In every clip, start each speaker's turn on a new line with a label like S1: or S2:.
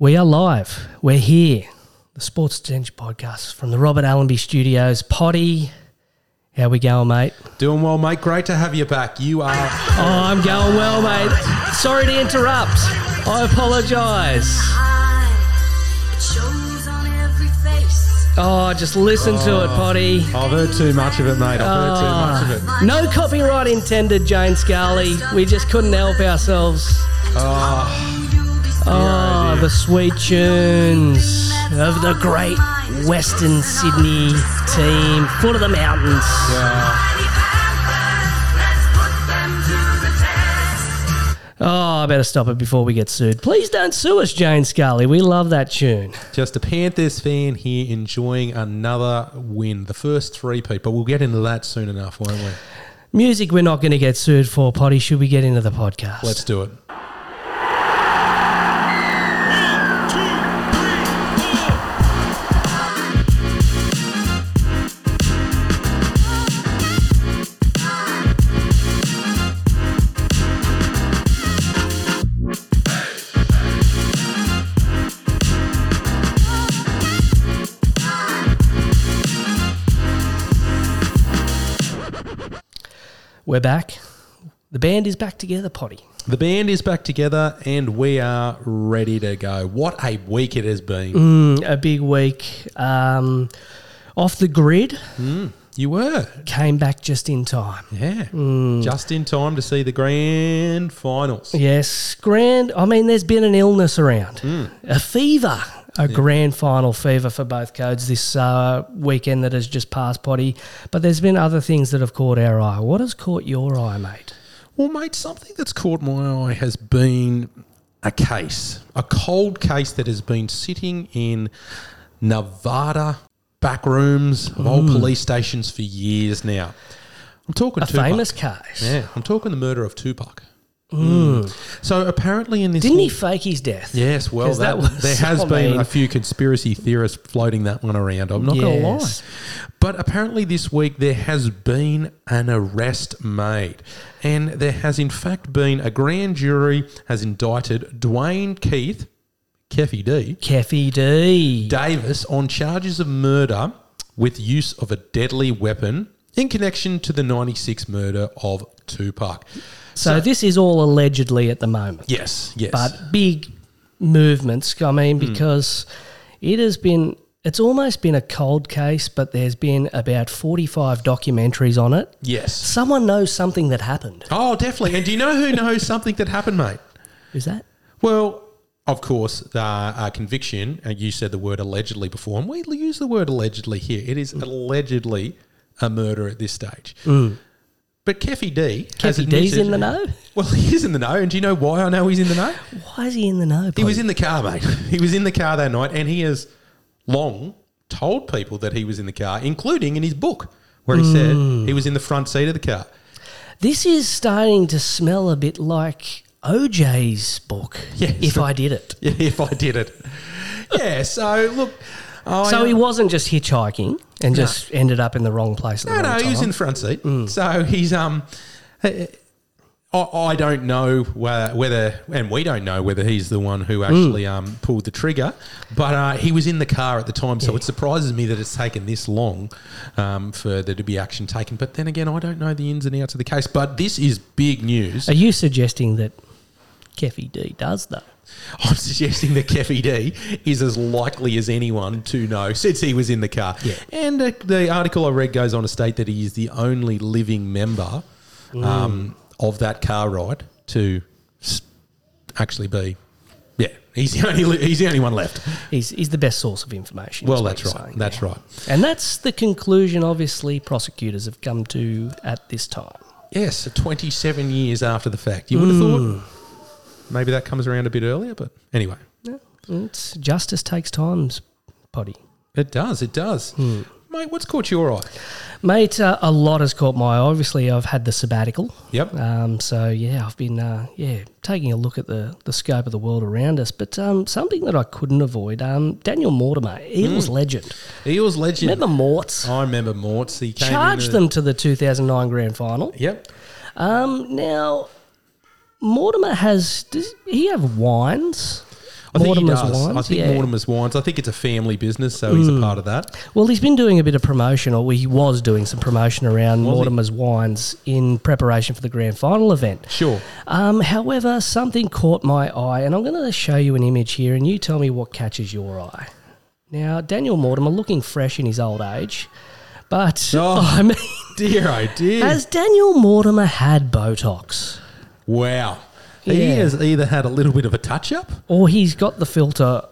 S1: We are live. We're here. The Sports Exchange podcast from the Robert Allenby Studios. Potty, how we going, mate?
S2: Doing well, mate. Great to have you back. You are.
S1: Oh, I'm going well, mate. Sorry to interrupt. I apologise.
S3: It shows on every face.
S1: Oh, just listen to it, oh. Potty.
S2: I've heard too much of it, mate. I've heard too much of it. Oh.
S1: No copyright intended, Jane Scully. We just couldn't help ourselves. Oh, oh. The sweet tunes of the great Western Sydney team, foot of the mountains. Oh, I better stop it before we get sued. Please don't sue us, Jane Scully. We love that tune.
S2: Just a Panthers fan here enjoying another win. The first three people. We'll get into that soon enough, won't we?
S1: Music we're not going to get sued for, Potty. Should we get into the podcast?
S2: Let's do it.
S1: We're back. The band is back together, Potty.
S2: The band is back together and we are ready to go. What a week it has been.
S1: Mm, a big week. Um, off the grid,
S2: You were.
S1: came back just in time.
S2: Yeah.
S1: Mm.
S2: Just in time to see the grand finals.
S1: Yes, grand. I mean, there's been an illness around, a fever, a grand final fever for both codes this uh, weekend that has just passed, Potty. But there's been other things that have caught our eye. What has caught your eye, mate?
S2: Well, mate, something that's caught my eye has been a case, a cold case that has been sitting in Nevada back rooms of old police stations for years now. I'm talking
S1: A
S2: Tupac.
S1: famous case.
S2: Yeah, I'm talking the murder of Tupac. Mm. So apparently in this
S1: Didn't he fake his death?
S2: Yes, well, that,
S1: that was-
S2: there has
S1: I
S2: been
S1: mean-
S2: a few conspiracy theorists floating that one around. I'm not going to lie. But apparently, this week there has been an arrest made. And there has, in fact, been a grand jury has indicted Duane Keith, Keffe D,
S1: Keffe D.
S2: Davis on charges of murder with use of a deadly weapon in connection to the 96 murder of Tupac.
S1: So this is all allegedly at the moment.
S2: Yes, yes.
S1: but big movements. I mean, because it has been, it's almost been a cold case, but there's been about 45 documentaries on it.
S2: yes.
S1: Someone knows something that happened.
S2: Oh, definitely. And do you know who knows something that happened, mate?
S1: Is that?
S2: Well, of course, the uh, conviction, uh, you said the word allegedly before, and we use the word allegedly here. It is allegedly a murder at this stage. But Keffe D has
S1: Keffe D's
S2: admitted-
S1: in the know?
S2: Well, he is in the know. And do you know why I know he's in the know?
S1: Why is he in the know?
S2: He was in the car, mate. He was in the car that night, and he has long told people that he was in the car, including in his book, where he hmm. said he was in the front seat of the car.
S1: This is starting to smell a bit like OJ's book.
S2: Yes.
S1: If I did it.
S2: If I did it. Yeah, so look. I,
S1: So he wasn't just hitchhiking and just ended up in the wrong place at
S2: No, no,
S1: time.
S2: he was in the front seat. So he's um, I, I don't know whether, whether, and we don't know whether he's the one who actually um pulled the trigger, but uh, he was in the car at the time. So it surprises me that it's taken this long um, for there to be action taken. But then again, I don't know the ins and outs of the case. But this is big news.
S1: Are you suggesting that Keffe D does though?
S2: I'm suggesting that Keffe D is as likely as anyone to know since he was in the car.
S1: Yeah.
S2: And uh, the article I read goes on to state that he is the only living member um, of that car ride to s- actually be. Yeah, he's the only li- he's the only one left.
S1: He's, he's the best source of information.
S2: Well,
S1: what
S2: that's
S1: you're
S2: right.
S1: saying
S2: That's
S1: there.
S2: right.
S1: And that's the conclusion, obviously, prosecutors have come to at this time.
S2: Yes, 27 years after the fact. You would have thought maybe that comes around a bit earlier, but anyway,
S1: Yeah. It's, justice takes times, Potty.
S2: it does. It does. Mate, what's caught your eye?
S1: Mate, uh, a lot has caught my eye. Obviously, I've had the sabbatical.
S2: Yep.
S1: Um, so, yeah, I've been uh, yeah taking a look at the, the scope of the world around us. But um, something that I couldn't avoid um, Daniel Mortimer, Eels legend.
S2: Eels legend.
S1: Remember Morts?
S2: I remember Morts. He came
S1: Charged them to the 2009 grand final.
S2: Yep.
S1: Um, now, Mortimer has. Does he have wines?
S2: I think
S1: Mortimer's
S2: he does. I think
S1: yeah.
S2: Mortimer's Wines. I think it's a family business, so he's a part of that.
S1: Well, he's been doing a bit of promotion, or he was doing some promotion around
S2: Was he?
S1: Mortimer's Wines in preparation for the grand final event.
S2: Sure.
S1: Um, however, something caught my eye, and I'm going to show you an image here, and you tell me what catches your eye. Now, Daniel Mortimer looking fresh in his old age, but
S2: Oh.
S1: I mean,
S2: Dear, oh dear.
S1: has Daniel Mortimer had Botox?
S2: Wow. He
S1: Yeah.
S2: has either had a little bit of a touch up.
S1: Or he's got the filter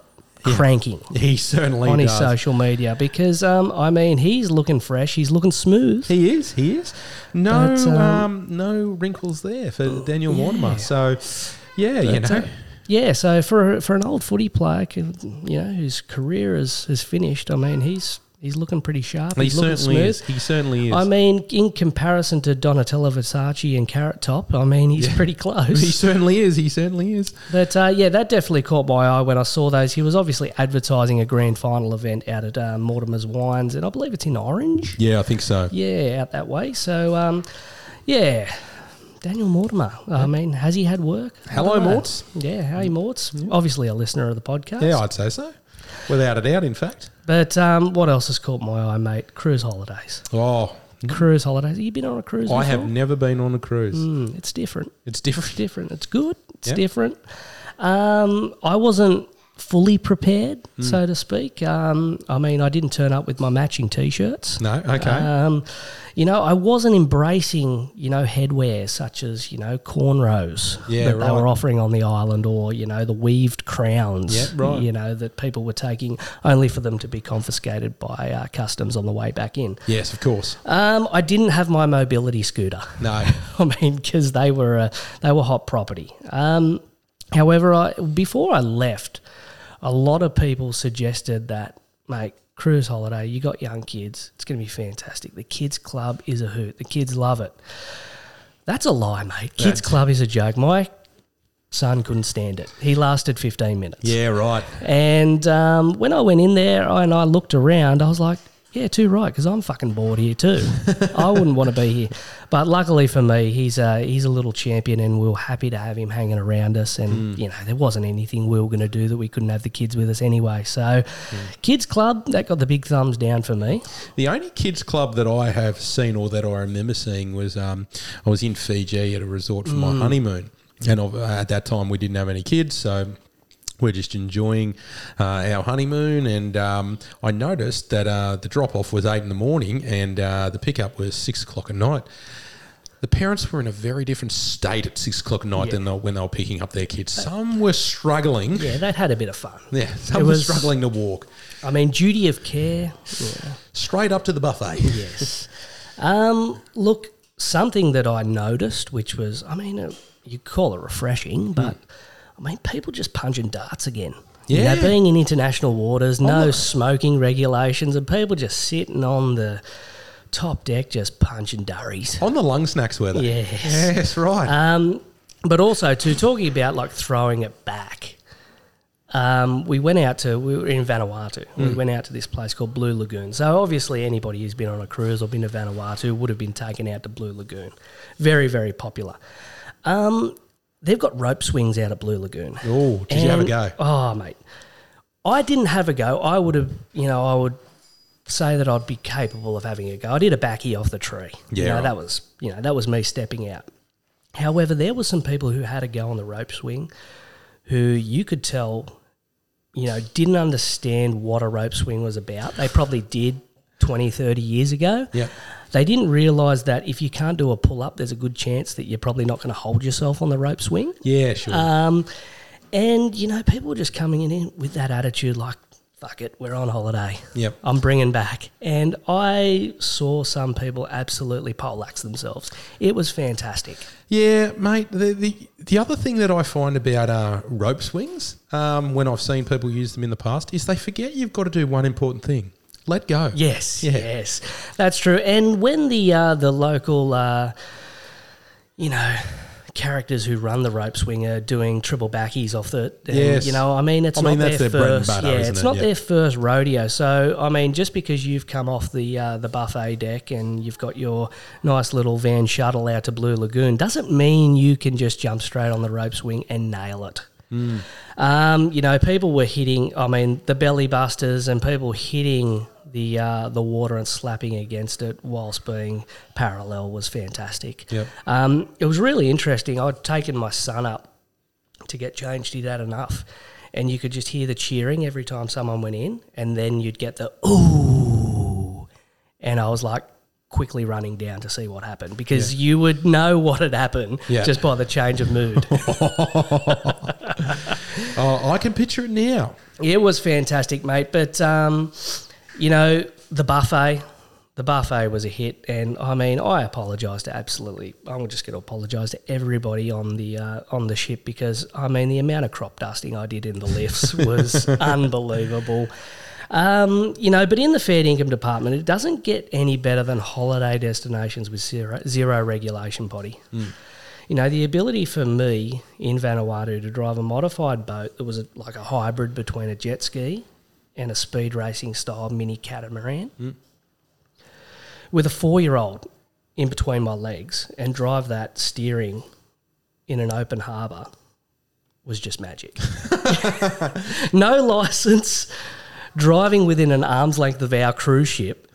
S1: cranking
S2: He certainly
S1: on his
S2: does.
S1: social media because, um, I mean, he's looking fresh, he's looking smooth.
S2: He is. He is. No,
S1: But,
S2: um,
S1: um,
S2: no wrinkles there for Daniel
S1: yeah.
S2: Mortimer. So, yeah, you know,
S1: uh, yeah, so for for an old footy player, you know, whose career is, is finished, I mean, he's he's looking pretty sharp.
S2: he
S1: He's looking
S2: certainly
S1: smooth.
S2: is. He certainly is.
S1: I mean, in comparison to Donatella Versace and Carrot Top, I mean, he's pretty close.
S2: he certainly is. He certainly is.
S1: But uh, yeah, that definitely caught my eye when I saw those. He was obviously advertising a grand final event out at uh, Mortimer's Wines, and I believe it's in Orange.
S2: Yeah, I think so.
S1: Yeah, out that way. So, um, yeah, Daniel Mortimer. I mean, has he had work?
S2: Hello,
S1: don't know.
S2: Morts.
S1: Yeah, hey, Morts. Obviously a listener of the podcast.
S2: Yeah, I'd say so. Without a doubt, in fact.
S1: But um, what else has caught my eye, mate? Cruise holidays.
S2: Oh,
S1: Cruise holidays. Have you been on a cruise
S2: I
S1: before?
S2: have never been on a cruise.
S1: Mm, it's different.
S2: It's
S1: It's
S2: different.
S1: different. It's good. It's
S2: Yeah.
S1: different. Um, I wasn't fully prepared,
S2: Mm.
S1: so to speak. Um, I mean, I didn't turn up with my matching t-shirts.
S2: No, okay.
S1: Um, you know, I wasn't embracing, you know, headwear such as, you know, cornrows
S2: Yeah,
S1: that they were offering on the island or, you know, the weaved crowns,
S2: Yeah, right.
S1: you know, that people were taking only for them to be confiscated by uh, customs on the way back in.
S2: yes, of course.
S1: Um, I didn't have my mobility scooter.
S2: No.
S1: I mean, because they were uh, they were hot property. Um, however, I, before I left, a lot of people suggested that, mate, cruise holiday. You got young kids. It's going to be fantastic. The kids club is a hoot. The kids love it. That's a lie, mate. Kids
S2: That's-
S1: club is a joke. My son couldn't stand it. He lasted 15 minutes.
S2: Yeah, right.
S1: And um, when I went in there and I looked around, I was like, yeah, too right, because I'm fucking bored here too. I wouldn't want to be here. But luckily for me, he's a, he's a little champion and we are happy to have him hanging around us. And, mm. you know, there wasn't anything we were going to do that we couldn't have the kids with us anyway. So, kids club, that got the big thumbs down for me.
S2: The only kids club that I have seen or that I remember seeing was um, I was in Fiji at a resort for my mm. honeymoon, and at that time we didn't have any kids, so we're just enjoying uh, our honeymoon. And um, I noticed that uh, the drop off was eight in the morning, and uh, the pickup was six o'clock at night. The parents were in a very different state at six o'clock at night than they, when they were picking up their kids. Some were struggling.
S1: Yeah, they'd had a bit of fun.
S2: Yeah, some
S1: It
S2: were
S1: was-
S2: struggling to walk
S1: I mean, duty of care. Yeah.
S2: straight up to the buffet.
S1: Yes. um, look, something that I noticed, which was, I mean, uh, you call it refreshing, but I mean, people just punching darts again. You
S2: Yeah.
S1: know, being in international waters, no
S2: look.
S1: smoking regulations, and people just sitting on the top deck just punching durries.
S2: On the lung snacks, were they?
S1: Yes.
S2: Yes, right.
S1: Um, but also, to talking about like throwing it back, um, we went out to, we were in Vanuatu. We went out to this place called Blue Lagoon. So, obviously, anybody who's been on a cruise or been to Vanuatu would have been taken out to Blue Lagoon. Very, very popular. Um, they've got rope swings out at Blue Lagoon.
S2: Oh, did you have a go?
S1: Oh, mate. I didn't have a go. I would have, you know, I would say that I'd be capable of having a go. I did a backy off the tree. You
S2: Yeah,
S1: know,
S2: right.
S1: that was, you know, that was me stepping out. However, there were some people who had a go on the rope swing who you could tell, you know, didn't understand what a rope swing was about. They probably did 20, 30 years ago.
S2: Yeah.
S1: They didn't realise that if you can't do a pull up, there's a good chance that you're probably not going to hold yourself on the rope swing.
S2: Yeah, sure.
S1: Um, and you know, people were just coming in with that attitude, like "fuck it, we're on holiday."
S2: Yep.
S1: I'm bringing back. And I saw some people absolutely poleaxe themselves. It was fantastic.
S2: yeah, mate. The, the the other thing that I find about uh, rope swings, um, when I've seen people use them in the past, is they forget you've got to do one important thing: let go.
S1: Yes,
S2: Yeah.
S1: yes, that's true. And when the uh, the local, uh, you know. Characters who run the rope swing are doing triple backies off the, and,
S2: Yes.
S1: you know. I mean, it's
S2: I
S1: not
S2: mean, that's
S1: their,
S2: their
S1: first.
S2: butter,
S1: yeah, it's
S2: it?
S1: not
S2: Yeah.
S1: their first rodeo. So, I mean, just because you've come off the uh, the buffet deck and you've got your nice little van shuttle out to Blue Lagoon, doesn't mean you can just jump straight on the rope swing and nail it. Um, you know, people were hitting. I mean, the belly busters and people hitting the uh, the water and slapping against it whilst being parallel was fantastic.
S2: Yep.
S1: Um, it was really interesting. I'd taken my son up to get changed. He'd had enough, and you could just hear the cheering every time someone went in, and then you'd get the ooh, and I was like quickly running down to see what happened because you would know what had happened
S2: Yeah.
S1: just by the change of mood.
S2: Oh, I can picture it now.
S1: It was fantastic, mate. But um, you know, the buffet, the buffet was a hit, and I mean, I apologise to absolutely. I'm just going to apologise to everybody on the uh, on the ship because I mean, the amount of crop dusting I did in the lifts was unbelievable. Um, you know, but in the fair income department, it doesn't get any better than holiday destinations with zero, zero regulation body. You know, the ability for me in Vanuatu to drive a modified boat that was a, like a hybrid between a jet ski and a speed racing style mini catamaran with a four year old in between my legs and drive that steering in an open harbour was just magic. no license, driving within an arm's length of our cruise ship.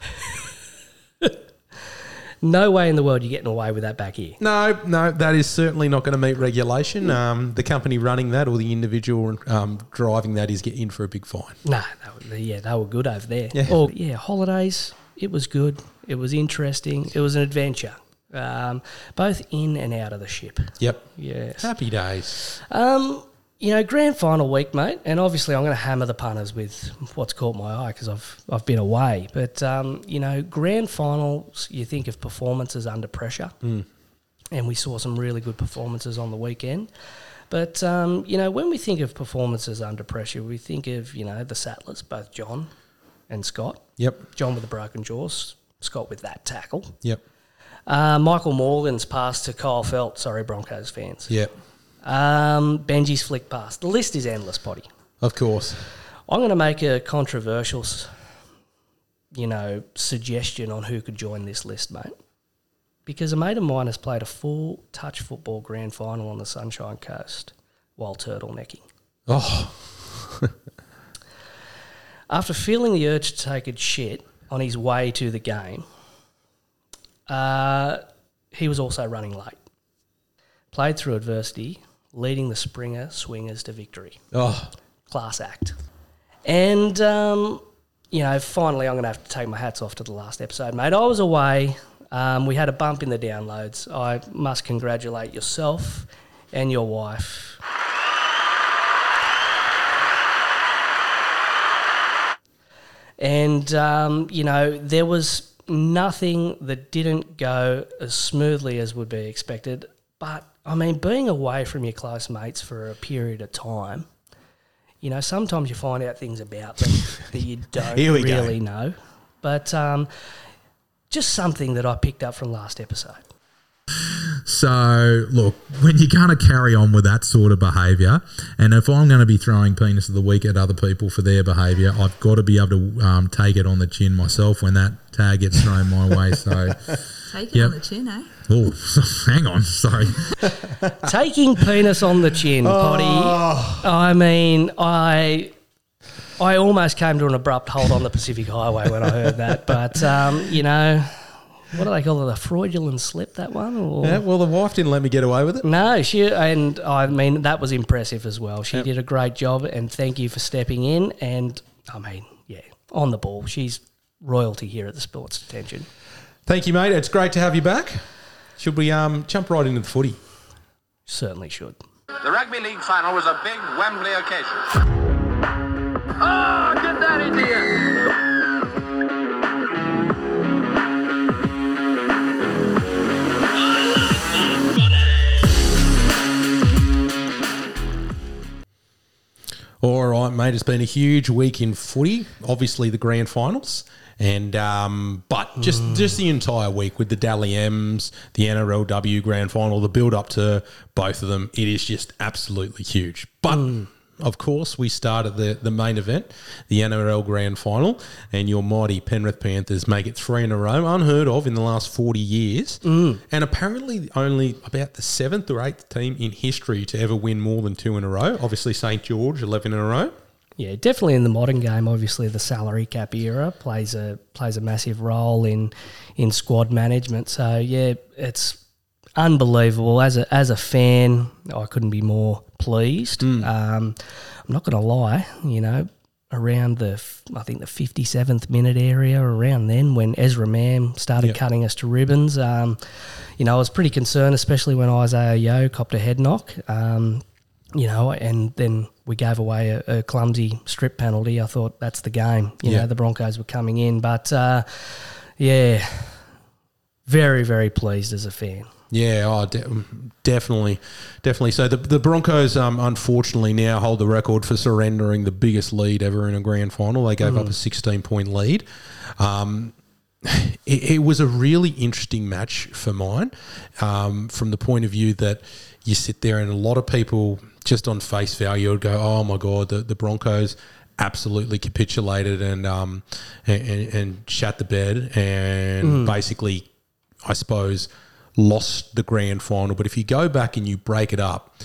S1: no way in the world you're getting away with that back here.
S2: No, no, that is certainly not going to meet regulation. Um, the company running that or the individual um, driving that is getting in for a big fine.
S1: No, they were, yeah, they were good over there.
S2: Yeah.
S1: Or, yeah, holidays. It was good. It was interesting. It was an adventure, um, both in and out of the ship.
S2: Yep.
S1: Yes.
S2: Happy days.
S1: Um, you know, grand final week, mate, and obviously I'm going to hammer the punters with what's caught my eye because I've I've been away. But um, you know, grand finals, you think of performances under pressure, and we saw some really good performances on the weekend. But um, you know, when we think of performances under pressure, we think of you know the Sattlers, both John and Scott.
S2: Yep.
S1: John with the broken jaws, Scott with that tackle.
S2: Yep.
S1: Uh, Michael Morgan's pass to Kyle Feldt. Sorry, Broncos fans.
S2: Yep.
S1: Um, Benji's flick pass. The list is endless, potty.
S2: Of course.
S1: I'm going to make a controversial, you know, suggestion on who could join this list, mate. Because a mate of mine has played a full touch football grand final on the Sunshine Coast while turtlenecking.
S2: Oh,
S1: After feeling the urge to take a shit on his way to the game, uh, he was also running late. Played through adversity, leading the Springer Swingers to victory.
S2: oh,
S1: class act. And, um, you know, finally, I'm going to have to take my hats off to the last episode, mate. I was away. Um, we had a bump in the downloads. I must congratulate yourself and your wife. And, um, you know, there was nothing that didn't go as smoothly as would be expected. But, I mean, being away from your close mates for a period of time, you know, sometimes you find out things about them that you don't
S2: Here we go.
S1: really know. But um, just something that I picked up from last episode.
S4: So, look, when you're going to carry on with that sort of behaviour, and if I'm going to be throwing penis of the week at other people for their behaviour, I've got to be able to um, take it on the chin myself when that tag gets thrown my way. So,
S5: Take it
S4: Yep.
S5: on the chin, eh?
S4: Oh, hang on, sorry.
S1: Taking penis on the chin, potty. I mean, I. I almost came to an abrupt halt on the Pacific Highway when I heard that, but um, you know, what do they call it? A fraudulent slip? That one? Or?
S2: yeah. Well, the wife didn't let me get away with it.
S1: No, she and I mean that was impressive as well. She did a great job, and thank you for stepping in. And I mean, yeah, on the ball. She's royalty here at the Sports Detention.
S2: Thank you, mate. It's great to have you back. Should we um, jump right into the footy?
S1: Certainly should.
S6: The Rugby League final was a big Wembley occasion. Oh, get that idiot!
S2: All right, mate. It's been a huge week in footy. Obviously, the grand finals, and um, but just just the entire week with the Dally M's, the NRLW grand final, the build up to both of them. It is just absolutely huge. But of course, we started the, the main event, the NRL Grand Final, and your mighty Penrith Panthers make it three in a row, unheard of in the last 40 years.
S1: Mm.
S2: And apparently, only about the seventh or eighth team in history to ever win more than two in a row. Obviously, St. George, 11 in a row.
S1: Yeah, definitely in the modern game. Obviously, the salary cap era plays a plays a massive role in in squad management. So yeah, it's unbelievable. As a as a fan, I couldn't be more pleased. Um, I'm not going to lie, you know, around the I think the 57th minute area, around then when Ezra Mam started
S2: Yep.
S1: cutting us to ribbons. Um, you know, I was pretty concerned, especially when Isaiah Yeo copped a head knock. Um, you know, and then we gave away a, a clumsy strip penalty. I thought that's the game. You
S2: Yeah.
S1: know, the Broncos were coming in, but uh, yeah, very very pleased as a fan.
S2: Yeah, oh, de- definitely, definitely. So the the Broncos, um, unfortunately, now hold the record for surrendering the biggest lead ever in a grand final. They gave up a sixteen point lead. Um, it, it was a really interesting match for mine, um, from the point of view that you sit there and a lot of people just on face value would go, "Oh my god, the, the Broncos." Absolutely capitulated and um and, and, and shat the bed and basically I suppose, lost the grand final. But if you go back and you break it up,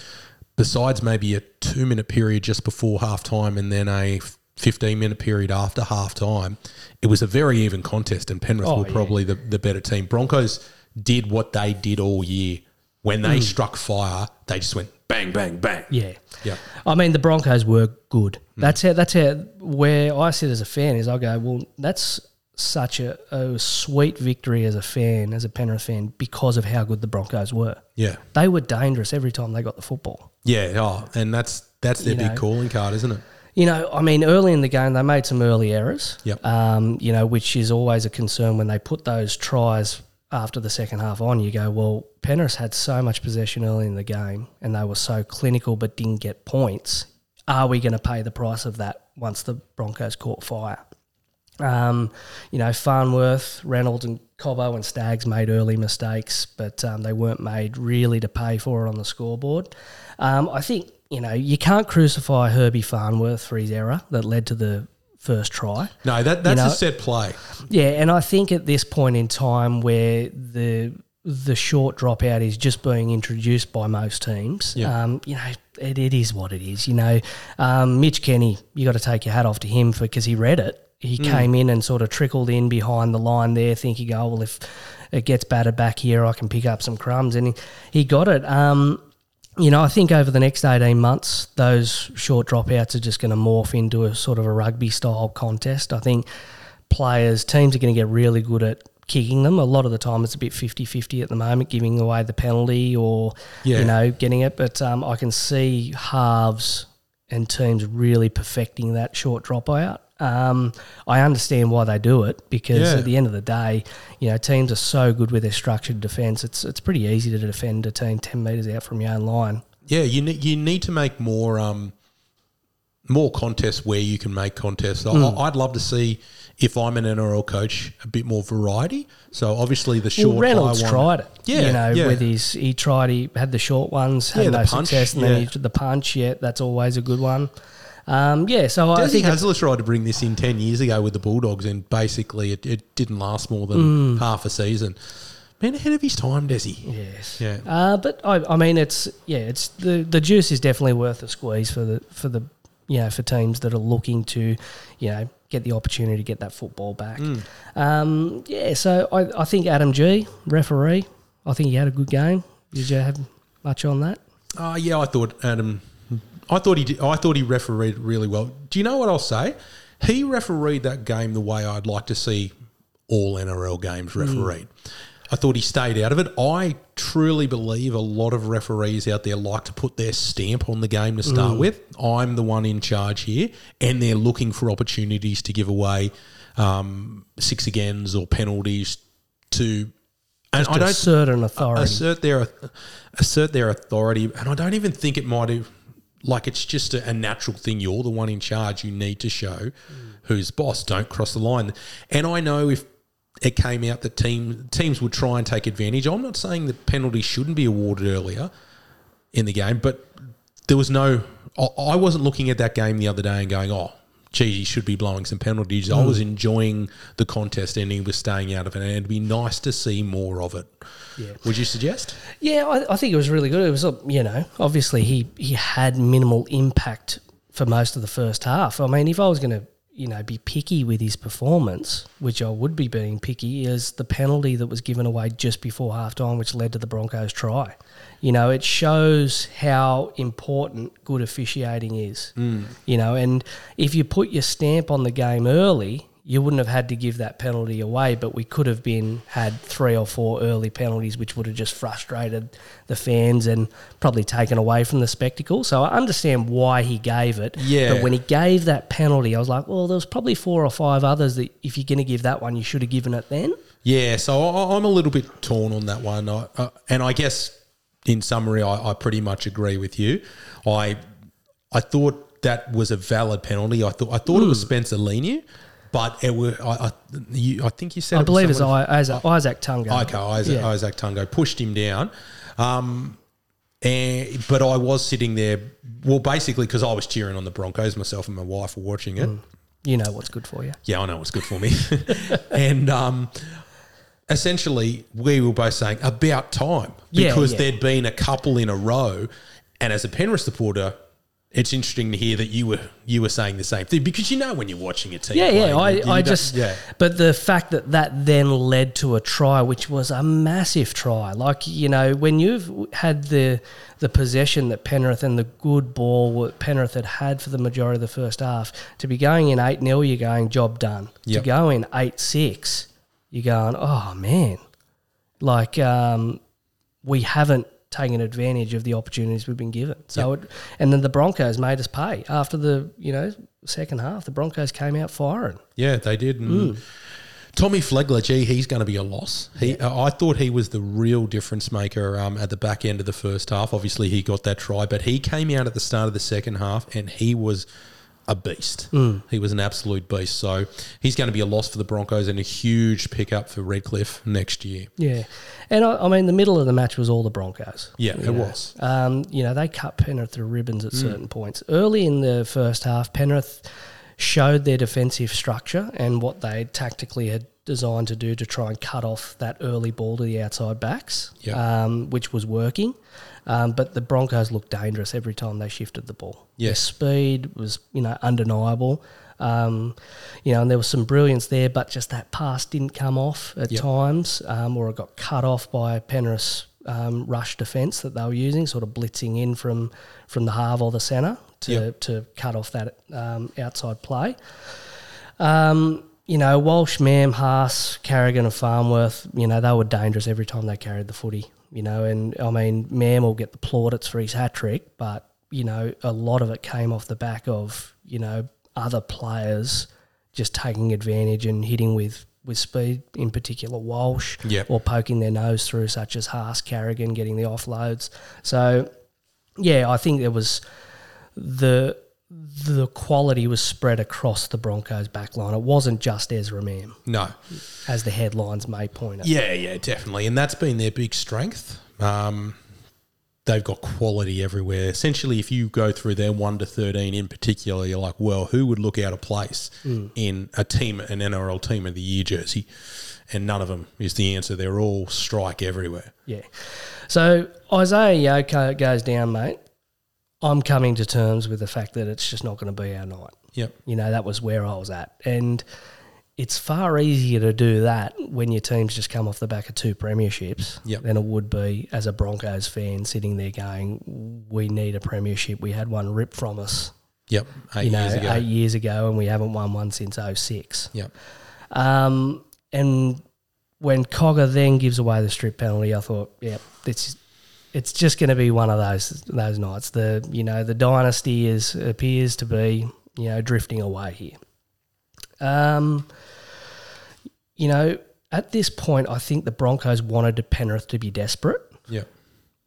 S2: besides maybe a two minute period just before half time and then a 15 minute period after half time, it was a very even contest, and Penrith
S1: Oh,
S2: were
S1: yeah.
S2: probably the, the better team. Broncos did what they did all year. When they struck fire, they just went bang, bang, bang.
S1: Yeah.
S2: Yeah.
S1: I mean, the Broncos were good. That's how. That's how. Where I sit as a fan is, I go, well, that's such a, a sweet victory as a fan, as a Penrith fan, because of how good the Broncos were.
S2: Yeah.
S1: They were dangerous every time they got the football.
S2: Yeah. Oh, and that's that's their
S1: You
S2: big
S1: know.
S2: calling card, isn't it?
S1: You know, I mean, early in the game, they made some early errors.
S2: Yep.
S1: Um, you know, which is always a concern when they put those tries after the second half on. You go, well, Penrith had so much possession early in the game and they were so clinical but didn't get points. Are we going to pay the price of that once the Broncos caught fire? Um, you know, Farnworth, Reynolds, and Cobbo and Staggs made early mistakes, but um, they weren't made really to pay for it on the scoreboard. Um, I think, you know, you can't crucify Herbie Farnworth for his error that led to the first try.
S2: No, that that's
S1: know-
S2: a set play.
S1: Yeah, and I think at this point in time where the the short dropout is just being introduced by most teams,
S2: Yeah.
S1: um, you know, it, it is what it is. You know, um, Mitch Kenny, you got to take your hat off to him for because he read it. He came in and sort of trickled in behind the line there, thinking, "Oh well, if it gets battered back here, I can pick up some crumbs," and he, he got it. Um, you know, I think over the next 18 months, those short dropouts are just going to morph into a sort of a rugby style contest. I think players, teams are going to get really good at kicking them. A lot of the time it's a bit 50 50 at the moment, giving away the penalty or,
S2: Yeah.
S1: you know, getting it. But um, I can see halves and teams really perfecting that short dropout. Um, I understand why they do it because
S2: Yeah.
S1: at the end of the day, you know, teams are so good with their structured defence. It's it's pretty easy to defend a team ten metres out from your own line.
S2: Yeah, you need you need to make more um more contests where you can make contests. I I'd love to see if I'm an NRL coach a bit more variety. So obviously the short
S1: Well, Reynolds
S2: one-
S1: tried it.
S2: Yeah,
S1: you know,
S2: yeah.
S1: with his he tried. He had the short ones, had
S2: Yeah, the
S1: no
S2: punch,
S1: success, and then he did the punch. Yeah, that's always a good one. Um, yeah, so I think
S2: Hasler tried to bring this in ten years ago with the Bulldogs, and basically it, it didn't last more
S1: Mm.
S2: than half a season. Man, ahead of his time, Desi.
S1: yes,
S2: Yeah.
S1: Uh, but I, I mean, it's yeah, it's the the juice is definitely worth a squeeze for the for the you know for teams that are looking to you know get the opportunity to get that football back.
S2: Mm.
S1: Um, yeah, so I, I think Adam Gee referee. I think he had a good game. Did you have much on that?
S2: Oh yeah, I thought Adam. I thought he did, I thought he refereed really well. Do you know what I'll say? He refereed that game the way I'd like to see all NRL games refereed. I thought he stayed out of it. I truly believe a lot of referees out there like to put their stamp on the game to start with. I'm the one in charge here, and they're looking for opportunities to give away um, six agains or penalties to. And I don't
S1: assert an authority.
S2: assert their assert their authority, and I don't even think it might have like it's just a, a natural thing. You're the one in charge. You need to show who's boss. Don't cross the line. And I know if it came out that team teams would try and take advantage. I'm not saying that penalties shouldn't be awarded earlier in the game, but there was no I wasn't looking at that game the other day and going, oh, gee, he should be blowing some penalties. I was enjoying the contest and he was staying out of it. And it'd be nice to see more of it.
S1: Yeah.
S2: Would you suggest?
S1: Yeah, I, I think it was really good. It was, uh, you know, obviously he he had minimal impact for most of the first half. I mean, if I was going to, you know, be picky with his performance, which I would be being picky, is the penalty that was given away just before halftime, which led to the Broncos' try. You know, it shows how important good officiating is. You know, and if you put your stamp on the game early, you wouldn't have had to give that penalty away, but we could have been had three or four early penalties, which would have just frustrated the fans and probably taken away from the spectacle. So I understand why he gave it.
S2: Yeah.
S1: But when he gave that penalty, I was like, well, there was probably four or five others that if you're going to give that one, you should have given it then.
S2: Yeah, so I, I'm a little bit torn on that one, I, uh, and I guess in summary, I, I pretty much agree with you. I I thought that was a valid penalty. I thought I thought it was
S1: Hmm.
S2: Spencer Leniu, but it were I I, you, I think you said
S1: I
S2: it was
S1: believe it's I- Isaac, Isaac Tungo.
S2: Okay, Isaac,
S1: Yeah.
S2: Isaac Tungo pushed him down. Um, and, but I was sitting there, well, basically because I was cheering on the Broncos. Myself and my wife were watching it.
S1: You know what's good for you.
S2: Yeah, I know what's good for me. and um, essentially, we were both saying about time because
S1: yeah.
S2: there'd been a couple in a row. And as a Penrith supporter, it's interesting to hear that you were you were saying the same thing because you know when you're watching a team.
S1: Yeah,
S2: play,
S1: yeah. I,
S2: you- you
S1: I just,
S2: yeah.
S1: but the fact that that then led to a try, which was a massive try. Like you know, when you've had the the possession that Penrith and the good ball that Penrith had had for the majority of the first half, to be going in eight 0 you're going job done.
S2: Yep.
S1: To go in eight six, you're going, oh man, like um, we haven't taken advantage of the opportunities we've been given. So, it, and then the Broncos made us pay after the you know second half. The Broncos came out firing.
S2: Yeah, they did. And Tommy Flegler, gee, he's going to be a loss. He, uh, I thought he was the real difference maker um, at the back end of the first half. Obviously, he got that try, but he came out at the start of the second half and he was a beast. He was an absolute beast. So he's going to be a loss for the Broncos and a huge pickup for Redcliffe next year.
S1: Yeah, and I, I mean the middle of the match was all the Broncos.
S2: Yeah, it
S1: know,
S2: was.
S1: Um, you know they cut Penrith to ribbons
S2: Mm.
S1: at certain points early in the first half. Penrith showed their defensive structure and what they tactically had designed to do to try and cut off that early ball to the outside backs,
S2: Yeah.
S1: um, which was working. Um, but the Broncos looked dangerous every time they shifted the ball. Their
S2: Yes.
S1: speed was, you know, undeniable. Um, you know, and there was some brilliance there, but just that pass didn't come off at
S2: Yep.
S1: times, um, or it got cut off by Penrith's um, rush defence that they were using, sort of blitzing in from from the half or the centre to
S2: Yep.
S1: to cut off that um, outside play. Um, you know, Walsh, Mam, Haas, Carrigan, and Farnworth, you know, they were dangerous every time they carried the footy, you know, and I mean, Mam will get the plaudits for his hat trick, but, you know, a lot of it came off the back of, you know, other players just taking advantage and hitting with, with speed, in particular Walsh,
S2: Yep.
S1: or poking their nose through, such as Haas, Carrigan, getting the offloads. So, yeah, I think there was the the quality was spread across the Broncos back line. It wasn't just Ezra Mam,
S2: No.
S1: as the headlines may point out.
S2: Yeah, yeah, definitely. And that's been their big strength. Um, they've got quality everywhere. Essentially, if you go through their 1 to 13 in particular, you're like, well, who would look out of place in a team, an NRL team of the year jersey? And none of them is the answer. They're all strike everywhere.
S1: Yeah. So Isaiah Yoko goes down, mate. I'm coming to terms with the fact that it's just not going to be our night.
S2: Yep.
S1: You know, that was where I was at. And it's far easier to do that when your team's just come off the back of two premierships
S2: Yep.
S1: than it would be as a Broncos fan sitting there going, we need a premiership. We had one ripped from us,
S2: Yep. Eight
S1: you know,
S2: years ago.
S1: eight years ago, and we haven't won one since 06.
S2: Yep.
S1: Um, and when Cogger then gives away the strip penalty, I thought, "Yep, yeah, it's it's just going to be one of those those nights. The you know the dynasty is appears to be you know drifting away here. Um, you know, at this point, I think the Broncos wanted Penrith to be desperate
S2: Yeah,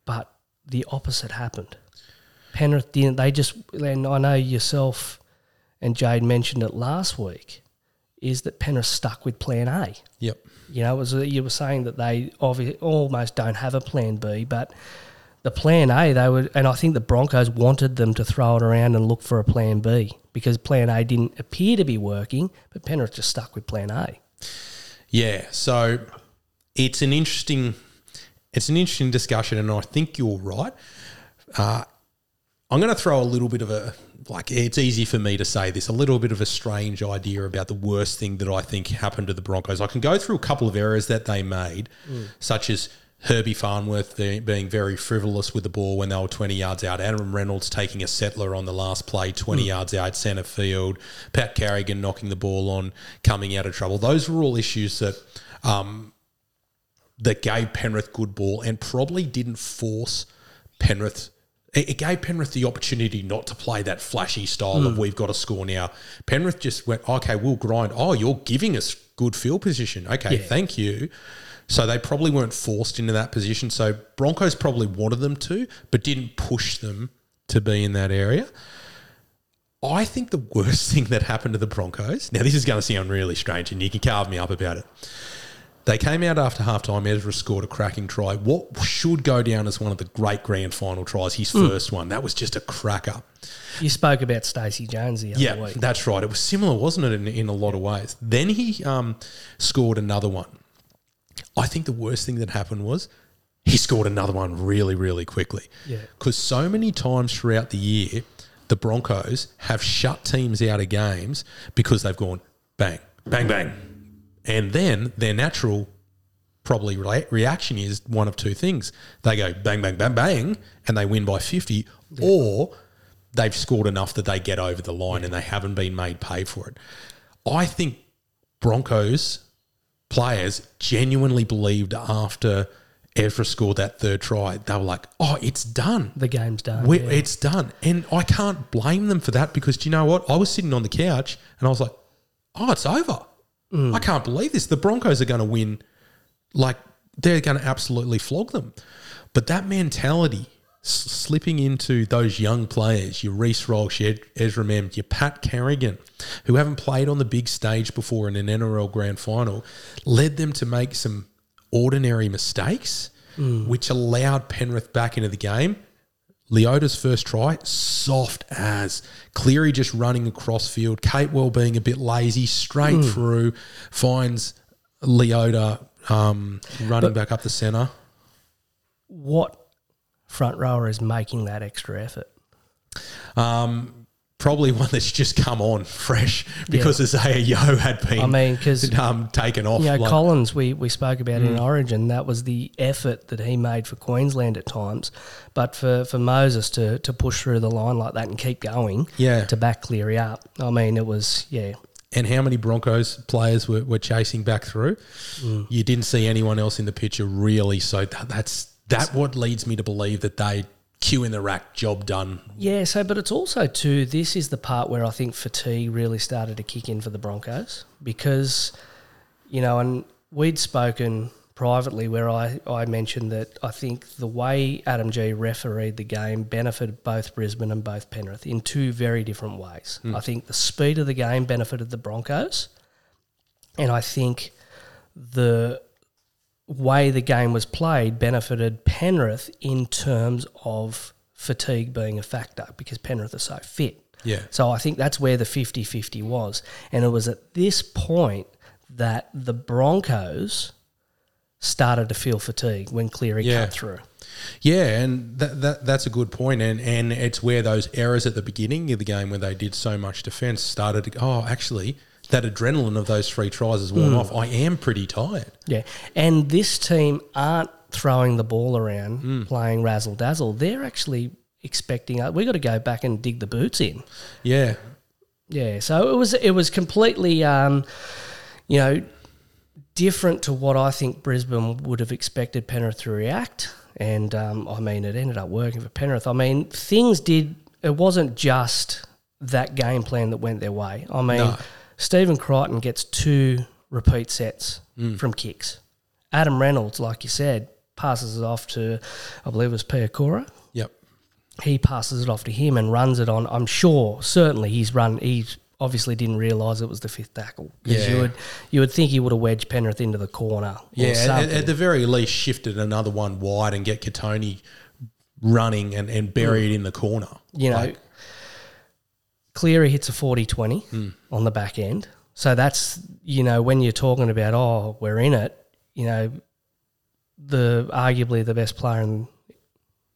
S1: but the opposite happened. Penrith didn't. They just, and I know yourself and Jade mentioned it last week, is that Penrith stuck with Plan A.
S2: Yep.
S1: You know, it was you were saying that they obviously almost don't have a Plan B, but the plan A, they would, and I think the Broncos wanted them to throw it around and look for a plan B because plan A didn't appear to be working, but Penrith just stuck with plan A.
S2: Yeah, so it's an interesting, it's an interesting discussion, and I think you're right. Uh, I'm going to throw a little bit of a like. It's easy for me to say this. A little bit of a strange idea about the worst thing that I think happened to the Broncos. I can go through a couple of errors that they made, such as. Herbie Farnworth being, very frivolous with the ball when they were 20 yards out. Adam Reynolds taking a settler on the last play, 20 yards out centre field. Pat Carrigan knocking the ball on, coming out of trouble. Those were all issues that um, that gave Penrith good ball and probably didn't force Penrith. It gave Penrith the opportunity not to play that flashy style of hmm. we've got to score now. Penrith just went, okay, we'll grind. Oh, you're giving us good field position. Okay, thank you. So they probably weren't forced into that position. So Broncos probably wanted them to, but didn't push them to be in that area. I think the worst thing that happened to the Broncos. Now, this is going to sound really strange, and you can carve me up about it. They came out after halftime. Ezra scored a cracking try. What should go down as one of the great grand final tries, his first one. That was just a cracker.
S1: You spoke about Stacey Jones the other
S2: Yeah,
S1: week.
S2: that's right. It was similar, wasn't it, in, in a lot of ways? Then he um, scored another one. I think the worst thing that happened was he scored another one really, really quickly.
S1: Yeah.
S2: Because so many times throughout the year, the Broncos have shut teams out of games because they've gone bang, bang, bang. And then their natural probably rea- reaction is one of two things. They go bang, bang, bang, bang, and they win by 50, or they've scored enough that they get over the line and they haven't been made pay for it. I think Broncos players genuinely believed after Ezra scored that third try, they were like, oh, it's done.
S1: the game's done. Yeah.
S2: It's done. And I can't blame them for that because do you know what? I was sitting on the couch and I was like, oh, it's over. I can't believe this. The Broncos are going to win. Like, they're going to absolutely flog them. But that mentality, s- slipping into those young players, your Reece Walsh, your Ed- Ezra Mam, your Pat Carrigan, who haven't played on the big stage before in an NRL grand final, led them to make some ordinary mistakes, mm. which allowed Penrith back into the game. Leota's first try, soft as. Cleary just running across field. Capewell being a bit lazy, straight through, finds Leota um, running back up the centre.
S1: what front rower is making that extra effort?
S2: Um, probably one that's just come on fresh because Isaiah Yeo had been
S1: I mean, 'cause,
S2: um, taken off.
S1: You know,
S2: like-
S1: Collins, we, we spoke about
S2: Mm.
S1: in Origin, that was the effort that he made for Queensland at times. But for, for Moses to, to push through the line like that and keep going,
S2: Yeah.
S1: to back Cleary up, I mean, it was, yeah.
S2: and how many Broncos players were, were chasing back through. You didn't see anyone else in the picture really. So that, that's that what leads me to believe that they queue in the rack, job done.
S1: Yeah, so, but it's also, too, this is the part where I think fatigue really started to kick in for the Broncos because, you know, and we'd spoken privately where I, I mentioned that I think the way Adam Gee refereed the game benefited both Brisbane and both Penrith in two very different ways. Hmm. I think the speed of the game benefited the Broncos, and I think the way the game was played benefited Penrith in terms of fatigue being a factor because Penrith are so fit.
S2: Yeah.
S1: So I think that's where the 50 50 was. And it was at this point that the Broncos started to feel fatigue when Cleary
S2: Yeah.
S1: cut through.
S2: Yeah, and that, that that's a good point, and and it's where those errors at the beginning of the game when they did so much defence started to. Oh, actually, that adrenaline of those three tries has worn off. I am pretty tired.
S1: Yeah. And this team aren't throwing the ball around playing razzle dazzle. They're actually expecting uh, we got to go back and dig the boots in.
S2: Yeah,
S1: Yeah, so it was it was completely, um, you know, different to what I think Brisbane would have expected Penrith to react, and um, I mean it ended up working for Penrith. I mean things did. It wasn't just that game plan that went their way. I mean,
S2: No.
S1: Stephen Crichton gets two repeat sets hmm. from kicks. Adam Reynolds, like you said, passes it off to, I believe it was Piakura
S2: yep,
S1: he passes it off to him and runs it on. I'm sure, certainly, he's run. He obviously didn't realise it was the fifth tackle.
S2: Yeah.
S1: you would you would think he would have wedged Penrith into the corner. or
S2: yeah. At, at the very least, shifted another one wide and get Kotoni running and, and bury it hmm. in the corner.
S1: you know,
S2: Like,
S1: Cleary hits a 40 20
S2: Hmm.
S1: on the back end. So that's, you know, when you're talking about, oh, we're in it, you know, the arguably the best player in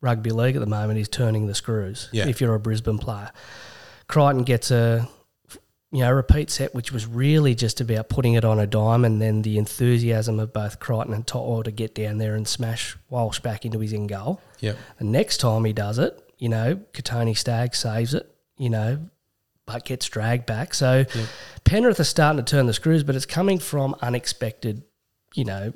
S1: rugby league at the moment is turning the screws
S2: Yeah.
S1: if you're a Brisbane player. Crichton gets a, you know, repeat set, which was really just about putting it on a dime and then the enthusiasm of both Crichton and To'o to get down there and smash Walsh back into his in goal.
S2: Yeah.
S1: The next time he does it, you know, Kotoni Stagg saves it, you know, but gets dragged back. So Penrith are starting to turn the screws, but it's coming from unexpected, you know,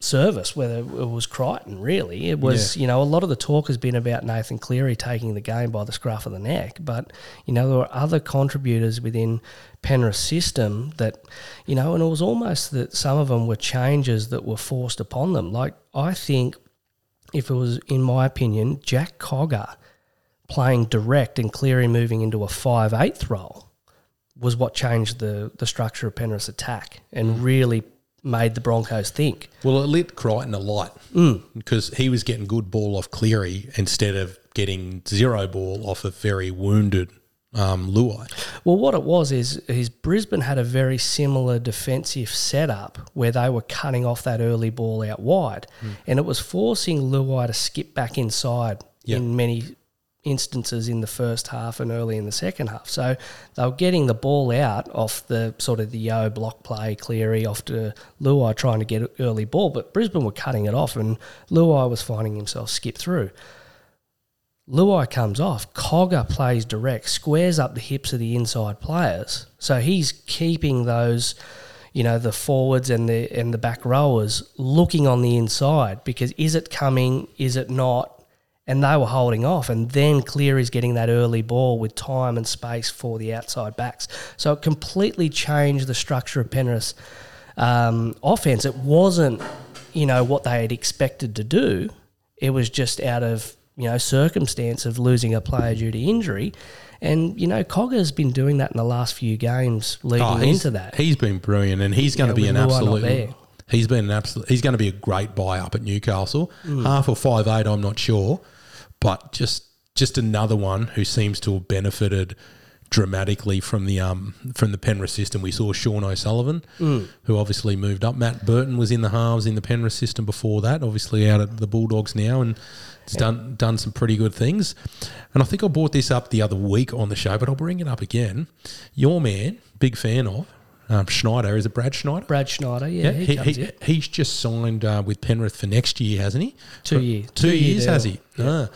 S1: service, whether it was Crichton, really. It was, you know, a lot of the talk has been about Nathan Cleary taking the game by the scruff of the neck. But, you know, there were other contributors within Penrith's system that, you know, and it was almost that some of them were changes that were forced upon them. Like, I think if it was, in my opinion, Jack Cogger playing direct and Cleary moving into a 5 8th role was what changed the, the structure of Penrith's attack and really made the Broncos think.
S2: Well, it lit Crichton a light
S1: Mm.
S2: because he was getting good ball off Cleary instead of getting zero ball off a very wounded um, Luai.
S1: Well, what it was is, is Brisbane had a very similar defensive setup where they were cutting off that early ball out wide, and it was forcing Luai to skip back inside
S2: Yep.
S1: in many instances in the first half and early in the second half. So they were getting the ball out off the sort of the yo block play, Cleary off to Luai trying to get early ball, but Brisbane were cutting it off, and Luai was finding himself skip through. Luai comes off. Cogger plays direct, squares up the hips of the inside players. So he's keeping those, you know, the forwards and the and the back rowers looking on the inside because is it coming? Is it not? And they were holding off, and then Cleary's getting that early ball with time and space for the outside backs. So it completely changed the structure of Penrith's um, offense. It wasn't, you know, what they had expected to do. It was just out of you know circumstance of losing a player due to injury, and you know Cogger's been doing that in the last few games leading
S2: Oh,
S1: into that.
S2: He's been brilliant, and he's going
S1: Yeah,
S2: to be an absolute.
S1: there.
S2: He's been an absolute. He's going to be a great buy up at Newcastle.
S1: Mm.
S2: Half or five eight, I'm not sure, but just just another one who seems to have benefited dramatically from the um from the Penrith system. We saw Sean O'Sullivan,
S1: Mm.
S2: who obviously moved up. Matt Burton was in the halves in the Penrith system before that. Obviously out at the Bulldogs now, and has done done some pretty good things. And I think I brought this up the other week on the show, but I'll bring it up again. Your man, big fan of um, Schneider. Is it Brad Schneider?
S1: Brad Schneider, yeah, he,
S2: he,
S1: comes
S2: he- he's just signed uh, with Penrith for next year, hasn't he?
S1: Two year-
S2: Two,
S1: two year
S2: years, has he? Ah,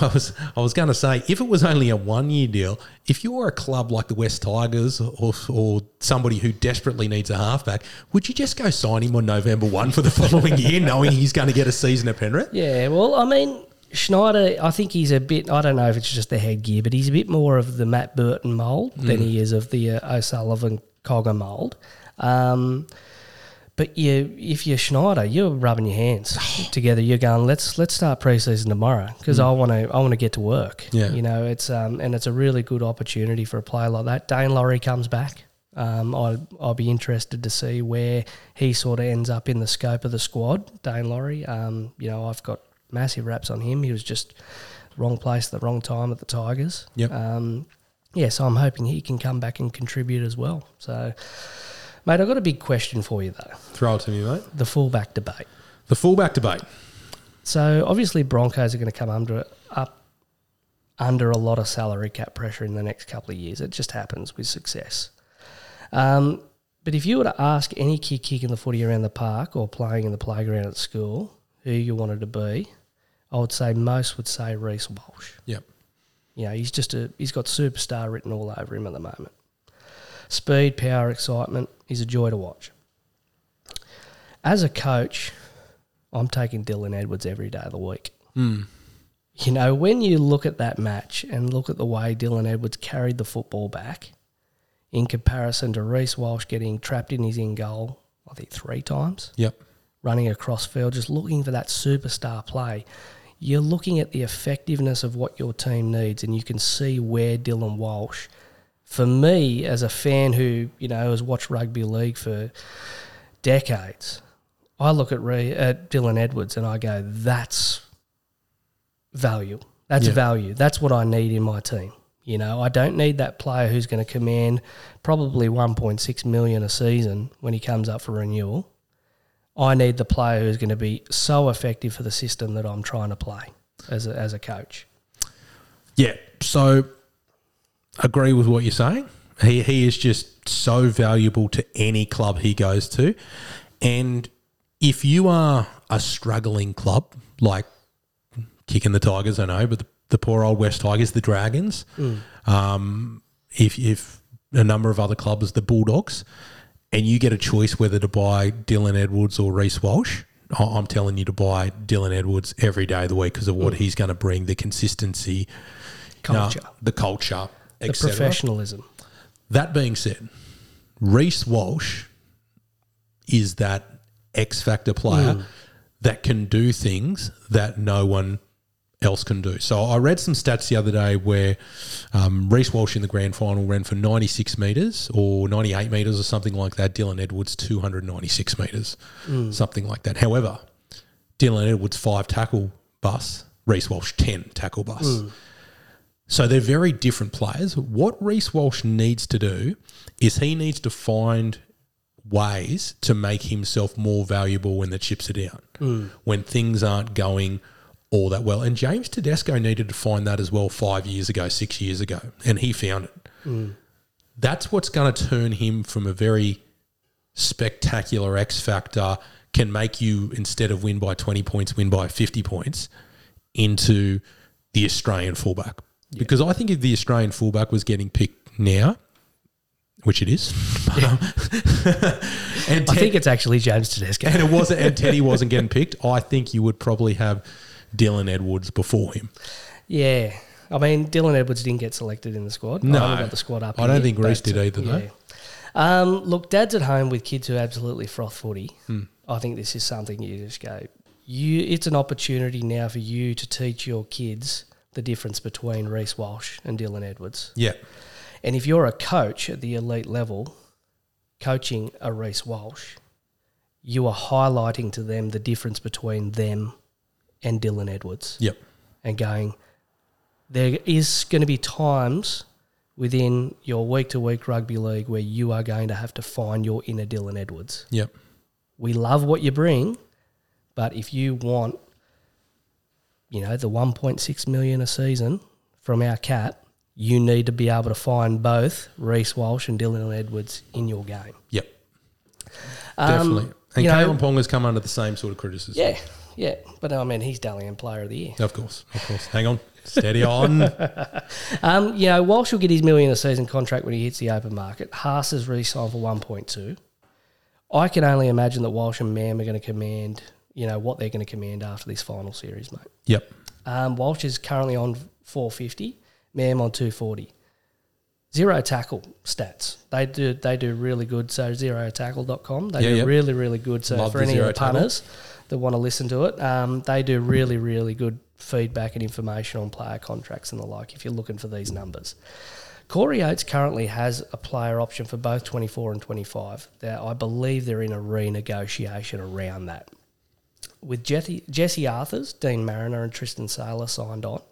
S2: I was I was going to say if it was only a one year deal, if you're a club like the West Tigers or, or somebody who desperately needs a halfback, would you just go sign him on November one for the following year, knowing he's going to get a season at Penrith?
S1: Yeah, well, I mean, Schneider, I think he's a bit, I don't know if it's just the headgear, but he's a bit more of the Matt Burton mould than he is of the uh, O'Sullivan Cogger mould. Um, but you, if you're Schneider, you're rubbing your hands together. You're going, let's let's start preseason tomorrow because I want to I want to get to work.
S2: Yeah.
S1: you know, it's um, and it's a really good opportunity for a player like that. Daine Laurie comes back. Um, I I'll be interested to see where he sort of ends up in the scope of the squad. Daine Laurie, um, you know, I've got massive raps on him. He was just wrong place at the wrong time at the Tigers.
S2: Yep.
S1: Um, yeah, so I'm hoping he can come back and contribute as well. So, mate, I've got a big question for you though:
S2: Throw it to me, mate.
S1: the fullback debate.
S2: The fullback debate.
S1: So obviously Broncos are going to come under up under a lot of salary cap pressure in the next couple of years. It just happens with success. Um, but if you were to ask any kid kicking the footy around the park or playing in the playground at school who you wanted to be, I would say most would say Reece Walsh.
S2: Yep.
S1: You know, he's just a he's got superstar written all over him at the moment. Speed, power, excitement. He's a joy to watch. As a coach, I'm taking Dylan Edwards every day of the week. Hmm. You know, when you look at that match and look at the way Dylan Edwards carried the football back in comparison to Reece Walsh getting trapped in his in goal, I think three times
S2: Yep.
S1: running across field, just looking for that superstar play. You're looking at the effectiveness of what your team needs, and you can see where Dylan Walsh, for me as a fan who you know has watched rugby league for decades, I look at, Re- at Dylan Edwards and I go, that's value. That's
S2: Yeah.
S1: value. That's what I need in my team. You know, I don't need that player who's going to command probably 1.6 million a season when he comes up for renewal. I need the player who's going to be so effective for the system that I'm trying to play as a, as a coach.
S2: Yeah. So agree with what you're saying. He he is just so valuable to any club he goes to. And if you are a struggling club like kicking the Tigers, I know, but the, the poor old West Tigers, the Dragons, um, if if a number of other clubs, the Bulldogs, and you get a choice whether to buy Dylan Edwards or Reece Walsh, I- I'm telling you to buy Dylan Edwards every day of the week because of what mm. he's going to bring, the consistency,
S1: Culture.
S2: the culture,
S1: The
S2: etc.
S1: professionalism.
S2: That being said, Reece Walsh is that X factor player mm. that can do things that no one else can do. So I read some stats the other day where um, Reece Walsh in the grand final ran for 96 metres or 98 metres or something like that. Dylan Edwards 296 metres, mm. something like that. However, Dylan Edwards five tackle bus, Reece Walsh 10 tackle bus. Mm. So they're very different players. What Reece Walsh needs to do is he needs to find ways to make himself more valuable when the chips are down, mm. when things aren't going all that well. And James Tedesco needed to find that as well five years ago, six years ago, and he found it. That's what's going to turn him from a very spectacular X factor, can make you instead of win by 20 points, win by 50 points, into the Australian fullback. Because I think if the Australian fullback was getting picked now, which it is, but, um, and
S1: I think it's actually James Tedesco.
S2: and it wasn't, and Teddy wasn't getting picked, I think you would probably have Dylan Edwards before him.
S1: Yeah. I mean, Dylan Edwards didn't get selected in the squad.
S2: No.
S1: I got the squad up.
S2: I don't think Reece
S1: but,
S2: did either, though.
S1: yeah. Um, look, dad's at home with kids who absolutely froth footy.
S2: Hmm.
S1: I think this is something you just go, you. It's an opportunity now for you to teach your kids the difference between Reece Walsh and Dylan Edwards.
S2: Yeah.
S1: And if you're a coach at the elite level, coaching a Reece Walsh, you are highlighting to them the difference between them and Dylan Edwards
S2: Yep.
S1: and going, there is going to be times within your week to week rugby league where you are going to have to find your inner Dylan Edwards.
S2: Yep.
S1: We love what you bring, but if you want, you know, the 1.6 million a season from our cap, you need to be able to find both Reece Walsh and Dylan Edwards in your game.
S2: Yep.
S1: Um,
S2: Definitely. And Kalyn Ponga's come under the same sort of criticism.
S1: Yeah, yeah. But I mean, he's Dally M Player of the Year.
S2: Of course. Of course. Hang on. Steady on.
S1: Um, you know, Walsh will get his million a season contract when he hits the open market. Haas is re-signed for 1.2. I can only imagine that Walsh and Mam are going to command, you know, what they're going to command after this final series, mate.
S2: Yep.
S1: Um, Walsh is currently on 450, Mam on 240. Zero tackle stats. They do they do really good. So zerotackle.com. They
S2: Yeah,
S1: do
S2: yeah.
S1: really, really good. So
S2: Love
S1: for any of the punters that want to listen to it, um, they do really, really good feedback and information on player contracts and the like if you're looking for these numbers. Corey Oates currently has a player option for both 24 and 25. That I believe they're in a renegotiation around that. With Jesse, Jesse Arthars, Deine Mariner, and Tristan Sailor signed on,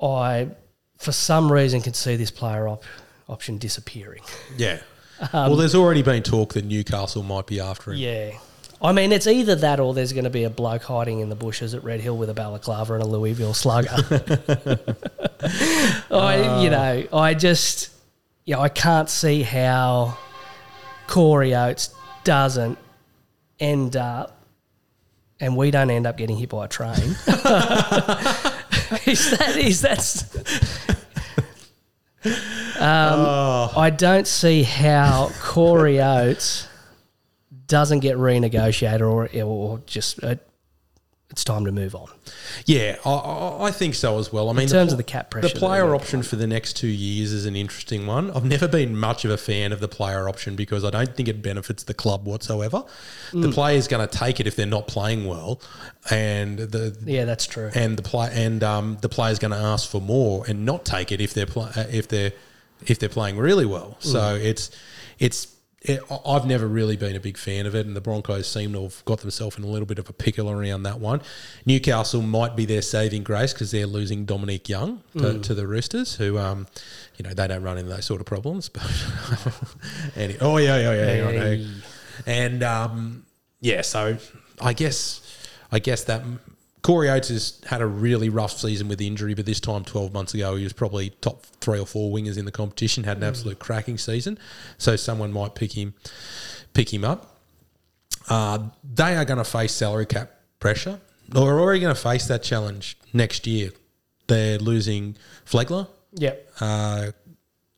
S1: I, for some reason, can see this player op- option disappearing.
S2: Yeah. well, there's already been talk that Newcastle might be after him.
S1: Yeah. I mean, it's either that or there's going to be a bloke hiding in the bushes at Red Hill with a balaclava and a Louisville slugger. I, you know, I just, you know, I can't see how Corey Oates doesn't end up, and we don't end up getting hit by a train. is that is that's? Um, I don't see how Corey Oates doesn't get renegotiated or or just uh, it's time to move on.
S2: Yeah, I- I, think so as well. I mean, in
S1: terms
S2: pl-
S1: of the cap pressure
S2: the player option for the next two years is an interesting one. I've never been much of a fan of the player option because I don't think it benefits the club whatsoever.
S1: Mm.
S2: The player's going to take it if they're not playing well, and the
S1: Yeah, that's true.
S2: and the play and um, the player's going to ask for more and not take it if they're pl- if they're if they're playing really well. So
S1: Mm.
S2: it's it's it, I- I've never really been a big fan of it, and the Broncos seem to have got themselves in a little bit of a pickle around that one. Newcastle might be their saving grace because they're losing Dominic Young to, to the Roosters, who, um, you know, they don't run into those sort of problems. But any, oh yeah, yeah, yeah, I know. And um, yeah, so I guess I guess that Corey Oates has had a really rough season with injury, but this time twelve months ago he was probably top three or four wingers in the competition, had an absolute cracking season. So someone might pick him pick him up. Uh, they are going to face salary cap pressure. Or are already going to face that challenge next year. They're losing Flegler,
S1: Yep.
S2: uh,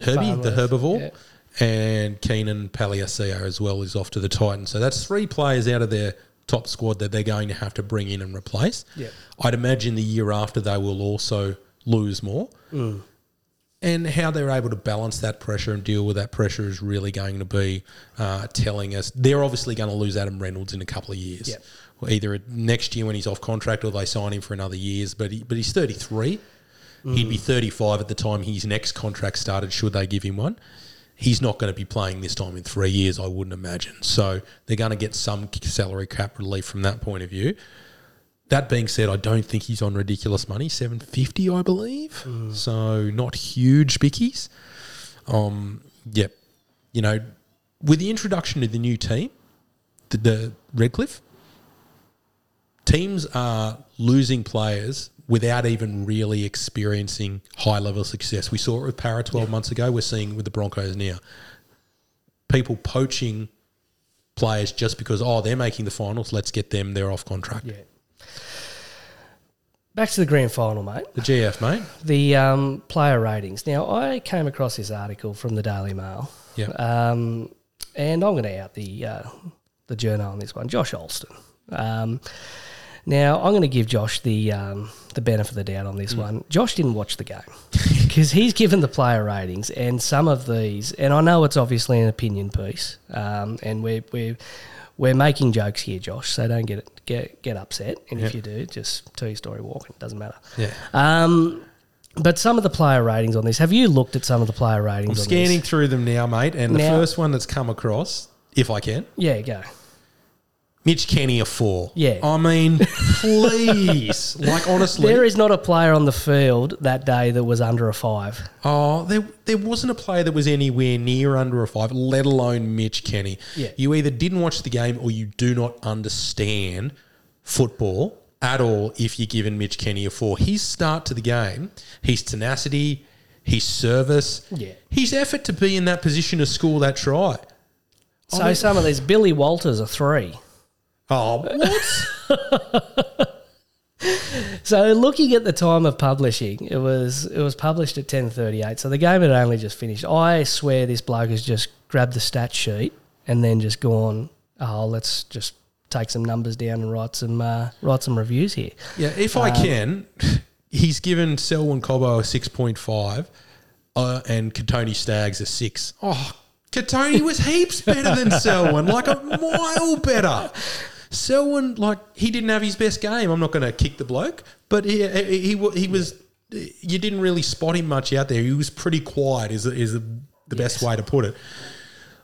S2: Herbie, the herbivore,
S1: yeah.
S2: and Keenan Palasia as well is off to the Titans. So that's three players out of their top squad that they're going to have to bring in and replace.
S1: Yeah.
S2: I'd imagine the year after they will also lose more.
S1: Mm.
S2: And how they're able to balance that pressure and deal with that pressure is really going to be uh, telling us. They're obviously going to lose Adam Reynolds in a couple of years. Well, Either next year when he's off contract or they sign him for another years. But he, but he's 33. He'd be 35 at the time his next contract started, should they give him one. He's not going to be playing this time in three years, I wouldn't imagine. So they're going to get some salary cap relief from that point of view. That being said, I don't think he's on ridiculous money, seven fifty, I believe. So not huge bickies. Um, yep. You know, with the introduction of the new team, the, the Redcliffe, teams are losing players without even really experiencing high level success. We saw it with Para 12 months ago. We're seeing it with the Broncos now. People poaching players just because, oh, they're making the finals, let's get them, they're off contract.
S1: Yeah. Back to the grand final, mate.
S2: The GF, mate.
S1: The um, player ratings. Now, I came across this article from the Daily Mail,
S2: Yeah.
S1: um, and I'm going to out the uh, the journal on this one, Josh Alston. Um, now, I'm going to give Josh the um, the benefit of the doubt on
S2: Mm.
S1: this one. Josh didn't watch the game because he's given the player ratings, and some of these, and I know it's obviously an opinion piece, um, and we're we're we're making jokes here, Josh. So don't get get get upset, and if you do, just tell your story walking. Doesn't matter.
S2: Yeah.
S1: Um, but some of the player ratings on this. Have you looked at some of the player ratings?
S2: I'm scanning
S1: This?
S2: through them now, mate. And the first one that's come across, if I can,
S1: Yeah, go.
S2: Mitch Kenny a four.
S1: Yeah.
S2: I mean, please. like, honestly.
S1: There is not a player on the field that day that was under a five.
S2: Oh, there, there wasn't a player that was anywhere near under a five, let alone Mitch Kenny.
S1: Yeah.
S2: You either didn't watch the game or you do not understand football at all if you're giving Mitch Kenny a four. His start to the game, his tenacity, his service,
S1: Yeah.
S2: his effort to be in that position to score that try.
S1: So some of these, Billy Walters a three.
S2: Oh, what?
S1: So looking at the time of publishing, it was it was published at ten thirty eight. So the game had only just finished. I swear this bloke has just grabbed the stat sheet and then just gone, oh, let's just take some numbers down and write some uh, write some reviews here.
S2: Yeah, if I can, he's given Selwyn Cobbo a 6.5 uh, and Kotoni Staggs a 6. Oh, Kotoni was heaps better than Selwyn, like a mile better. Selwyn, like, he didn't have his best game. I'm not going to kick the bloke, but he, he, he, he was, you didn't really spot him much out there. He was pretty quiet, is, is the, the best way to put it.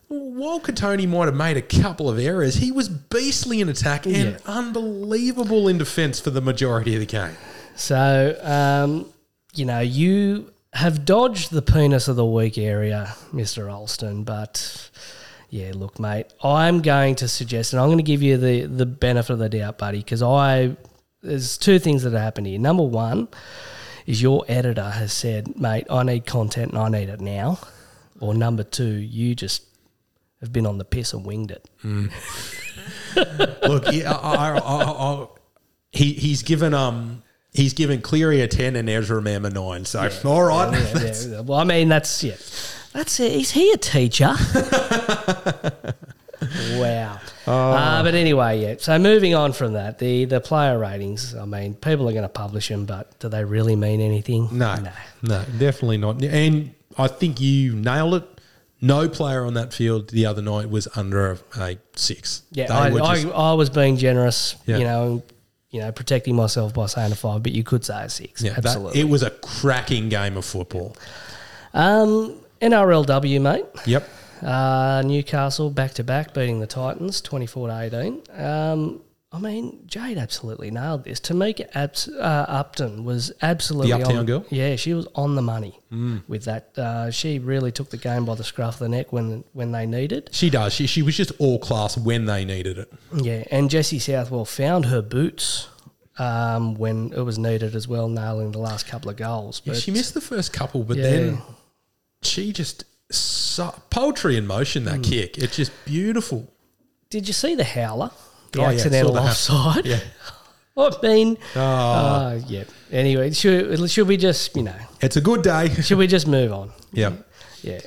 S2: While Kotoni might have made a couple of errors, he was beastly in attack and
S1: Yeah.
S2: unbelievable in defence for the majority of the game.
S1: So, um, you know, you have dodged the penis of the week area, Mr. Alston, but yeah, look, mate, I'm going to suggest, and I'm going to give you the, the benefit of the doubt, buddy, because I, there's two things that have happened here. Number one is your editor has said, mate, I need content and I need it now. Or number two, you just have been on the piss and winged it.
S2: Look, he, I, I, I, I, he he's given um he's given Cleary a ten and Ezra Mam a nine. So all right,
S1: Yeah, yeah. Well, I mean, that's yeah. That's it. Is he a teacher? wow. Uh, but anyway, yeah. So moving on from that, the the player ratings. I mean, people are going to publish them, but do they really mean anything?
S2: no, no, no, definitely not. And I think you nailed it. No player on that field the other night was under a, a six.
S1: Yeah, I,
S2: just-
S1: I, I was being generous.
S2: Yeah.
S1: You know, you know, protecting myself by saying a five, but you could say a six.
S2: yeah, that-
S1: absolutely.
S2: it was a cracking game of football.
S1: um, NRLW, mate.
S2: Yep.
S1: Uh, Newcastle back to back beating the Titans 24 to 18. Um, I mean, Jade absolutely nailed this. Tamika Abs- uh, Upton was absolutely
S2: The Uptown
S1: on,
S2: girl?
S1: Yeah, she was on the money with that. Uh, she really took the game by the scruff of the neck when when they needed.
S2: She does. She, she was just all class when they needed it.
S1: Yeah, and Jesse Southwell found her boots um, when it was needed as well, nailing the last couple of goals.
S2: Yeah, she missed the first couple, but
S1: Yeah.
S2: then she just so, poetry in motion. That kick, it's just beautiful.
S1: Did you see the howler? The
S2: Oh, yeah,
S1: accidental
S2: ha-
S1: offside.
S2: Yeah,
S1: I mean,
S2: oh,
S1: uh, yeah. Anyway, should should we just you know
S2: it's a good day.
S1: should we just move on?
S2: yeah,
S1: Yeah.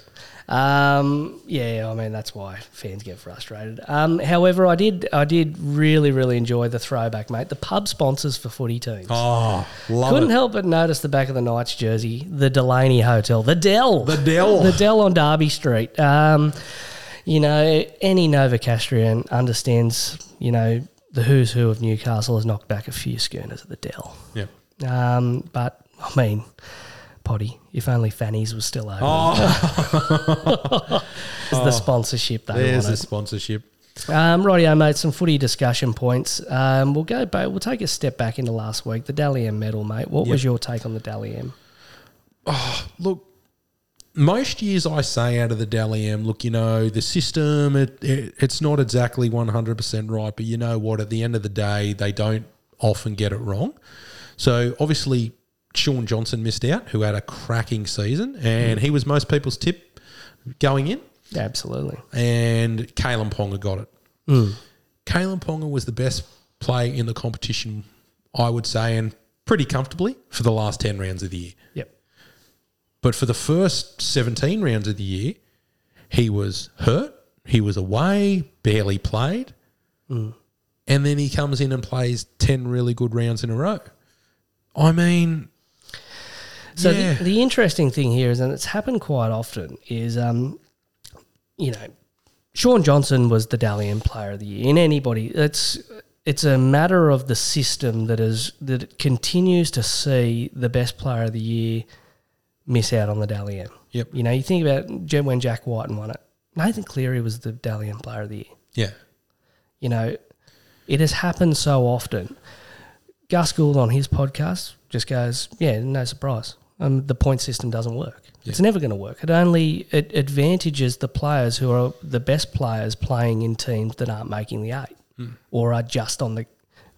S1: Um, yeah, I mean that's why fans get frustrated. Um, however, I did I did really really enjoy the throwback, mate. The pub sponsors for footy teams.
S2: oh, love
S1: Couldn't
S2: it.
S1: help but notice the back of the Knights jersey, the Delany Hotel, the Dell,
S2: The Dell.
S1: the Dell on Darby Street. Um, you know, any Novocastrian understands. You know, the who's who of Newcastle has knocked back a few schooners at the Dell.
S2: Yeah.
S1: Um, but I mean, Potty, if only Fanny's was still open.
S2: Oh,
S1: It's the sponsorship they
S2: there's the sponsorship.
S1: Um, rightio, mate. Some footy discussion points. Um, we'll go. Back, we'll take a step back into last week. The Dally M medal, mate. What was your take on the Dally M?
S2: Look, most years I say out of the Dally M, look, you know, the system, it, it, it's not exactly 100% right, but you know what? At the end of the day, they don't often get it wrong. So obviously, Shaun Johnson missed out, who had a cracking season, and he was most people's tip going in,
S1: Absolutely.
S2: and Kalyn Ponga got it. Hmm. Kalyn Ponga was the best player in the competition, I would say, and pretty comfortably for the last 10 rounds of the year.
S1: Yep.
S2: But for the first 17 rounds of the year, he was hurt. He was away, barely played. Hmm. And then he comes in and plays 10 really good rounds in a row. I mean,
S1: So
S2: yeah.
S1: the, the interesting thing here is, and it's happened quite often, is um, you know, Shaun Johnson was the Dally M Player of the Year. In anybody, it's it's a matter of the system that is that continues to see the best Player of the Year miss out on the Dally M.
S2: Yep.
S1: You know, you think about when Jack Wighton won it. Nathan Cleary was the Dally M Player of the Year.
S2: yeah.
S1: You know, it has happened so often. Gus Gould on his podcast just goes, "Yeah, no surprise. Um, the point system doesn't work. It's never going to work. It only it advantages the players who are the best players playing in teams that aren't making the eight or are just on the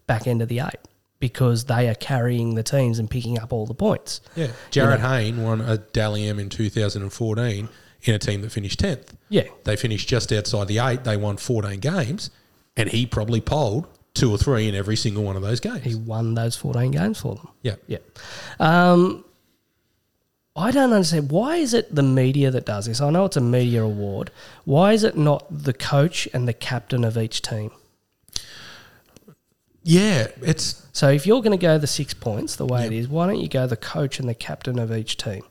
S1: back end of the eight because they are carrying the teams and picking up all the points.
S2: Yeah. Jarryd Hayne won a Dally M in 2014 in a team that finished 10th.
S1: Yeah,
S2: They finished just outside the eight. They won 14 games, and he probably polled two or three in every single one of those games.
S1: he won those fourteen games for them.
S2: yeah.
S1: Yeah. Um, I don't understand. Why is it the media that does this? I know it's a media award. Why is it not the coach and the captain of each team?
S2: Yeah. It's
S1: So if you're going to go the six points the way it is, why don't you go the coach and the captain of each team?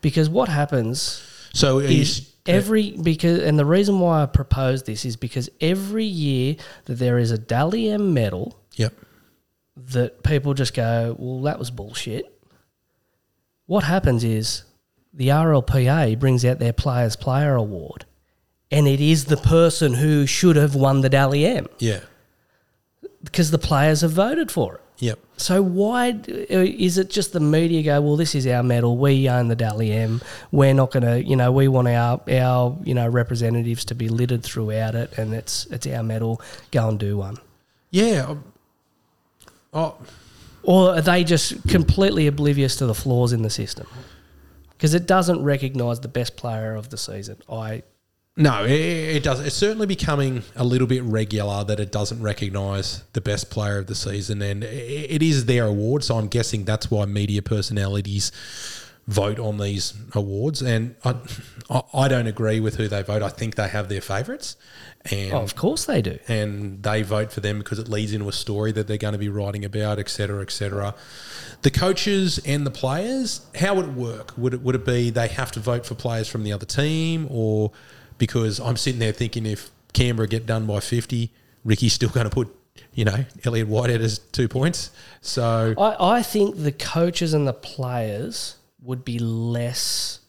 S1: Because what happens
S2: so is
S1: every because and the reason why I propose this is because every year that there is a Dally M medal
S2: Yep.
S1: that people just go, well, that was bullshit. What happens is the RLPA brings out their Players Player Award, and it is the person who should have won the Dally M
S2: Yeah.
S1: because the players have voted for it.
S2: Yep.
S1: So why uh, is it just the media go? Well, this is our medal. We own the Dally M. We're not going to, you know, we want our our you know representatives to be littered throughout it, and it's it's our medal. Go and do one.
S2: Yeah. Oh,
S1: Or are they just completely oblivious to the flaws in the system? Because it doesn't recognise the best player of the season. I
S2: no, it, it does. It's certainly becoming a little bit regular that it doesn't recognise the best player of the season, and i- it is their award. So I'm guessing that's why media personalities vote on these awards. And I, I, don't agree with who they vote. I think they have their favourites, and
S1: oh, of course they do.
S2: and they vote for them because it leads into a story that they're going to be writing about, etc., cetera, et cetera. The coaches and the players, how would it work? Would it would it be they have to vote for players from the other team, or because I'm sitting there thinking if Canberra get done by fifty, Ricky's still going to put you know Elliott Whitehead as two points. So
S1: I, I think the coaches and the players would be less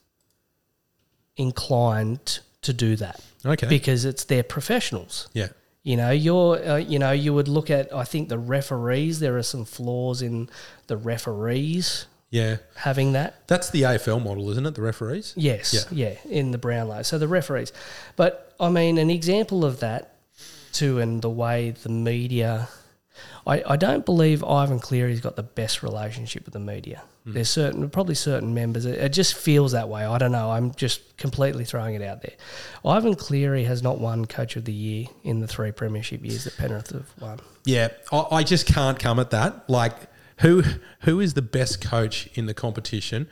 S1: inclined to do that
S2: Okay.
S1: because it's their professionals.
S2: yeah.
S1: You know, you're, uh, you know, you would look at, I think, the referees. There are some flaws in the referees
S2: Yeah.
S1: having that.
S2: That's the AFL model, isn't it? The referees?
S1: Yes, yeah, yeah in the brown Brownlow. So the referees. But I mean, an example of that too, and the way the media. I, I don't believe Ivan Cleary's got the best relationship with the media. Hmm. There's certain, probably certain members. It, it just feels that way. I don't know. I'm just completely throwing it out there. Ivan Cleary has not won Coach of the Year in the three premiership years that Penrith have won.
S2: Yeah. I, I just can't come at that. Like, who who is the best coach in the competition?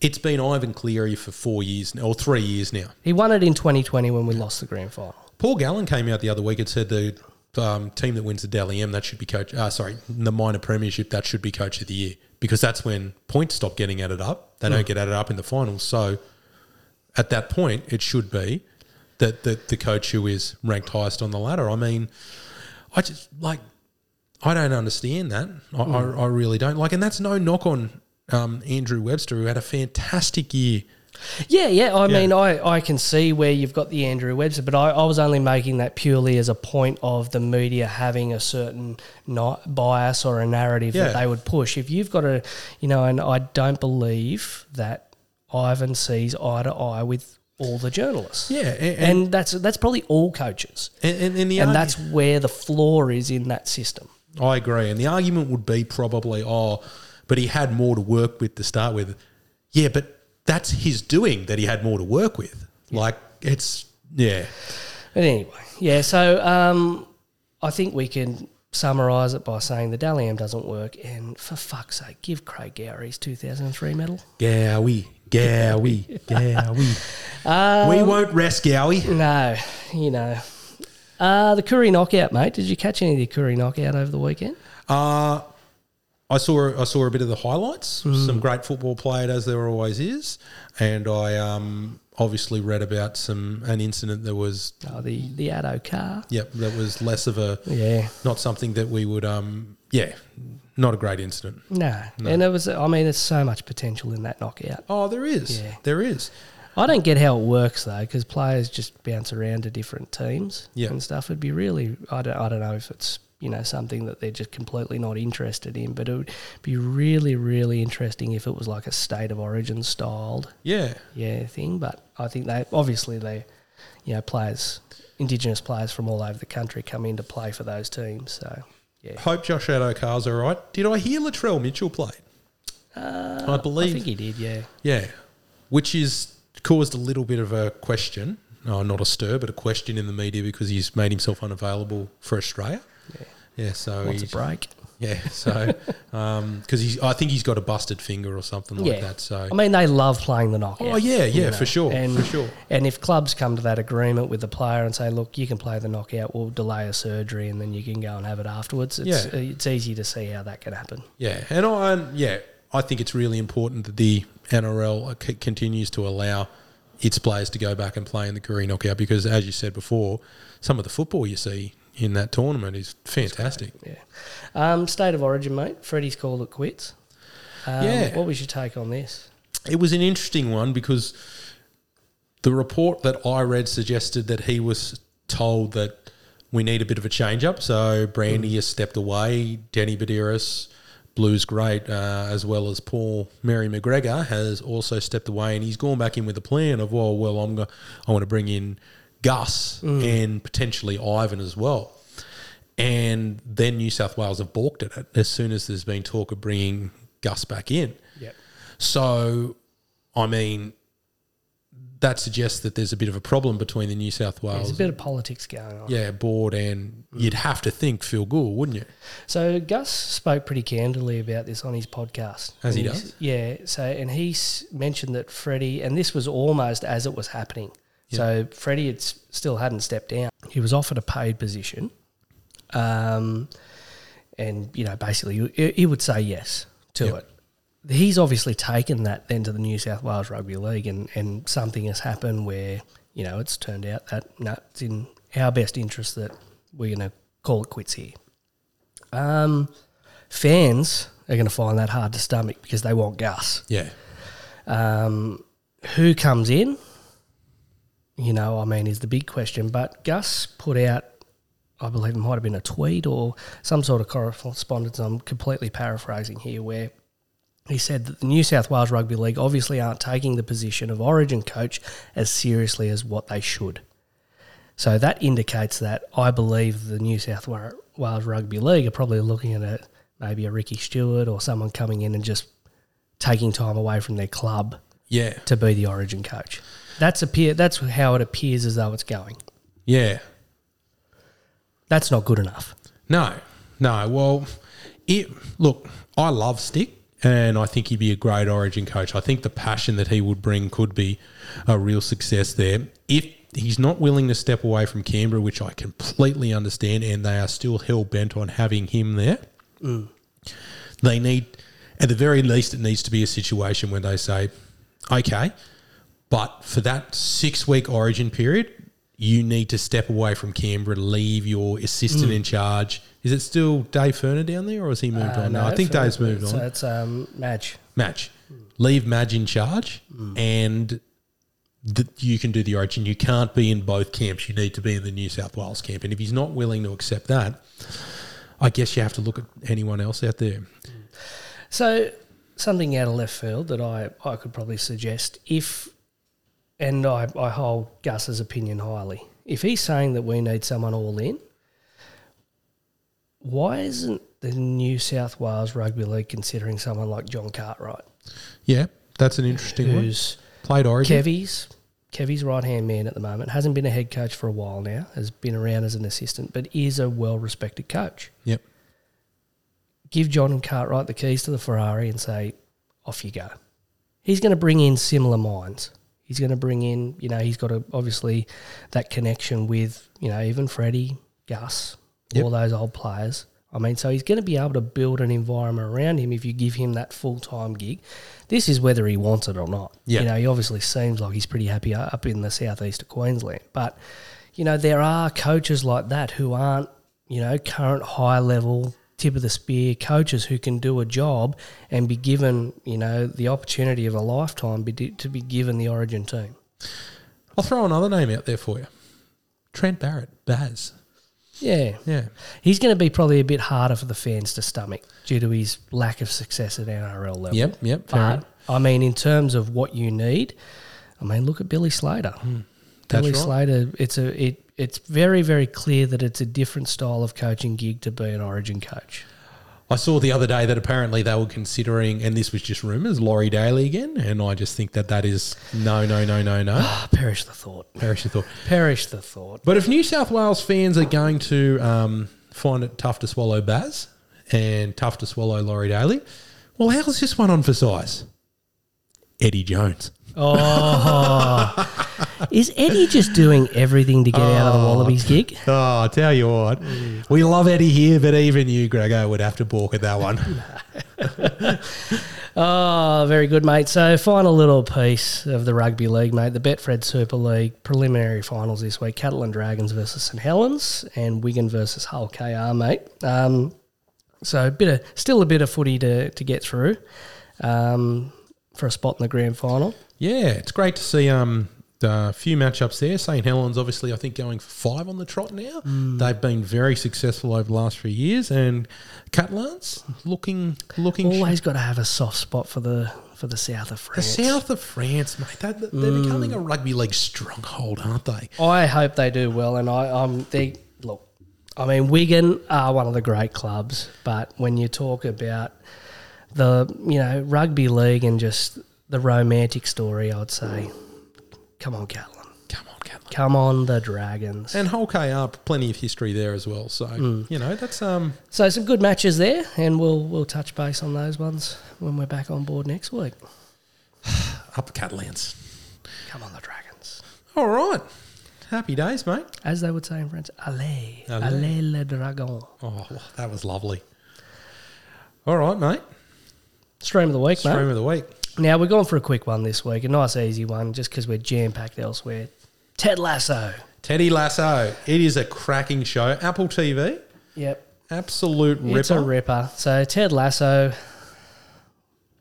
S2: It's been Ivan Cleary for four years now, or three years now.
S1: He won it in 2020 when we lost the grand final.
S2: Paul Gallen came out the other week and said the um, team that wins the Dally M that should be coach. Uh, sorry, the minor premiership that should be coach of the year because that's when points stop getting added up. They don't get added up in the finals. So at that point, it should be that the, the coach who is ranked highest on the ladder. I mean, I just like I don't understand that. I, I, I really don't like, and that's no knock on um, Andrew Webster who had a fantastic year.
S1: Yeah, yeah. I
S2: Yeah.
S1: mean, I, I can see where you've got the Andrew Webster, but I, I was only making that purely as a point of the media having a certain not bias or a narrative
S2: Yeah.
S1: that they would push. If you've got a, you know, and I don't believe that Ivan sees eye to eye with all the journalists.
S2: Yeah, and, and,
S1: And that's that's probably all coaches.
S2: and, and, and the
S1: And
S2: argu-
S1: that's where the flaw is in that system.
S2: I agree. And the argument would be probably, oh, but he had more to work with to start with. Yeah, but that's his doing that he had more to work with. Like, it's, yeah.
S1: But anyway, yeah. So um, I think we can summarise it by saying the Dally M doesn't work, and for fuck's sake, give Craig Gower his 2003 medal.
S2: Gowie, Gowie, Gowie. we won't rest, Gowie.
S1: No, you know. Uh, the Koori knockout, mate. Did you catch any of the Koori knockout over the weekend?
S2: Uh, I saw I saw a bit of the highlights. Some great football played as there always is, and I um, obviously read about some an incident that was
S1: Oh, the the Addo-Carr.
S2: yep that was less of a
S1: Yeah.
S2: not something that we would um yeah not a great incident.
S1: No. and it was. I mean, there's so much potential in that knockout.
S2: Oh, there is.
S1: Yeah.
S2: There is.
S1: I don't get how it works though, because players just bounce around to different teams
S2: Yeah.
S1: and stuff. It'd be really, I don't, I don't know if it's you know something that they're just completely not interested in, but it would be really, really interesting if it was like a state of origin styled,
S2: Yeah.
S1: yeah, thing. But I think they obviously they, you know, players, Indigenous players from all over the country come in to play for those teams. So yeah,
S2: Hope Josh Addo-Carr's all right. Did I hear Latrell Mitchell played? I
S1: I
S2: believe.
S1: think he did. Yeah,
S2: yeah. Which is caused a little bit of a question. Oh, not a stir, but a question in the media because he's made himself unavailable for Australia. Yeah. Yeah. So
S1: wants a break.
S2: yeah. So um, because he's, I think he's got a busted finger or something like
S1: yeah,
S2: that. So
S1: I mean, they love playing the knockout.
S2: Oh, yeah,
S1: you
S2: yeah, for sure,
S1: And,
S2: for sure.
S1: And if clubs come to that agreement with the player and say, "Look, you can play the knockout, we'll delay a surgery, and then you can go and have it afterwards," it's
S2: Yeah.
S1: Uh, it's easy to see how that can happen.
S2: Yeah, and I and yeah, I think it's really important that the NRL uh, c- continues to allow its players to go back and play in the Koori knockout because, as you said before, some of the football you see in that tournament is fantastic.
S1: Yeah. Um, state of origin, mate. Freddie's called it quits. Um,
S2: Yeah.
S1: What was your take on this?
S2: It was an interesting one because the report that I read suggested that he was told that we need a bit of a change up. So Brandy has stepped away. Danny Buderus, Blues great, uh, as well as Paul Mary McGregor has also stepped away, and he's gone back in with a plan of well, well, I'm go- I want to bring in Gus mm. and potentially Ivan as well. And then New South Wales have balked at it as soon as there's been talk of bringing Gus back in.
S1: Yep.
S2: So, I mean, that suggests that there's a bit of a problem between the New South Wales.
S1: There's a bit of politics going on.
S2: yeah, board and mm. you'd have to think Phil Gould, wouldn't you?
S1: So Gus spoke pretty candidly about this on his podcast.
S2: As he does?
S1: Yeah. So and he mentioned that Freddie, and this was almost as it was happening. So Freddie had still hadn't stepped down. He was offered a paid position, um, and you know basically he, he would say yes to
S2: Yep.
S1: it. He's obviously taken that then to the New South Wales Rugby League, and, and something has happened where you know it's turned out that no, it's in our best interest that we're going to call it quits here. Um, fans are going to find that hard to stomach because they want Gus.
S2: Yeah.
S1: Um, who comes in? You know, I mean, is the big question. But Gus put out, I believe it might have been a tweet or some sort of correspondence. I'm completely paraphrasing here, where he said that the New South Wales Rugby League obviously aren't taking the position of origin coach as seriously as what they should. So that indicates that I believe the New South Wales Rugby League are probably looking at maybe a Ricky Stewart or someone coming in and just taking time away from their club
S2: Yeah.
S1: to be the origin coach. That's appear. That's how it appears as though it's going.
S2: Yeah.
S1: That's not good enough.
S2: No, no. Well, it, look, I love Stick, and I think he'd be a great Origin coach. I think the passion that he would bring could be a real success there. If he's not willing to step away from Canberra, which I completely understand, and they are still hell bent on having him there, mm. they need, at the very least, it needs to be a situation where they say, okay, but for that six week origin period, you need to step away from Canberra, leave your assistant in charge. Is it still Dave Furner down there, or has he moved
S1: Uh,
S2: on? No, I think
S1: for-
S2: Dave's moved on.
S1: So it's um, Madge.
S2: Madge, leave Madge in charge, and th- you can do the origin. You can't be in both camps. You need to be in the New South Wales camp. And if he's not willing to accept that, I guess you have to look at anyone else out there.
S1: So something out of left field that I, I could probably suggest if, and I, I hold Gus's opinion highly. If he's saying that we need someone all in, why isn't the New South Wales Rugby League considering someone like John Cartwright,
S2: Yeah, that's an interesting one.
S1: who's
S2: Played origin.
S1: Kevy's Kevy's right hand man at the moment, hasn't been a head coach for a while now, has been around as an assistant, but is a well respected coach.
S2: Yep.
S1: Give John Cartwright the keys to the Ferrari and say, off you go. He's going to bring in similar minds. He's going to bring in, you know, he's got a, obviously that connection with, you know, even Freddie, Gus,
S2: Yep.
S1: all those old players. I mean, so he's going to be able to build an environment around him if you give him that full time gig. This is whether he wants it or not.
S2: Yeah.
S1: You know, he obviously seems like he's pretty happy up in the southeast of Queensland. But, you know, there are coaches like that who aren't, you know, current high level, tip of the spear coaches who can do a job and be given, you know, the opportunity of a lifetime to be given the origin team.
S2: I'll throw another name out there for you. Trent Barrett, Baz.
S1: Yeah.
S2: Yeah.
S1: He's going to be probably a bit harder for the fans to stomach due to his lack of success at NRL level.
S2: Yep, yep,
S1: But
S2: enough.
S1: I mean, in terms of what you need, I mean, look at Billy Slater.
S2: Hmm. That's
S1: Billy
S2: right.
S1: Slater. It's a it. It's very very clear that it's a different style of coaching gig to be an Origin coach.
S2: I saw the other day that apparently they were considering, and this was just rumours, Laurie Daley again, and I just think that that is no, no, no, no, no.
S1: Ah, perish the thought.
S2: Perish the thought.
S1: Perish the thought.
S2: But if New South Wales fans are going to um, find it tough to swallow Baz and tough to swallow Laurie Daley, well, how's this one on for size? Eddie Jones.
S1: Oh, is Eddie just doing everything to get out of the Wallabies gig?
S2: Oh, I tell you what, we love Eddie here, but even you, Greggo, would have to balk at that one.
S1: Oh, very good, mate. So, final little piece of the rugby league, mate. The Betfred Super League preliminary finals this week: Catalan Dragons versus St Helens, and Wigan versus Hull KR, mate. Um, so, a bit of still a bit of footy to to get through um, for a spot in the grand final.
S2: yeah, it's great to see um, a few matchups there. St. Helens, obviously, I think going for five on the trot now. They've been very successful over the last few years, and Catalans looking looking
S1: Always got to have a soft spot for the for the south of France.
S2: The south of France, mate, they, they're becoming a rugby league stronghold, aren't they?
S1: I hope they do well, and I, I'm they look. I mean, Wigan are one of the great clubs, but when you talk about the you know rugby league and just the romantic story, I'd say, come on, Catalan,
S2: Come on, Catlin.
S1: come on, the Dragons.
S2: And Hull KR, plenty of history there as well. So you know that's um
S1: So some good matches there, and we'll we'll touch base on those ones when we're back on board next week.
S2: up Catalans.
S1: Come on, the Dragons,
S2: All right, happy days, mate.
S1: as they would say in French, allez,
S2: Allez.
S1: allez les dragons.
S2: Oh, that was lovely. All right, mate.
S1: Stream of the week, mate.
S2: Stream of the week.
S1: Now we're going for a quick one this week, a nice easy one, just because we're jam packed elsewhere. Ted Lasso.
S2: Teddy Lasso. It is a cracking show. Apple TV.
S1: Yep,
S2: Absolute ripper.
S1: it's a ripper. So Ted Lasso.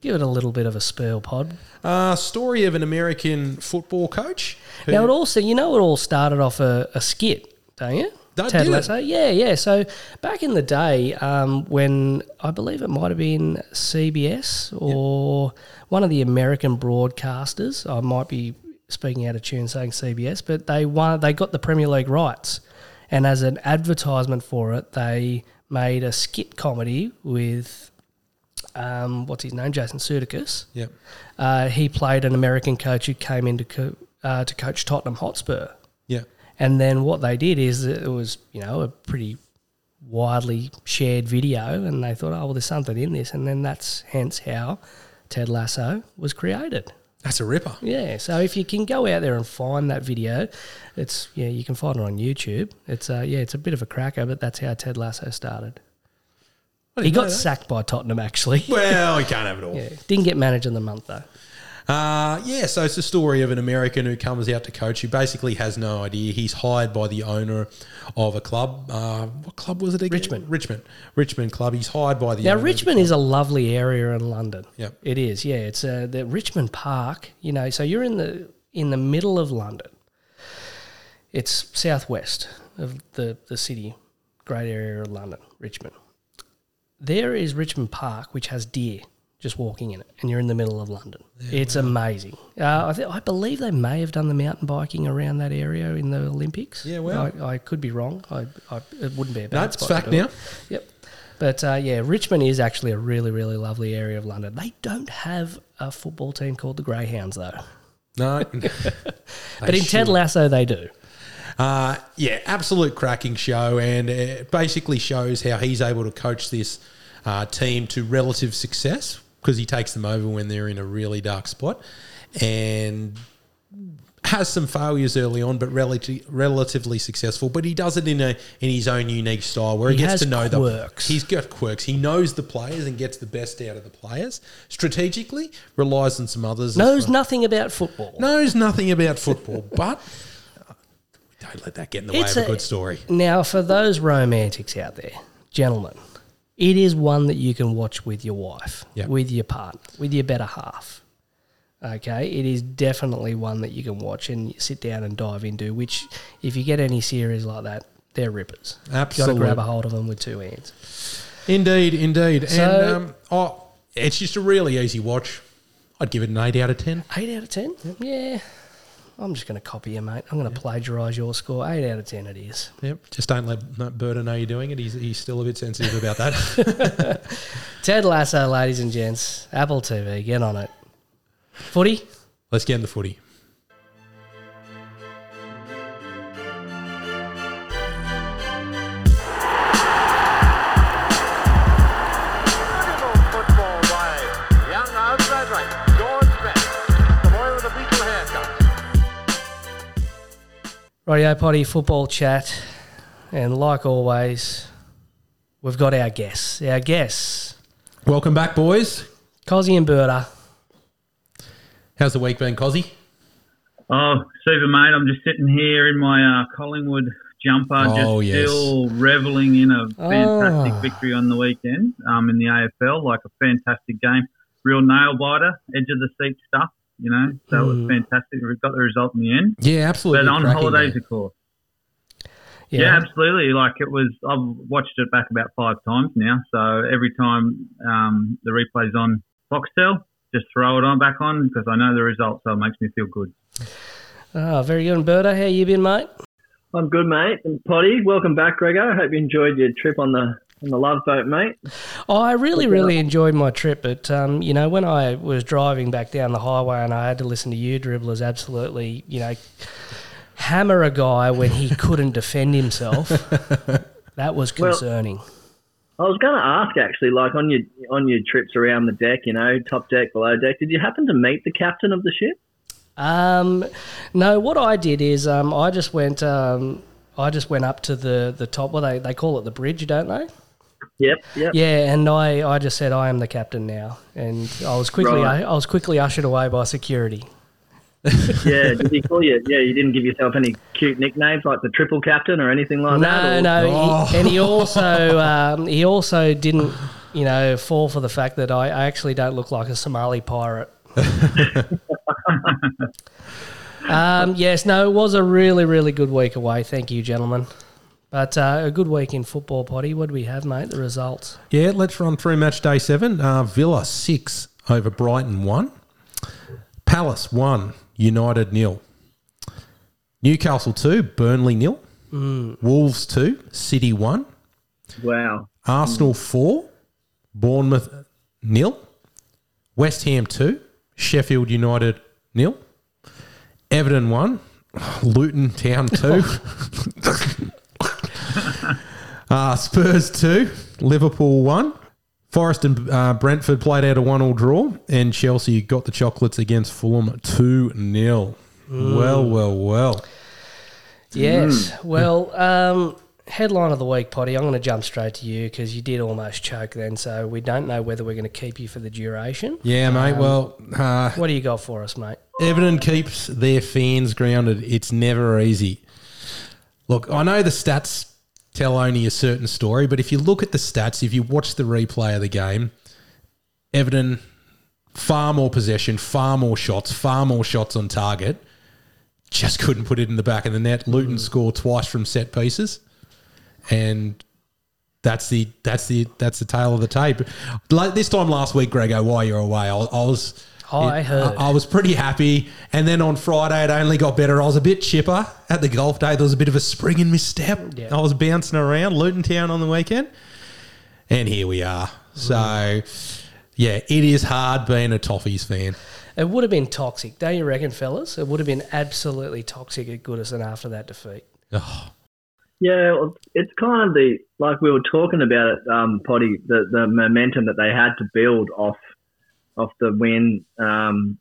S1: Give it a little bit of a spell, pod.
S2: Uh, story of an American football coach. who-
S1: Now it also, you know, it all started off a, a skit, don't you?
S2: That
S1: Ted? Lasso. Yeah, yeah. So back in the day, um, when I believe it might have been CBS or one of the American broadcasters, I might be speaking out of tune saying CBS, but they won. They got the Premier League rights, and as an advertisement for it, they made a skit comedy with. Um, what's his name? Jason Sudeikis.
S2: Yep.
S1: Uh, he played an American coach who came in to, co- uh, to coach Tottenham Hotspur. And then what they did is it was, you know, a pretty widely shared video, and they thought, oh, well, there's something in this. And then that's hence how Ted Lasso was created.
S2: That's a ripper.
S1: Yeah, so if you can go out there and find that video, it's yeah, you can find it on YouTube. It's uh, yeah, it's a bit of a cracker, but that's how Ted Lasso started. He got sacked by Tottenham actually.
S2: Well, he can't have it all.
S1: Yeah, didn't get manager of the month though.
S2: Uh, yeah, so it's a story of an American who comes out to coach who basically has no idea. He's hired by the owner of a club. Uh, what club was it again?
S1: Richmond.
S2: Richmond. Richmond club. He's hired by the
S1: Now
S2: owner of the
S1: Richmond is a lovely area in London.
S2: Yep.
S1: it is. Yeah, it's uh, the Richmond Park. You know, so you're in the in the middle of London. It's southwest of the the city, great area of London, Richmond. There is Richmond Park, which has deer just walking in it, and you're in the middle of London. it's amazing. Uh, I, th- I believe they may have done the mountain biking around that area in the Olympics.
S2: Yeah, well.
S1: I, I could be wrong. I, I, it wouldn't be a bad
S2: No,
S1: spot to
S2: fact
S1: do it.
S2: now.
S1: Yep. But uh, yeah, Richmond is actually a really, really lovely area of London. They don't have a football team called the Greyhounds, though.
S2: No.
S1: But in Ted Lasso, they do.
S2: Uh, yeah, absolute cracking show, and it basically shows how he's able to coach this uh, team to relative success because he takes them over when they're in a really dark spot, and has some failures early on, but relatively relatively successful. But he does it in a in his own unique style, where he,
S1: He
S2: gets to know
S1: quirks.
S2: the he's got quirks. He knows the players and gets the best out of the players. Strategically, relies on some others.
S1: Knows
S2: well.
S1: nothing about football.
S2: knows nothing about football, but. Don't let that get in the
S1: It's
S2: way of a
S1: a-
S2: good story.
S1: Now, for those romantics out there, gentlemen, it is one that you can watch with your wife,
S2: Yep.
S1: with your partner, with your better half. Okay, it is definitely one that you can watch and sit down and dive into. Which, if you get any series like that, they're rippers. Absolutely, got to grab a hold of them with two hands.
S2: Indeed, indeed.
S1: So-
S2: and um, oh, it's just a really easy watch. I'd give it an 8 out of 10.
S1: Eight out of ten. Yeah, I'm just going to copy you, mate. I'm going to plagiarise your score. Eight out of ten, it is.
S2: Yep. Just don't let let Berta know you're doing it. He's, he's still a bit sensitive about that.
S1: Ted Lasso, ladies and gents, Apple TV, get on it. Footy.
S2: Let's get in the footy.
S1: Radio Potty Football Chat. And like always, we've got our guests. Our guests,
S2: Welcome back, boys.
S1: Cozzy and Berta.
S2: How's the week been, Cozzy?
S5: Oh, super, mate. I'm just sitting here in my uh, Collingwood jumper,
S2: Oh,
S5: just
S2: yes.
S5: still reveling in a fantastic
S1: Oh.
S5: victory on the weekend um, in the AFL. Like a fantastic game. Real nail biter, edge of the seat stuff, you know. So it was
S1: Mm.
S5: fantastic. We got the result in the end.
S2: Yeah, absolutely.
S5: But on
S2: cracking
S5: holidays,
S2: game.
S5: of course. Yeah. absolutely. Like it was, I've watched it back about five times now. So every time um, the replay's on Foxtel, just throw it on back on because I know the result, so it makes me feel good.
S1: Oh, very good. And Berta, how you been, mate?
S7: I'm good, mate. And Potty, welcome back, Greggo. I Hope you enjoyed your trip on the on the love boat, mate.
S1: Oh, I really, really enjoyed my trip. But, um, you know, when I was driving back down the highway and I had to listen to you dribblers absolutely, you know, hammer a guy when he couldn't defend himself, that was
S7: Well-
S1: concerning.
S7: I was going to ask actually, like on your on your trips around the deck, you know, top deck, below deck, did you happen to meet the captain of the ship?
S1: Um, no, what I did is um, I just went um, I just went up to the, the top. Well, they, they call it the bridge, don't they?
S7: Yep, yep.
S1: Yeah, and I, I just said I am the captain now, and I was quickly
S7: Right.
S1: I, was quickly ushered away by security.
S7: yeah. Did he call you? Yeah, you didn't give yourself any cute nicknames like the triple captain or anything like that.
S1: No,
S7: or-
S1: no,
S2: Oh.
S1: he, and he also um, he also didn't you know, fall for the fact that I, I actually don't look like a Somali pirate. um, yes, no, it was a really, really good week away. Thank you, gentlemen. But uh, a good week in football, Potty. What do we have, mate? The results.
S2: Yeah, let's run through match day seven. Uh, Villa six over Brighton one. Palace one. United nil. Newcastle two. Burnley nil. Wolves two. City one.
S7: Wow.
S2: Arsenal four. Bournemouth nil. West Ham two. Sheffield United nil. Everton one. Luton Town two. Uh, Spurs two, Liverpool one. Forest and uh, Brentford played out a one-all draw, and Chelsea got the chocolates against Fulham two 0 Well, well, well.
S1: Yes. Well, um, headline of the week, Potty. I'm going to jump straight to you because you did almost choke then, so we don't know whether we're going to keep you for the duration.
S2: Yeah, mate. well, uh,
S1: What do you got for us, mate?
S2: Everton keeps their fans grounded. It's never easy. Look, I know the stats tell only a certain story, but if you look at the stats, if you watch the replay of the game, Everton far more possession, far more shots, far more shots on target. Just couldn't put it in the back of the net. Luton mm. scored twice from set pieces, and that's the that's the that's the tail of the tape. Like this time last week, Greggo, while you're away, I, I was.
S1: Oh, I heard.
S2: I, I was pretty happy, and then on Friday it only got better. I was a bit chipper at the golf day. There was a bit of a spring and misstep.
S1: Yeah.
S2: I was bouncing around Luton Town on the weekend, and here we are. So, yeah, it is hard being a Toffees fan.
S1: It would have been toxic, don't you reckon, fellas? It would have been absolutely toxic at Goodison after that defeat.
S2: Oh,
S7: Yeah, well, it's kind of the like we were talking about it, um, Potty, the the momentum that they had to build off off the win um,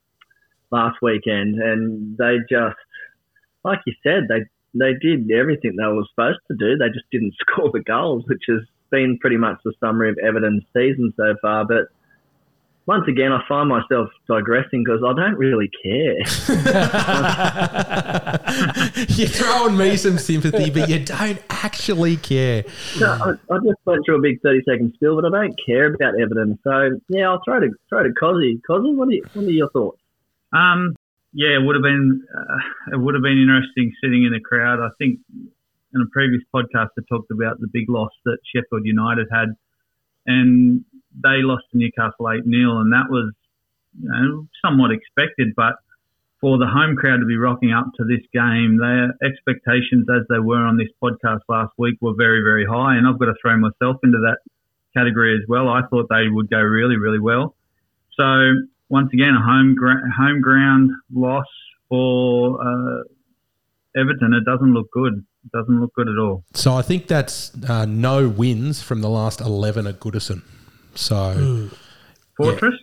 S7: last weekend, and they just, like you said, they they did everything they were supposed to do. They just didn't score the goals, which has been pretty much the summary of Everton's season so far. But once again, I find myself digressing because I don't really care.
S2: You're throwing me some sympathy, but you don't actually care.
S7: No, I, I just went through a big thirty second spill, but I don't care about Everton. So yeah, I'll throw to throw to Cozzy. Cozzy, what are you, what are your thoughts?
S5: Um, yeah, it would have been uh, it would have been interesting sitting in the crowd. I think in a previous podcast I talked about the big loss that Sheffield United had, and they lost to Newcastle eight 0 and that was you know, somewhat expected. But for the home crowd to be rocking up to this game, their expectations, as they were on this podcast last week, were very very high, and I've got to throw myself into that category as well. I thought they would go really really well. So once again, a home gra- home ground loss for uh, Everton. It doesn't look good. It doesn't look good at all.
S2: So I think that's uh, no wins from the last 11 at Goodison. So,
S5: Fortress,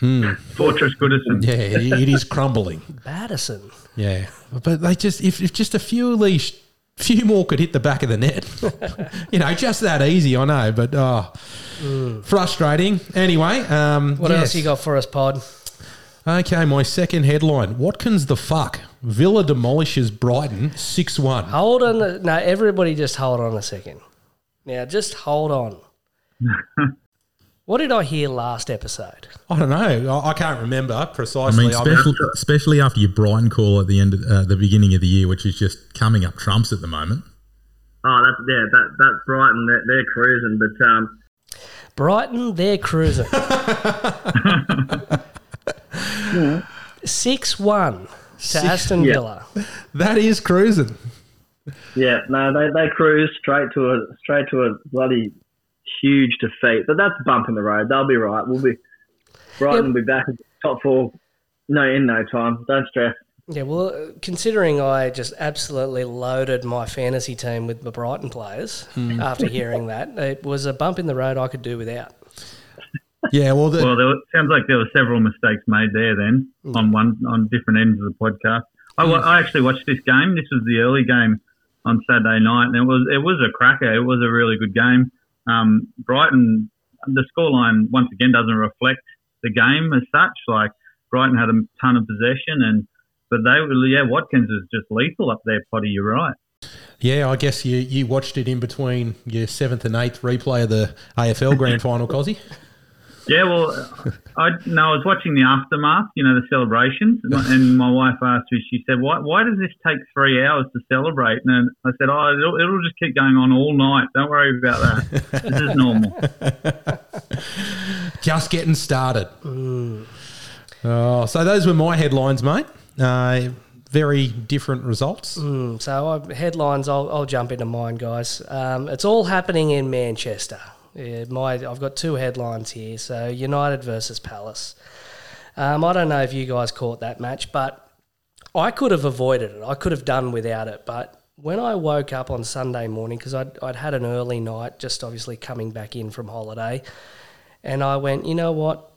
S2: hmm,
S5: Fortress Goodison.
S2: yeah, it- it is crumbling.
S1: Battison.
S2: Yeah, but they just if, if just a few of these few more could hit the back of the net, you know, just that easy. I know, but oh, frustrating. Anyway, um,
S1: What
S2: yes.
S1: else you got for us, Pod?
S2: Okay, my second headline: Watkins the fuck. Villa demolishes Brighton six one.
S1: Hold on. a- No, everybody just hold on a second. Now, just hold on. what did I hear last episode?
S2: I don't know. I, I can't remember precisely.
S4: I
S2: precisely.
S4: mean, especially, especially after your Brighton call at the end, of, uh, the beginning of the year, which is just coming up trumps at the moment.
S7: Oh, that's yeah, that that's Brighton. They're, they're cruising, but um,
S1: Brighton, they're cruising. 6 1 to Aston
S7: yeah.
S1: Villa.
S2: that is cruising.
S7: yeah, no, they they cruise straight to a straight to a bloody huge defeat. But that's a bump in the road. They'll be right. We'll be Brighton
S1: Yep.
S7: will be back top four. No, in no time. Don't stress.
S1: Yeah, well, uh, considering I just absolutely loaded my fantasy team with the Brighton players hmm. after hearing that, it was a bump in the road I could do without.
S2: Yeah, well, the,
S5: Well, there were, sounds like there were several mistakes made there then hmm. on one on different ends of the podcast. I, wa- hmm. I actually watched this game. This was the early game on Saturday night, and it was it was a cracker. It was a really good game. Um, Brighton, the scoreline once again doesn't reflect the game as such. Like Brighton had a ton of possession, and but they were yeah, Watkins is just lethal up there. Potty, you're right.
S2: Yeah, I guess you, you watched it in between your seventh and eighth replay of the AFL Grand Final, Cozzy.
S5: Yeah, well, I no, I was watching the aftermath, you know, the celebrations, and my- wife asked me. She said, "Why? Why does this take three hours to celebrate?" And I said, "Oh, it'll, it'll just keep going on all night. Don't worry about that. this is normal."
S2: Just getting started. Oh, so those were my headlines, mate. Uh, very different results.
S1: Mm, so I, headlines, I'll, I'll jump into mine, guys. Um, it's all happening in Manchester. Yeah, my I've got two headlines here. So United versus Palace. Um, I don't know if you guys caught that match, but I could have avoided it. I could have done without it. But when I woke up on Sunday morning, because I'd, I'd had an early night, just obviously coming back in from holiday, and I went, you know what?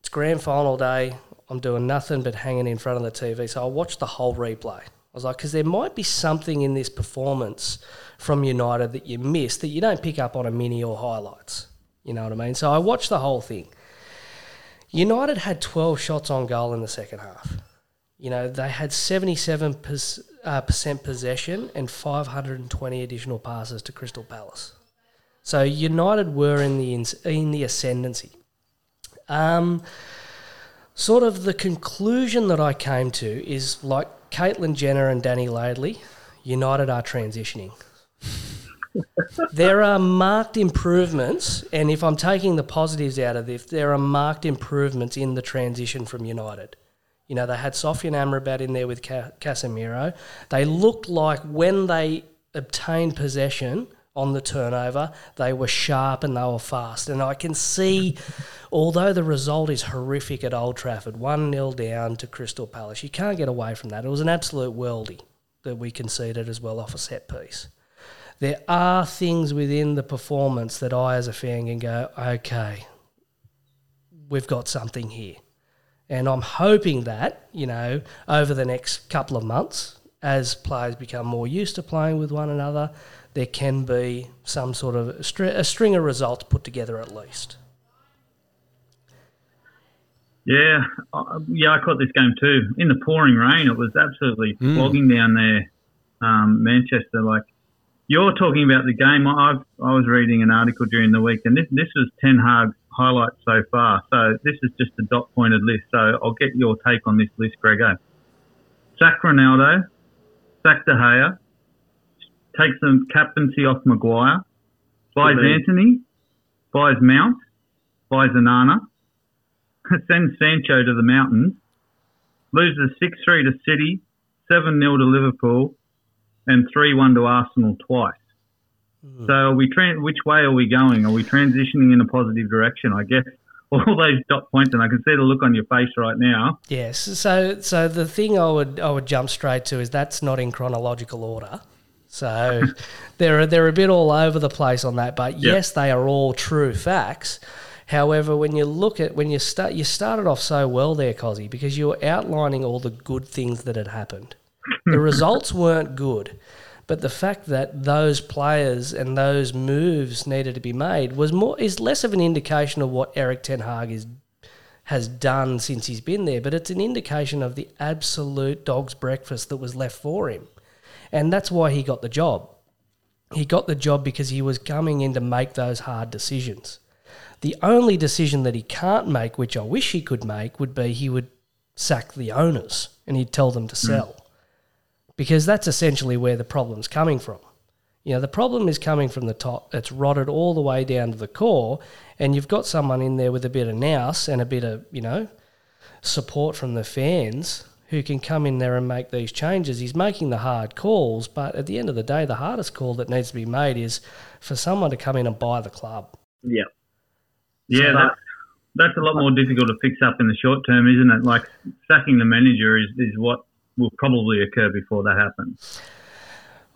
S1: It's grand final day. I'm doing nothing but hanging in front of the TV. So I watched the whole replay. I was like, because there might be something in this performance from United that you miss that you don't pick up on a mini or highlights. You know what I mean? So I watched the whole thing. United had 12 shots on goal in the second half. You know, they had 77% uh, percent possession and 520 additional passes to Crystal Palace. So United were in the ins- in the ascendancy. Um, sort of the conclusion that I came to is like Caitlin Jenner and Dani Laidley, United are transitioning. There are marked improvements, and if I'm taking the positives out of this, there are marked improvements in the transition from United. You know, they had Sofyan Amrabat in there with Ca- Casemiro. They looked like when they obtained possession on the turnover, they were sharp and they were fast. And I can see, although the result is horrific at Old Trafford, 1 0 down to Crystal Palace, you can't get away from that. It was an absolute worldie that we conceded as well off a set piece. There are things within the performance that I, as a fan, can go, okay, we've got something here. And I'm hoping that, you know, over the next couple of months, as players become more used to playing with one another, there can be some sort of a, str- a string of results put together at least.
S5: Yeah, yeah, I caught this game too. In the pouring rain, it was absolutely flogging down there, um, Manchester. Like you're talking about the game. I, I've, I was reading an article during the week, and this this was Ten Hag's highlights so far. So this is just a dot pointed list. So I'll get your take on this list, Greggo. Sack Ronaldo, sack De Gea, takes the captaincy off Maguire, buys
S7: Good man.
S5: Antony, buys Mount, buys Onana, sends Sancho to the mountains, loses 6 3 to City, 7 0 to Liverpool, and 3 1 to Arsenal twice. Hmm. So, are we tran which way are we going? Are we transitioning in a positive direction? I guess all those dot points, and I can see the look on your face right now.
S1: Yes. So, so the thing I would I would jump straight to is that's not in chronological order. So they're they're a bit all over the place on that, but yes, they are all true facts. However, when you look at when you start, you started off so well there, Cozzy, because you were outlining all the good things that had happened. Hmm. The results weren't good, but the fact that those players and those moves needed to be made was more is less of an indication of what Erik Ten Hag is has done since he's been there, but it's an indication of the absolute dog's breakfast that was left for him. And that's why he got the job. He got the job because he was coming in to make those hard decisions. The only decision that he can't make, which I wish he could make, would be he would sack the owners and he'd tell them to hmm. sell. Because that's essentially where the problem's coming from. You know, the problem is coming from the top. It's rotted all the way down to the core, and you've got someone in there with a bit of nous and a bit of, you know, support from the fans who can come in there and make these changes. He's making the hard calls, but at the end of the day, the hardest call that needs to be made is for someone to come in and buy the club.
S7: Yeah.
S5: Yeah,
S7: So-
S5: that's, that's a lot more difficult to fix up in the short term, isn't it? Like sacking the manager is, is what will probably occur before that happens.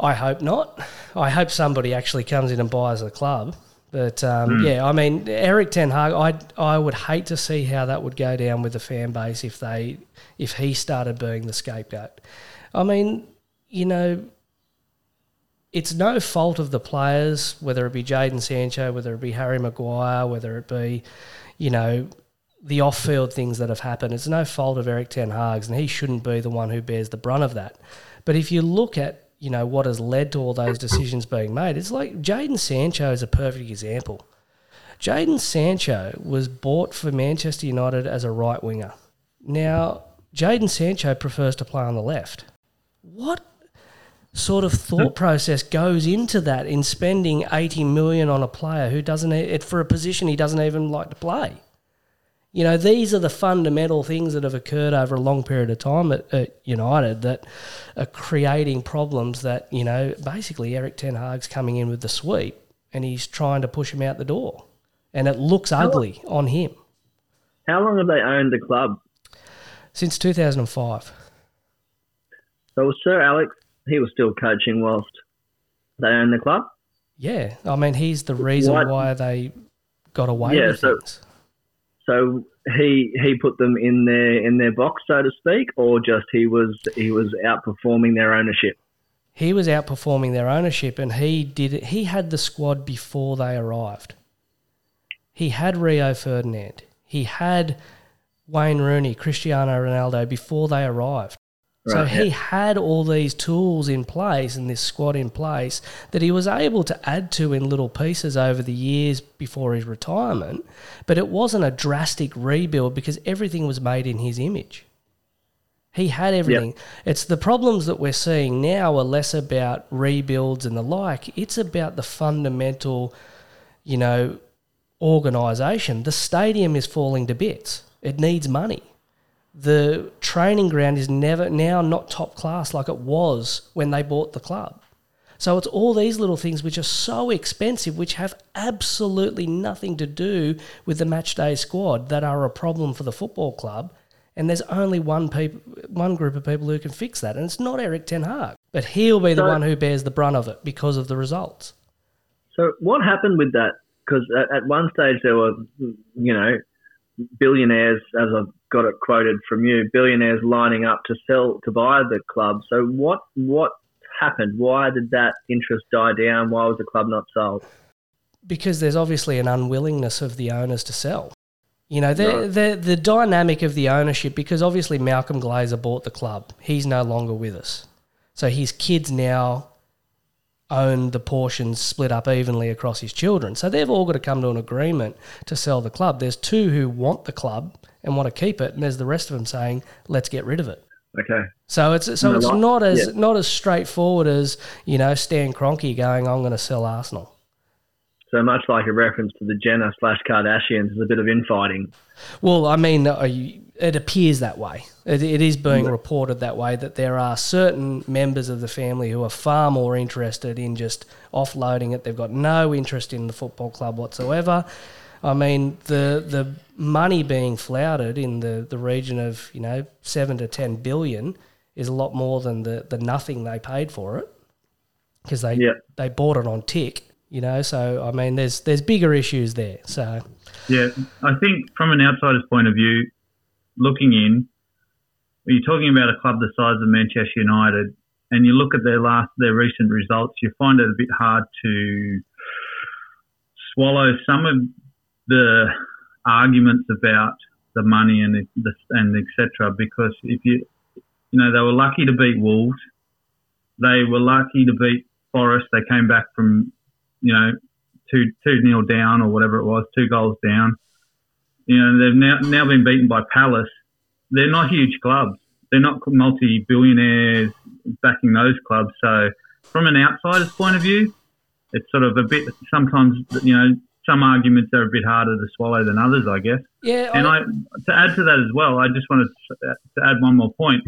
S1: I hope not. I hope somebody actually comes in and buys the club. But um, yeah, I mean, Erik Ten Hag, I I would hate to see how that would go down with the fan base if they if he started being the scapegoat. I mean, you know, it's no fault of the players, whether it be Jadon Sancho, whether it be Harry Maguire, whether it be, you know, the off-field things that have happened. It's no fault of Erik Ten Hag's, and he shouldn't be the one who bears the brunt of that. But if you look at you know, what has led to all those decisions being made. It's like Jadon Sancho is a perfect example. Jadon Sancho was bought for Manchester United as a right winger. Now, Jadon Sancho prefers to play on the left. What sort of thought process goes into that in spending 80 million on a player who doesn't it for a position he doesn't even like to play? You know, these are the fundamental things that have occurred over a long period of time at, at United that are creating problems that, you know, basically Erik Ten Hag's coming in with the sweep and he's trying to push him out the door. And it looks ugly on him.
S7: How long have they owned the club?
S1: Since 2005.
S7: So was Sir Alex, he was still coaching whilst they owned the club?
S1: Yeah. I mean, he's the reason
S7: What-
S1: why they got away
S7: Yeah,
S1: with
S7: so-
S1: things.
S7: So he he put them in their in their box, so to speak, or just he was he was outperforming their ownership.
S1: He was outperforming their ownership, and he did it. He had the squad before they arrived. He had Rio Ferdinand. He had Wayne Rooney, Cristiano Ronaldo before they arrived. So
S7: Right,
S1: he
S7: yeah.
S1: had all these tools in place and this squad in place that he was able to add to in little pieces over the years before his retirement. But it wasn't a drastic rebuild because everything was made in his image. He had everything. It's the problems that we're seeing now are less about rebuilds and the like. It's about the fundamental, you know, organisation. The stadium is falling to bits. It needs money. The training ground is never now not top class like it was when they bought the club. So it's all these little things which are so expensive, which have absolutely nothing to do with the match day squad that are a problem for the football club. And there's only one people, one group of people who can fix that, and it's not Erik Ten Hag, but he'll be the
S7: So-
S1: one who bears the brunt of it because of the results.
S7: So what happened with that? Because at, at one stage there were, you know, billionaires, as I've got it quoted from you, billionaires lining up to sell to buy the club. So what what happened? Why did that interest die down? Why was the club not sold?
S1: because there's obviously an unwillingness of the owners to sell. You know, the,
S7: Right.
S1: the, the dynamic of the ownership, because obviously Malcolm Glazer bought the club. He's no longer with us. So his kids now own the portions split up evenly across his children. So they've all got to come to an agreement to sell the club. There's two who want the club and want to keep it, and there's the rest of them saying, let's get rid of it.
S7: Okay.
S1: So it's so it's not as
S7: yeah.
S1: not as straightforward as you know Stan Kroenke going, I'm going to sell Arsenal.
S7: So much like a reference to the Jenner slash Kardashians, there's a bit of infighting.
S1: Well, I mean, uh, you- it appears that way. It, it is being mm. reported that way that there are certain members of the family who are far more interested in just offloading it. They've got no interest in the football club whatsoever. I mean, the the money being flouted in the, the region of you know seven to ten billion is a lot more than the, the nothing they paid for it because they
S7: Yeah.
S1: they bought it on tick. You know, so I mean, there's there's bigger issues there. So
S5: Yeah, I think from an outsider's point of view, looking in, you're talking about a club the size of Manchester United, and you look at their last, their recent results, you find it a bit hard to swallow some of the arguments about the money and the and etc. Because if you, you know, they were lucky to beat Wolves, they were lucky to beat Forest. They came back from, you know, two two nil down or whatever it was, two goals down. You know, they've now now been beaten by Palace. They're not huge clubs. They're not multi billionaires backing those clubs. So, from an outsider's point of view, it's sort of a bit. Sometimes, you know, some arguments are a bit harder to swallow than others, I guess.
S1: yeah,
S5: And I, to add to that as well, I just wanted to to add one more point.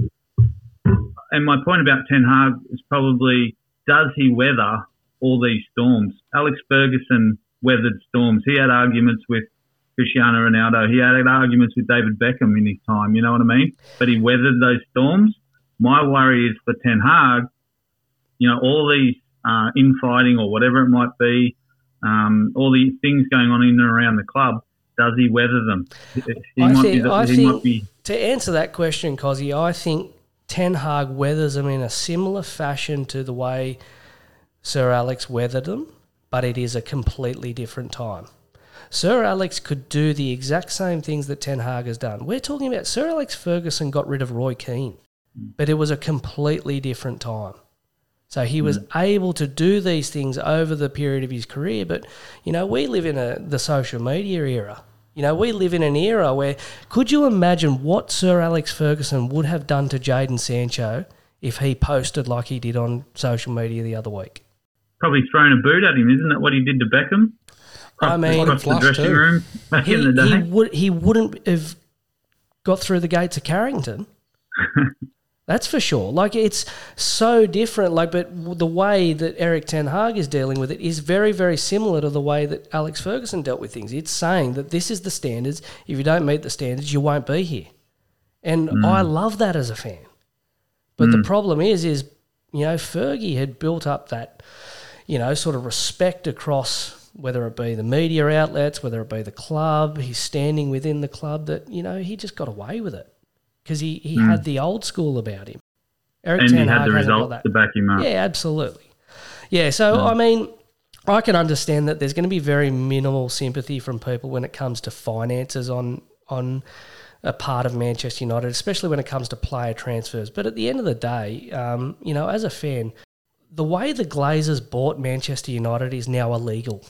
S5: And my point about Ten Hag is probably does he weather all these storms? Alex Ferguson weathered storms. He had arguments with Cristiano Ronaldo. He had arguments with David Beckham in his time. You know what I mean? But he weathered those storms. My worry is for Ten Hag. You know, all these uh, infighting or whatever it might be, um, all these things going on in and around the club. Does he weather them? He
S1: I
S5: might
S1: think,
S5: be.
S1: I
S5: he
S1: think
S5: might be.
S1: to answer that question, Cozzy, I think Ten Hag weathers them in a similar fashion to the way Sir Alex weathered them, but it is a completely different time. Sir Alex could do the exact same things that Ten Hag has done. We're talking about Sir Alex Ferguson got rid of Roy Keane, but it was a completely different time. So he was mm. able to do these things over the period of his career. But, you know, we live in a, the social media era. You know, we live in an era where could you imagine what Sir Alex Ferguson would have done to Jadon Sancho if he posted like he did on social media the other week?
S5: Probably thrown a boot at him, isn't that what he did to Beckham?
S1: I mean,
S5: the
S2: flush
S5: dressing
S2: too.
S5: room back
S1: he,
S5: in the day.
S1: he would he wouldn't have got through the gates of Carrington. That's for sure. Like it's so different. Like, but the way that Erik Ten Hag is dealing with it is very, very similar to the way that Alex Ferguson dealt with things. It's saying that this is the standards. If you don't meet the standards, you won't be here. And hmm. I love that as a fan. But the hmm. problem is, is you know, Fergie had built up that, you know, sort of respect across whether it be the media outlets, whether it be the club, he's standing within the club. That you know, he just got away with it because he, he had the old school about him. Eric
S5: and he
S1: Ten
S5: had
S1: Hag
S5: the results
S1: that.
S5: to back him up.
S1: Yeah, absolutely. Yeah, so I mean, I can understand that there's going to be very minimal sympathy from people when it comes to finances on on a part of Manchester United, especially when it comes to player transfers. But at the end of the day, um, you know, as a fan, the way the Glazers bought Manchester United is now illegal.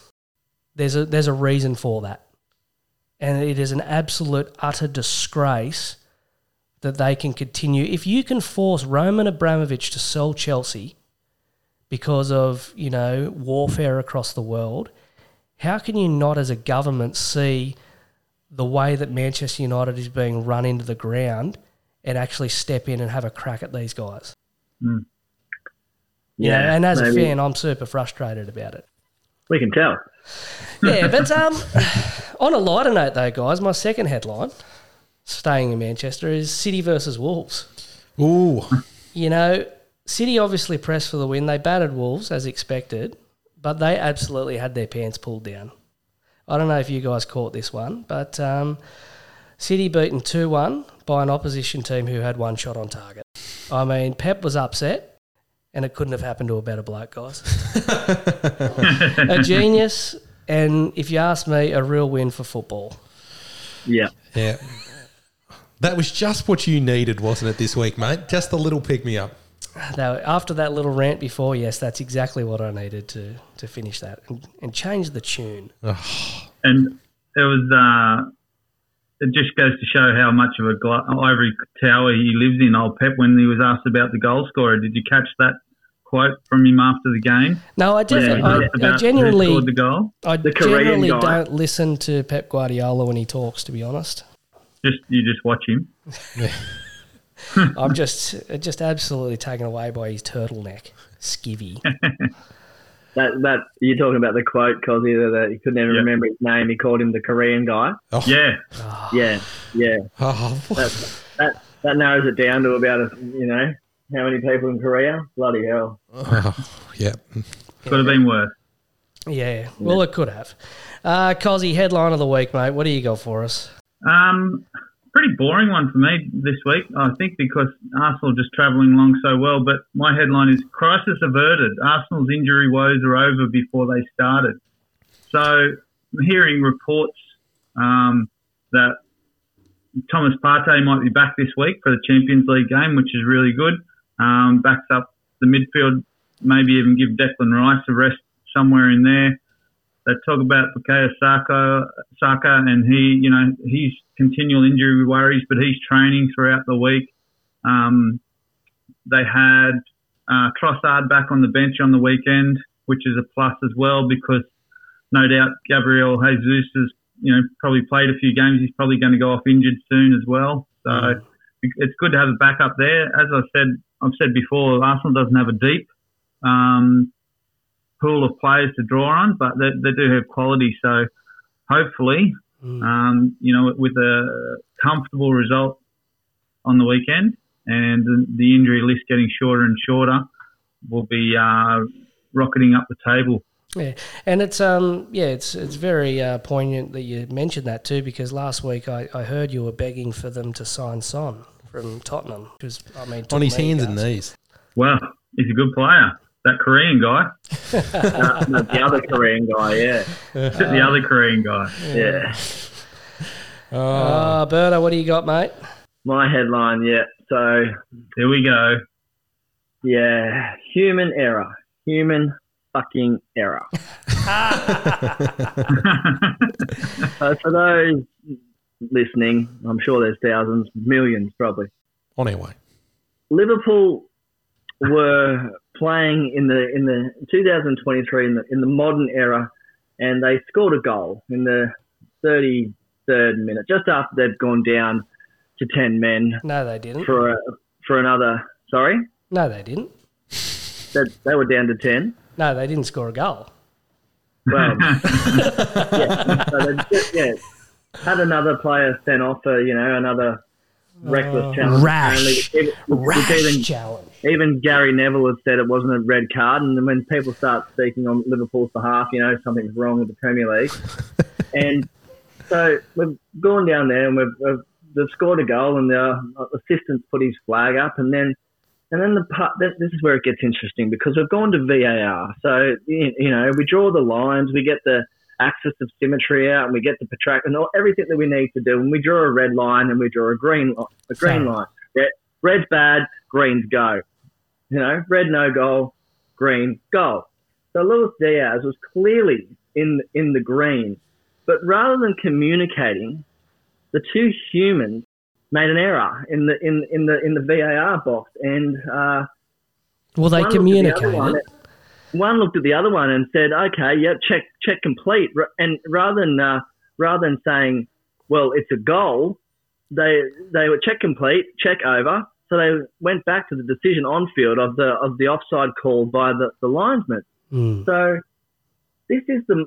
S1: There's a there's a reason for that, and it is an absolute utter disgrace that they can continue. If you can force Roman Abramovich to sell Chelsea because of you know warfare across the world, how can you not, as a government, see the way that Manchester United is being run into the ground and actually step in and have a crack at these guys? Hmm. Yeah,
S7: Yeah,
S1: and as a fan, I'm super frustrated about it.
S7: We can tell.
S1: Yeah, but um, on a lighter note, though, guys, my second headline, staying in Manchester, is City versus Wolves.
S2: Ooh,
S1: You know, City obviously pressed for the win. They battered Wolves as expected, but they absolutely had their pants pulled down. I don't know if you guys caught this one, but um, City beaten 2 1 by an opposition team who had one shot on target. I mean, Pep was upset, and it couldn't have happened to a better bloke, guys. a genius, and if you ask me, a real win for football.
S7: Yeah.
S2: yeah. That was just what you needed, wasn't it, this week, mate? Just a little pick me up.
S1: Now, after that little rant before, yes, that's exactly what I needed to, to finish that and, and change the tune.
S5: And it was. Uh, it just goes to show how much of a glo- ivory tower he lives in. Old Pep, when he was asked about the goal scorer, did you catch that quote from him after the game?
S1: No, I
S5: Where he
S1: I,
S5: asked
S1: I genuinely,
S5: scored the goal.
S1: I
S7: The Korean
S1: generally don't listen to Pep Guardiola when he talks. To be honest,
S5: Just you just watch him.
S1: I'm just just absolutely taken away by his turtleneck, skivvy.
S7: That that you're talking about the quote, Cozzy, that that he could never
S5: Yeah.
S7: remember his name. He called him the Korean guy. Oh. oh.
S5: Yeah,
S7: Yeah, yeah.
S2: Oh,
S7: That that that narrows it down to about a, you know how many people in Korea? Bloody hell.
S2: yeah.
S5: could have been worse.
S1: Yeah, well, it could have. Uh, Cozzy, headline of the week, mate. What do you got for us?
S5: Um, pretty boring one for me this week, I think, because Arsenal just travelling along so well. But my headline is Crisis Averted. Arsenal's injury woes are over before they started. So I'm hearing reports um, that Thomas Partey might be back this week for the Champions League game, which is really good. Um, backs up the midfield, maybe even give Declan Rice a rest somewhere in there they talk about Bukayo Saka, Saka, and he, you know, he's continual injury worries, but he's training throughout the week. Um, they had uh, Trossard back on the bench on the weekend, which is a plus as well because no doubt Gabriel Jesus has, you know, probably played a few games. He's probably going to go off injured soon as well. So it's good to have a backup there. As I said, I've said before, Arsenal doesn't have a deep um, pool of players to draw on, but they, they do have quality. So hopefully, um, you know, with a comfortable result on the weekend and the, the injury list getting shorter and shorter, we'll be uh, rocketing up the table.
S1: Yeah, and it's um yeah it's it's very uh, poignant that you mentioned that too because last week I, I heard you were begging for them to sign Son from Tottenham because I mean
S2: On his hands and knees.
S5: Wow, he's a good player. That Korean guy,
S7: Uh, no, the other Korean guy, yeah,
S5: the other Korean guy.
S7: yeah.
S1: Uh, Berto, what do you got, mate?
S7: My headline, yeah. So
S5: Here we go.
S7: Yeah, human error. Human fucking error. so for those listening, I'm sure there's thousands, millions probably.
S2: On our way.
S7: Liverpool were playing in the in the 2023 in the in the modern era, and they scored a goal in the 33rd minute, just after they'd gone down to 10 men
S1: No, they didn't.
S7: for a, for another. Sorry,
S1: No, they didn't.
S7: they, they were down to 10.
S1: No, they didn't score a goal.
S7: Well, yeah, so they yeah, had another player sent off for you know another reckless oh. challenge.
S1: Rash.
S7: It- it-
S1: Rash
S7: even,
S1: challenge.
S7: even Gary Neville has said it wasn't a red card, and when people start speaking on Liverpool's behalf, you know something's wrong with the Premier League. and so we've gone down there and we've, we've they've scored a goal, and the assistant's put his flag up, and then and then the part this is where it gets interesting because we've gone to VAR. So you know we draw the lines, we get the axis of symmetry out, and we get the protract and all, everything that we need to do. And we draw a red line and we draw a green li- a green line. Red, red's bad, green's go. You know, red no goal, green goal. So Luis Diaz was clearly in in the green, but rather than communicating, the two humans made an error in the in, in the in the VAR box, and uh,
S1: Well, they
S7: at the
S1: communicated.
S7: One- looked at the other one and said, "Okay, yep, check check complete." And rather than uh, rather than saying, "Well, it's a goal," they they were check complete, check over. So they went back to the decision on field of the of the offside call by the, the linesman.
S1: Mm.
S7: So this is the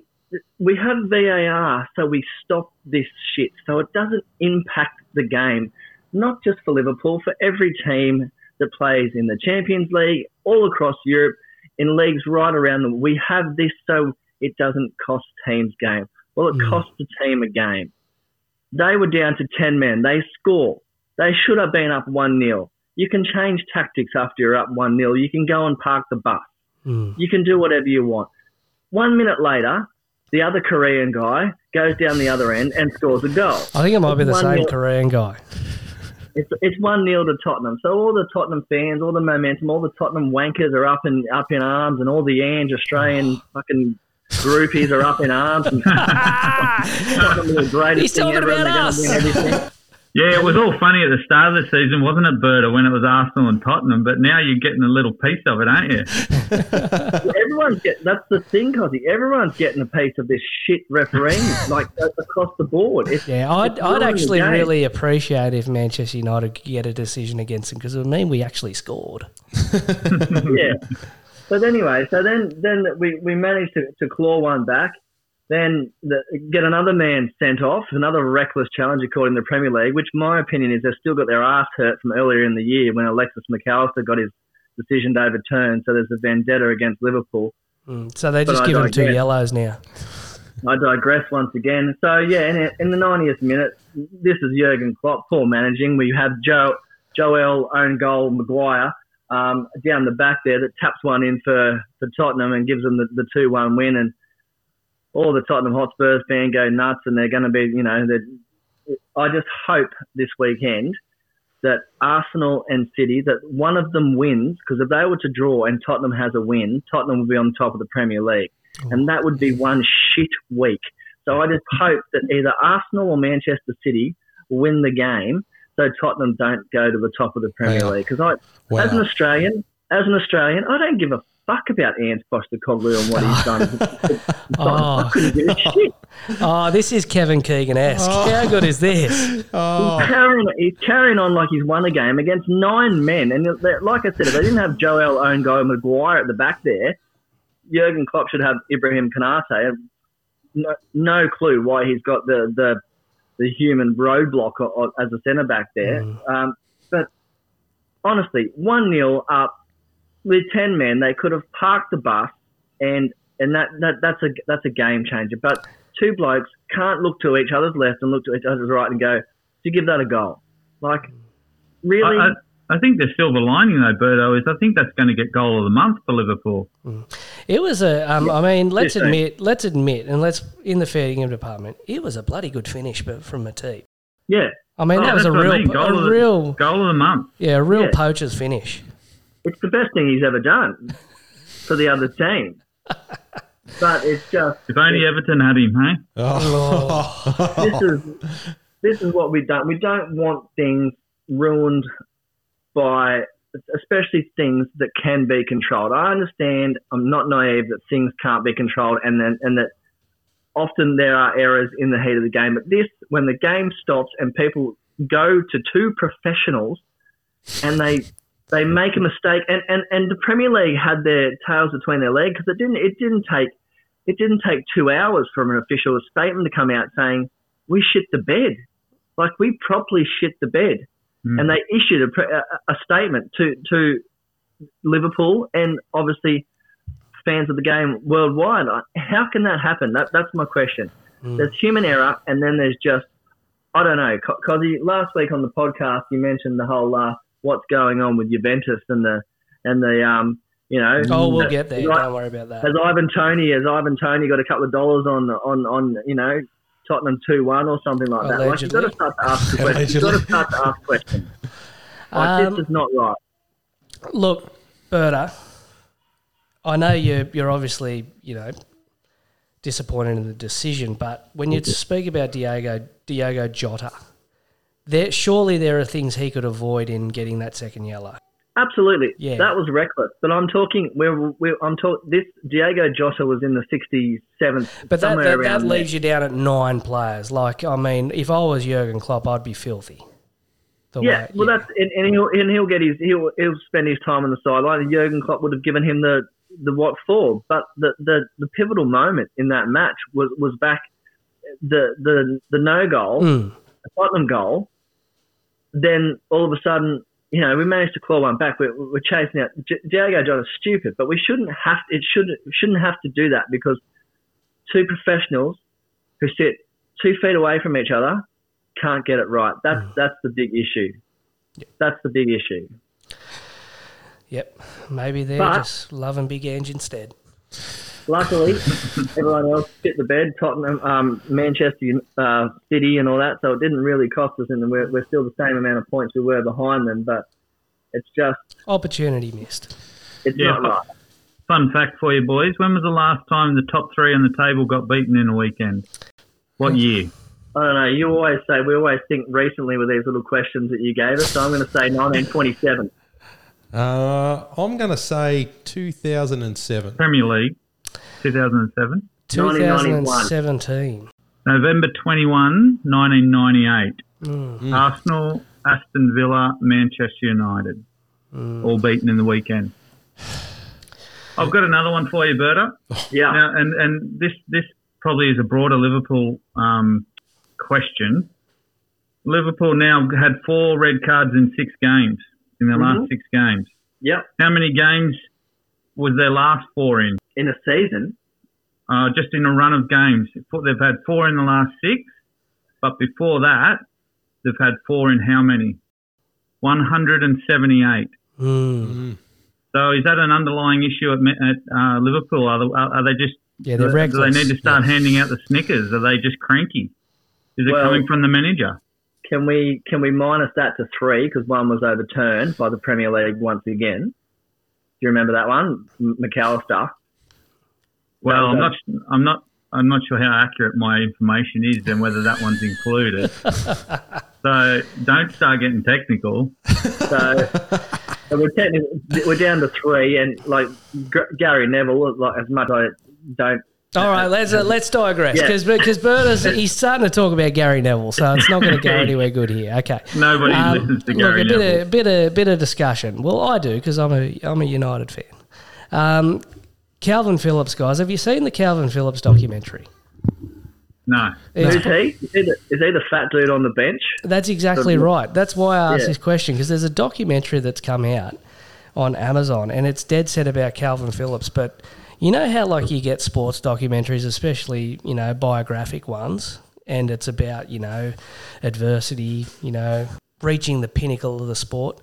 S7: we have VAR, so we stop this shit, so it doesn't impact the game, not just for Liverpool, for every team that plays in the Champions League, all across Europe, in leagues right around them. We have this so it doesn't cost teams game. Well, it
S1: Mm.
S7: cost the team a game. They were down to ten men. They score. They should have been up one 0 You can change tactics after you're up one 0 You can go and park the bus.
S1: Mm.
S7: You can do whatever you want. One minute later, the other Korean guy goes down the other end and scores a goal.
S1: I think it might be the same. Korean guy.
S7: It's it's one 0 to Tottenham. So all the Tottenham fans, all the momentum, all the Tottenham wankers are up in up in arms, and all the Ange Australian fucking groupies are up in arms. And Tottenham are the greatest
S1: He's
S7: thing
S1: talking
S7: ever,
S1: about us.
S7: Win everything.
S5: Yeah, it was all funny at the start of the season, wasn't it, Berta, when it was Arsenal and Tottenham? But now you're getting a little piece of it, aren't you?
S7: Everyone's get that's the thing, Cozzy. Everyone's getting a piece of this shit refereeing, like across the board. It's,
S1: Yeah, I'd,
S7: it's
S1: I'd actually really appreciate if Manchester United could get a decision against them because it would mean we actually scored.
S7: yeah. But anyway, so then then we, we managed to, to claw one back, then the, get another man sent off, another reckless challenge according to the Premier League, which my opinion is they've still got their ass hurt from earlier in the year when Alexis Mac Allister got his decision overturned. So there's a vendetta against Liverpool.
S1: Mm, So they
S7: But
S1: just
S7: I
S1: give him two yellows now.
S7: I digress once again. So yeah, in, in the 90th minute, this is Jurgen Klopp, poor managing. We have Joe Joel own goal Maguire um, down the back there that taps one in for, for Tottenham and gives them the, the 2-1 win. And all the Tottenham Hotspurs fan go nuts, and they're going to be, you know, I just hope this weekend that Arsenal and City that one of them wins because if they were to draw and Tottenham has a win, Tottenham would be on top of the Premier League, oh, and that would be one shit week. So I just hope that either Arsenal or Manchester City win the game, so Tottenham don't go to the top of the Premier
S2: Wow.
S7: League. Because I,
S2: Wow.
S7: as an Australian, as an Australian, I don't give a fuck about Ange Postecoglou and what he's done.
S1: Oh.
S7: I couldn't give a shit.
S1: Oh, this is Kevin Keegan esque. How good is this?
S7: He's carrying, he's carrying on like he's won a game against nine men. And like I said, if they didn't have Joel own goal Maguire at the back there, Jurgen Klopp should have Ibrahim Konaté. No, no clue why he's got the, the, the human roadblock o- o- as a centre back there. Um, but honestly, 1 0 up with 10 men, they could have parked the bus and and that, that that's a that's a game changer. But two blokes can't look to each other's left and look to each other's right and go, to give that a goal. Like, really?
S5: I, I, I think the silver lining, though, Berto, is I think that's going to get goal of the month for Liverpool.
S1: It was a. Um, I mean, let's
S7: Yes,
S1: admit, let's admit, and let's in the fair game department, it was a bloody good finish, but from Matip.
S7: yeah.
S1: I mean,
S7: Oh,
S1: that was a
S5: That's what I
S1: real,
S5: mean, goal, of
S1: a
S5: the,
S1: real,
S5: goal of the month.
S1: yeah, a real
S7: Yeah.
S1: poacher's finish.
S7: It's the best thing he's ever done for the other team. But it's just
S5: If only Everton had him, hey?
S2: Oh.
S7: this is this is what we don't we don't want things ruined by especially things that can be controlled. I understand I'm not naive that things can't be controlled and then and that often there are errors in the heat of the game. But this when the game stops and people go to two professionals and they they make a mistake and, and, and the Premier League had their tails between their legs because it didn't it didn't take it didn't take two hours from an official statement to come out saying we shit the bed like we properly shit the bed and they issued a, a, a statement to to Liverpool and obviously fans of the game worldwide. How can that happen? That, that's my question. There's human error, and then there's just I don't know. Because last week on the podcast, you mentioned the whole uh, what's going on with Juventus and the and the um you know.
S1: Oh, we'll
S7: the-
S1: get there.
S7: like-
S1: Don't worry about that.
S7: has Ivan Toney has Ivan Toney got a couple of dollars on on on you know Tottenham two one or something like that? Like you've got to start to ask questions. You've got to start to ask questions. Like
S1: Um,
S7: this is not right.
S1: Look, Berta, I know you're you're obviously you know disappointed in the decision, but when you speak about Diego Diego Jota, there surely there are things he could avoid in getting that second yellow.
S7: Absolutely,
S1: Yeah.
S7: that was reckless. But I'm talking. We're, we're I'm talking. This Diego Jota was in the 67th.
S1: But that that, that leaves you down at nine players. Like I mean, if I was Jurgen Klopp, I'd be filthy. The
S7: Yeah,
S1: way-
S7: well, that's and, and he'll and he'll get his he'll he'll spend his time on the sideline. Jurgen Klopp would have given him the the what for, but the the, the pivotal moment in that match was was back the the the no goal,
S1: Mm.
S7: the Tottenham goal. Then all of a sudden, you know, we managed to claw one back. We're, we're chasing out Diego Jota's stupid, but we shouldn't have it shouldn't shouldn't have to do that because two professionals who sit two feet away from each other can't get it right. That's mm. that's the big issue. That's the big issue.
S1: Yep, maybe they're
S7: But-
S1: just loving Big Ange instead.
S7: Luckily, everyone else fit the bed. Tottenham, um, Manchester uh, City, and all that. So it didn't really cost us, and we're, we're still the same amount of points we were behind them. But it's just
S1: Opportunity missed.
S7: it's
S5: Yeah.
S7: not right.
S5: Fun fact for you boys: When was the last time the top three on the table got beaten in a weekend? What year?
S7: I don't know. You always say we always think recently with these little questions that you gave us. So I'm going to say 1927.
S2: Uh, I'm going to say 2007.
S5: Premier League, 2007.
S7: 1991.
S1: 2017.
S5: November 21, 1998.
S1: Mm.
S5: Arsenal, Aston Villa, Manchester United. All beaten in the weekend. I've got another one for you, Berta.
S7: Yeah.
S5: Now, and, and this, this probably is a broader Liverpool um, question. Liverpool now had four red cards in six games, in their last six games.
S7: Yep.
S5: How many games was their last four in?
S7: In a season,
S5: uh, just in a run of games. They've had four in the last six, but before that, they've had four in how many? 178.
S1: Mm.
S5: So is that an underlying issue at, at uh, Liverpool? Are, they- are are they just
S1: Yeah, they're
S5: do they need to start handing out the Snickers? Are they just cranky? Is it
S7: Well-
S5: coming from the manager?
S7: can we can we minus that to three because one was overturned by the Premier League once again? Do you remember that one, M- Mac Allister?
S5: Well, I'm not. I'm not. I'm not sure how accurate my information is and whether that one's included. so don't start getting technical.
S7: So, so we're technically we're down to three, and like G- Gary Neville, like as much as I don't.
S1: All right, let's uh, let's digress
S7: Yeah.
S1: because because Berta's he's starting to talk about Gary Neville, so it's not going to go anywhere good here. Okay,
S5: Nobody
S1: Um,
S5: listens to
S1: look,
S5: Gary
S1: a bit
S5: Neville.
S1: of bit of bit of discussion. Well, I do because I'm a I'm a United fan. Um, Kalvin Phillips, guys, have you seen the Kalvin Phillips documentary?
S5: No.
S1: It's-
S7: Who's he? Is he, the, is he the fat dude on the bench?
S1: That's exactly right. That's why I asked
S7: Yeah.
S1: this question because there's a documentary that's come out on Amazon and it's dead set about Kalvin Phillips. But you know how like you get sports documentaries, especially you know biographic ones, and it's about you know adversity, you know reaching the pinnacle of the sport.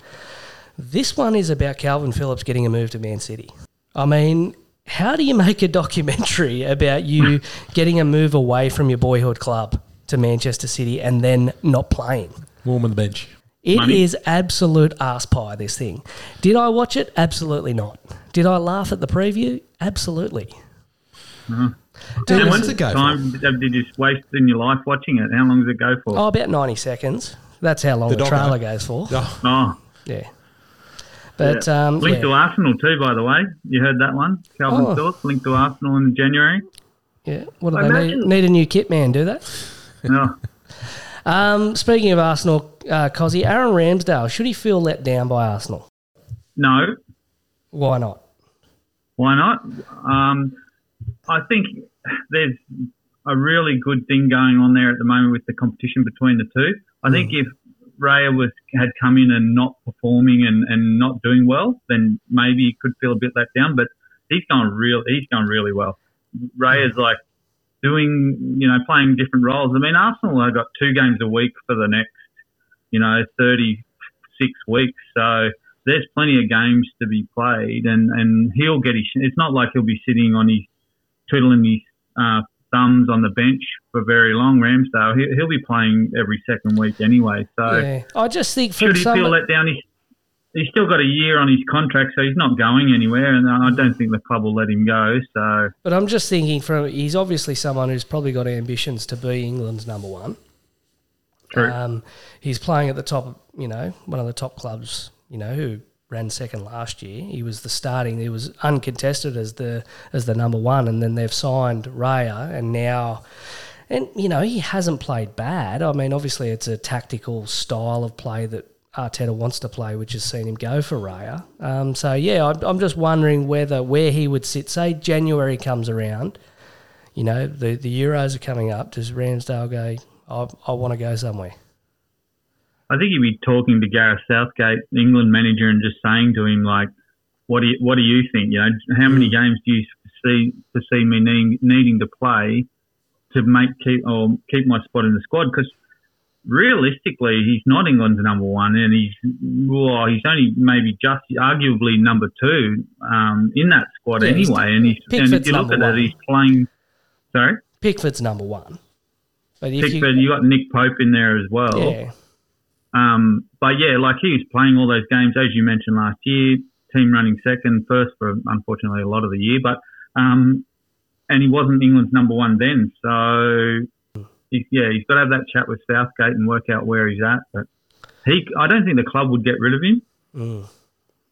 S1: This one is about Kalvin Phillips getting a move to Man City. I mean, how do you make a documentary about you getting a move away from your boyhood club to Manchester City and then not playing?
S2: Warm on the bench.
S1: It
S5: Money.
S1: is absolute ass pie, this thing. Did I watch it? Absolutely not. Did I laugh at the preview? Absolutely.
S5: And
S2: How
S5: what's
S2: long's it go for?
S5: did you waste in your life watching it? How long does it go for?
S1: Oh, about 90 seconds. That's how long
S2: The
S1: the, trailer goes for.
S2: Oh,
S5: Oh,
S1: Yeah. But, um,
S5: linked to Arsenal too, by the way. You heard that one? Kalvin
S1: Oh.
S5: Phillips linked to Arsenal in January.
S1: yeah. What do
S7: I
S1: they need? Need a new kit man, do they?
S5: Oh,
S1: Um, speaking of Arsenal, uh, Cozzy, Aaron Ramsdale, should he feel let down by Arsenal?
S5: no,
S1: Why not?
S5: Why not? Um, I think there's a really good thing going on there at the moment with the competition between the two. I think if Raya was had come in and not performing and, and not doing well, then maybe he could feel a bit let down. But he's gone real. He's gone really well. Raya's like doing, you know, playing different roles. I mean, Arsenal have got two games a week for the next, you know, 36 weeks. So there's plenty of games to be played, and, and he'll get his. It's not like he'll be sitting on his twiddling his uh, thumbs on the bench for very long. Ramsdale, he, he'll be playing every second week anyway. So
S1: Yeah. I just think for
S5: should he
S1: some,
S5: feel let down? He's, he's still got a year on his contract, so he's not going anywhere, and I don't think the club will let him go. So
S1: but I'm just thinking from he's obviously someone who's probably got ambitions to be England's number one.
S5: True.
S1: Um, he's playing at the top, of, you know, one of the top clubs, you know, who ran second last year. He was the starting. He was uncontested as the as the number one, and then they've signed Raya, and now. And you know he hasn't played bad. I mean, obviously it's a tactical style of play that Arteta wants to play, which has seen him go for Raya. Um, so yeah, I'm, I'm just wondering whether where he would sit. Say January comes around, you know the the Euros are coming up. Does Ramsdale go? I, I want to go somewhere.
S5: I think he'd be talking to Gareth Southgate, England manager, and just saying to him like, "What do you What do you think? You know, how many games do you see foresee me needing, needing to play to make keep or keep my spot in the squad? Because realistically, he's not England's number one, and he's well, he's only maybe just arguably number two um, in that squad
S1: Yeah,
S5: anyway. And he's and if you look at
S1: number
S5: it, he's playing. Sorry,
S1: Pickford's number one. But
S5: Pickford. You, got Nick Pope in there as well.
S1: yeah,
S5: Um, but yeah, like he was playing all those games as you mentioned last year. Team running second, first for unfortunately a lot of the year, but um, and he wasn't England's number one then. So he, yeah, he's got to have that chat with Southgate and work out where he's at. But he, I don't think the club would get rid of him.
S1: Mm.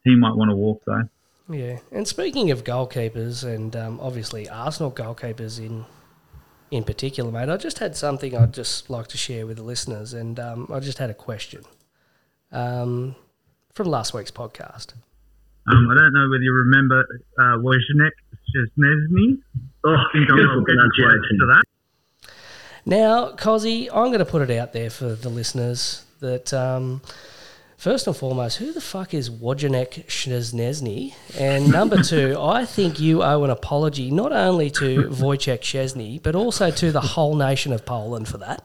S5: He might want to walk though.
S1: yeah. And speaking of goalkeepers, and um, obviously Arsenal goalkeepers in in particular, mate, I just had something I'd just like to share with the listeners, and um, I just had a question um, from last week's podcast.
S5: Um, I don't know whether you remember uh, Wojciech Szczesny.
S7: Oh, beautiful pronunciation.
S5: to that.
S1: Now, Cozzy, I'm going to put it out there for the listeners that um, first and foremost, who the fuck is Wojciech Szczesny? And number two, I think you owe an apology not only to Wojciech Szczesny, but also to the whole nation of Poland for that.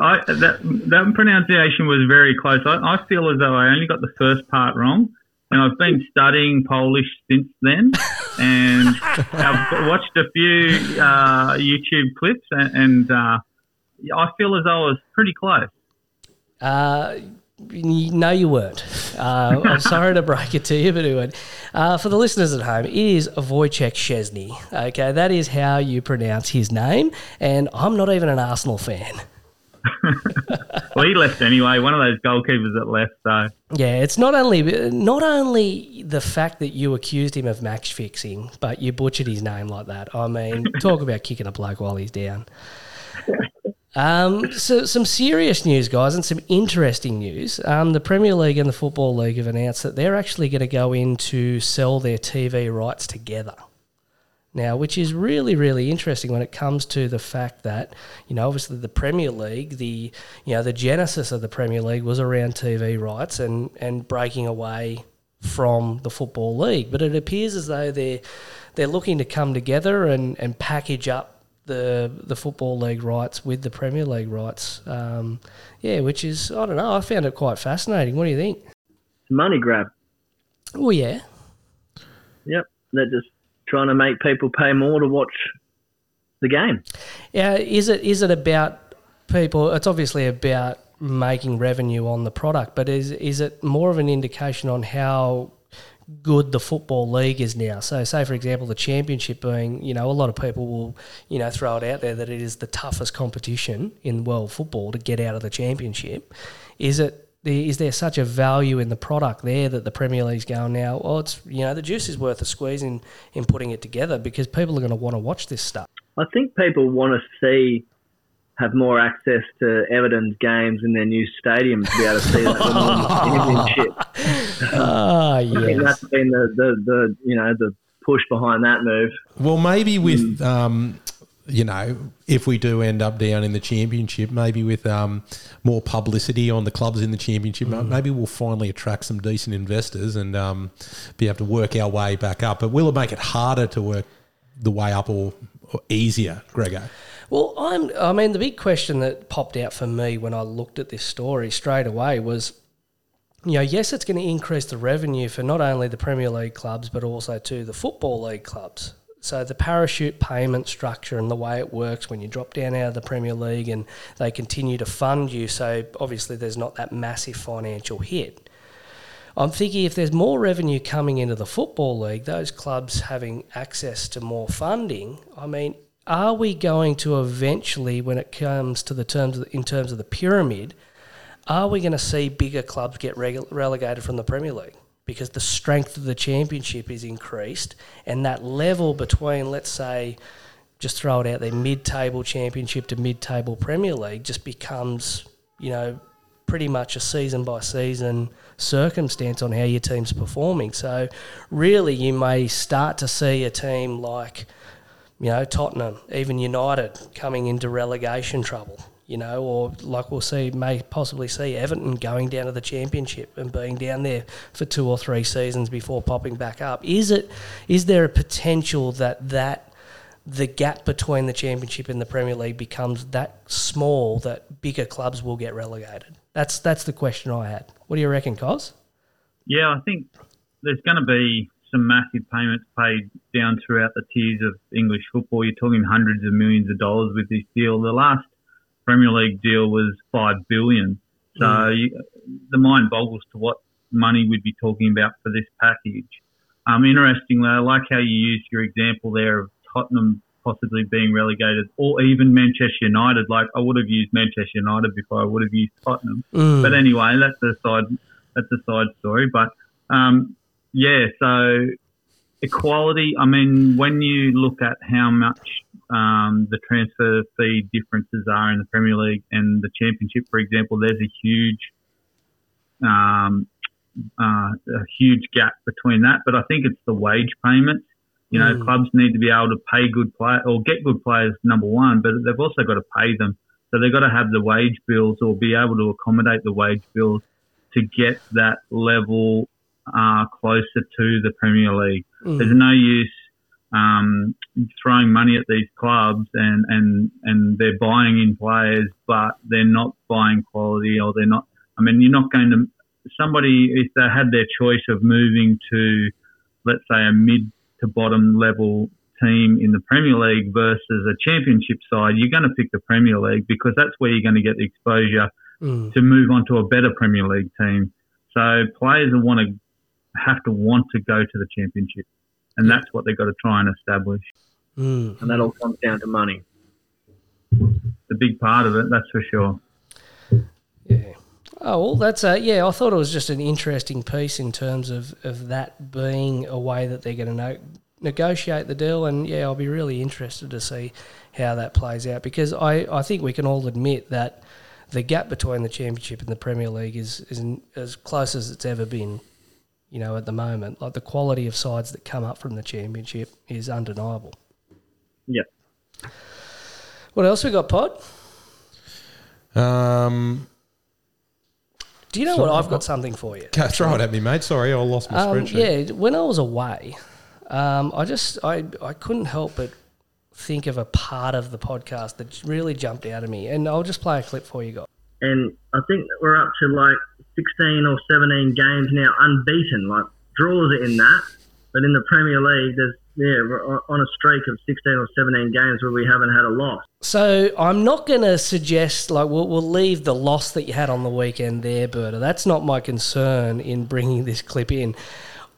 S5: I, that that pronunciation was very close. I, I feel as though I only got the first part wrong, and I've been studying Polish since then, and I've watched a few uh, YouTube clips, and, and uh, I feel as though I was pretty close.
S1: Uh, y- no, you weren't. Uh, I'm sorry to break it to you, but you weren't. Uh, for the listeners at home, it is Wojciech Szczesny. Okay, that is how you pronounce his name, and I'm not even an Arsenal fan.
S5: Well, he left anyway. One of those goalkeepers that left. So
S1: Yeah, it's not only not only the fact that you accused him of match fixing, but you butchered his name like that. I mean, talk about kicking a bloke while he's down. Um, so some serious news, guys, and some interesting news. Um, the Premier League and the Football League have announced that they're actually going to go in to sell their TV rights together. Now, which is really, really interesting when it comes to the fact that, you know, obviously the Premier League, the you know, the genesis of the Premier League was around TV rights and, and breaking away from the Football League. But it appears as though they're they're looking to come together and, and package up the the Football League rights with the Premier League rights. Um, yeah, which is I don't know, I found it quite fascinating. What do you think?
S7: It's a money grab.
S1: Oh yeah.
S7: Yep. They're just trying to make people pay more to watch the game.
S1: Yeah, is it is it about people? It's obviously about making revenue on the product, but is is it more of an indication on how good the football league is now? So, say for example, the championship being, you know, a lot of people will, you know, throw it out there that it is the toughest competition in world football to get out of the championship. Is it? Is there such a value in the product there that the Premier League's going now? Well, it's you know the juice is worth a squeeze in, in putting it together because people are going to want to watch this stuff.
S7: I think people want to see have more access to Everton's games in their new stadium to be able to see that championship.
S1: Ah,
S7: I think that's been the, the, the you know the push behind that move.
S2: Well, maybe with um, you know, if we do end up down in the championship, maybe with um, more publicity on the clubs in the championship, maybe we'll finally attract some decent investors and um, be able to work our way back up. But will it make it harder to work the way up or, or easier, Greggo?
S1: Well, I'm. I mean, the big question that popped out for me when I looked at this story straight away was, you know, yes, it's going to increase the revenue for not only the Premier League clubs but also to the football league clubs. So the parachute payment structure and the way it works when you drop down out of the Premier League and they continue to fund you. So obviously, there's not that massive financial hit. I'm thinking if there's more revenue coming into the football league, those clubs having access to more funding. I mean, are we going to eventually, when it comes to the terms of, in terms of the pyramid, are we going to see bigger clubs get rele- relegated from the Premier League because the strength of the championship is increased and that level between, let's say, just throw it out there, mid-table championship to mid-table Premier League just becomes, you know, pretty much a season by season circumstance on how your team's performing. So, really, you may start to see a team like, you know, Tottenham, even United coming into relegation trouble. You know, or like we'll see, may possibly see Everton going down to the championship and being down there for two or three seasons before popping back up. Is it? Is there a potential that that the gap between the championship and the Premier League becomes that small that bigger clubs will get relegated? That's that's the question I had. What do you reckon, Cos?
S5: Yeah, I think there's going to be some massive payments paid down throughout the tiers of English football. You're talking hundreds of millions of dollars with this deal. The last Premier League deal was five billion. So you, the mind boggles to what money we'd be talking about for this package. Um, interestingly, I like how you used your example there of Tottenham possibly being relegated, or even Manchester United. Like I would have used Manchester United before I would have used Tottenham. But anyway, that's a side that's a side story. But um, yeah, so equality. I mean, when you look at how much um, the transfer fee differences are in the Premier League and the Championship, for example, there's a huge, um, uh, a huge gap between that. But I think it's the wage payments. You know, clubs need to be able to pay good play or get good players, number one, but they've also got to pay them. So they've got to have the wage bills or be able to accommodate the wage bills to get that level uh, closer to the Premier League. There's no use um, throwing money at these clubs and, and, and they're buying in players, but they're not buying quality or they're not. I mean, you're not going to somebody if they had their choice of moving to, let's say, a mid to bottom level team in the Premier League versus a Championship side, you're going to pick the Premier League because that's where you're going to get the exposure to move on to a better Premier League team. So players will want to have to want to go to the Championship, and that's what they've got to try and establish. Mm.
S7: and that all comes down to money.
S5: The big part of it, that's for sure.
S1: Yeah. Oh well, that's a yeah. I thought it was just an interesting piece in terms of, of that being a way that they're going to no- negotiate the deal, and yeah, I'll be really interested to see how that plays out because I, I think we can all admit that the gap between the championship and the Premier League is is in- as close as it's ever been. You know, at the moment, like the quality of sides that come up from the championship is undeniable.
S7: Yep.
S1: What else we got, Pod?
S2: Um,
S1: Do you know what? I've got something for you.
S2: go- throw it at me, mate. Sorry, I lost my
S1: Um,
S2: spreadsheet.
S1: yeah, when I was away, um, I just I, I couldn't help but think of a part of the podcast that really jumped out at me, and I'll just play a clip for you guys.
S7: and I think we're up to like 16 or 17 games now unbeaten. Like draws are in that, but in the Premier League, there's yeah, we're on- a streak of 16 or 17 games where we haven't had a loss.
S1: So I'm not going to suggest like we'll, we'll leave the loss that you had on the weekend there, Berta. That's not my concern in bringing this clip in.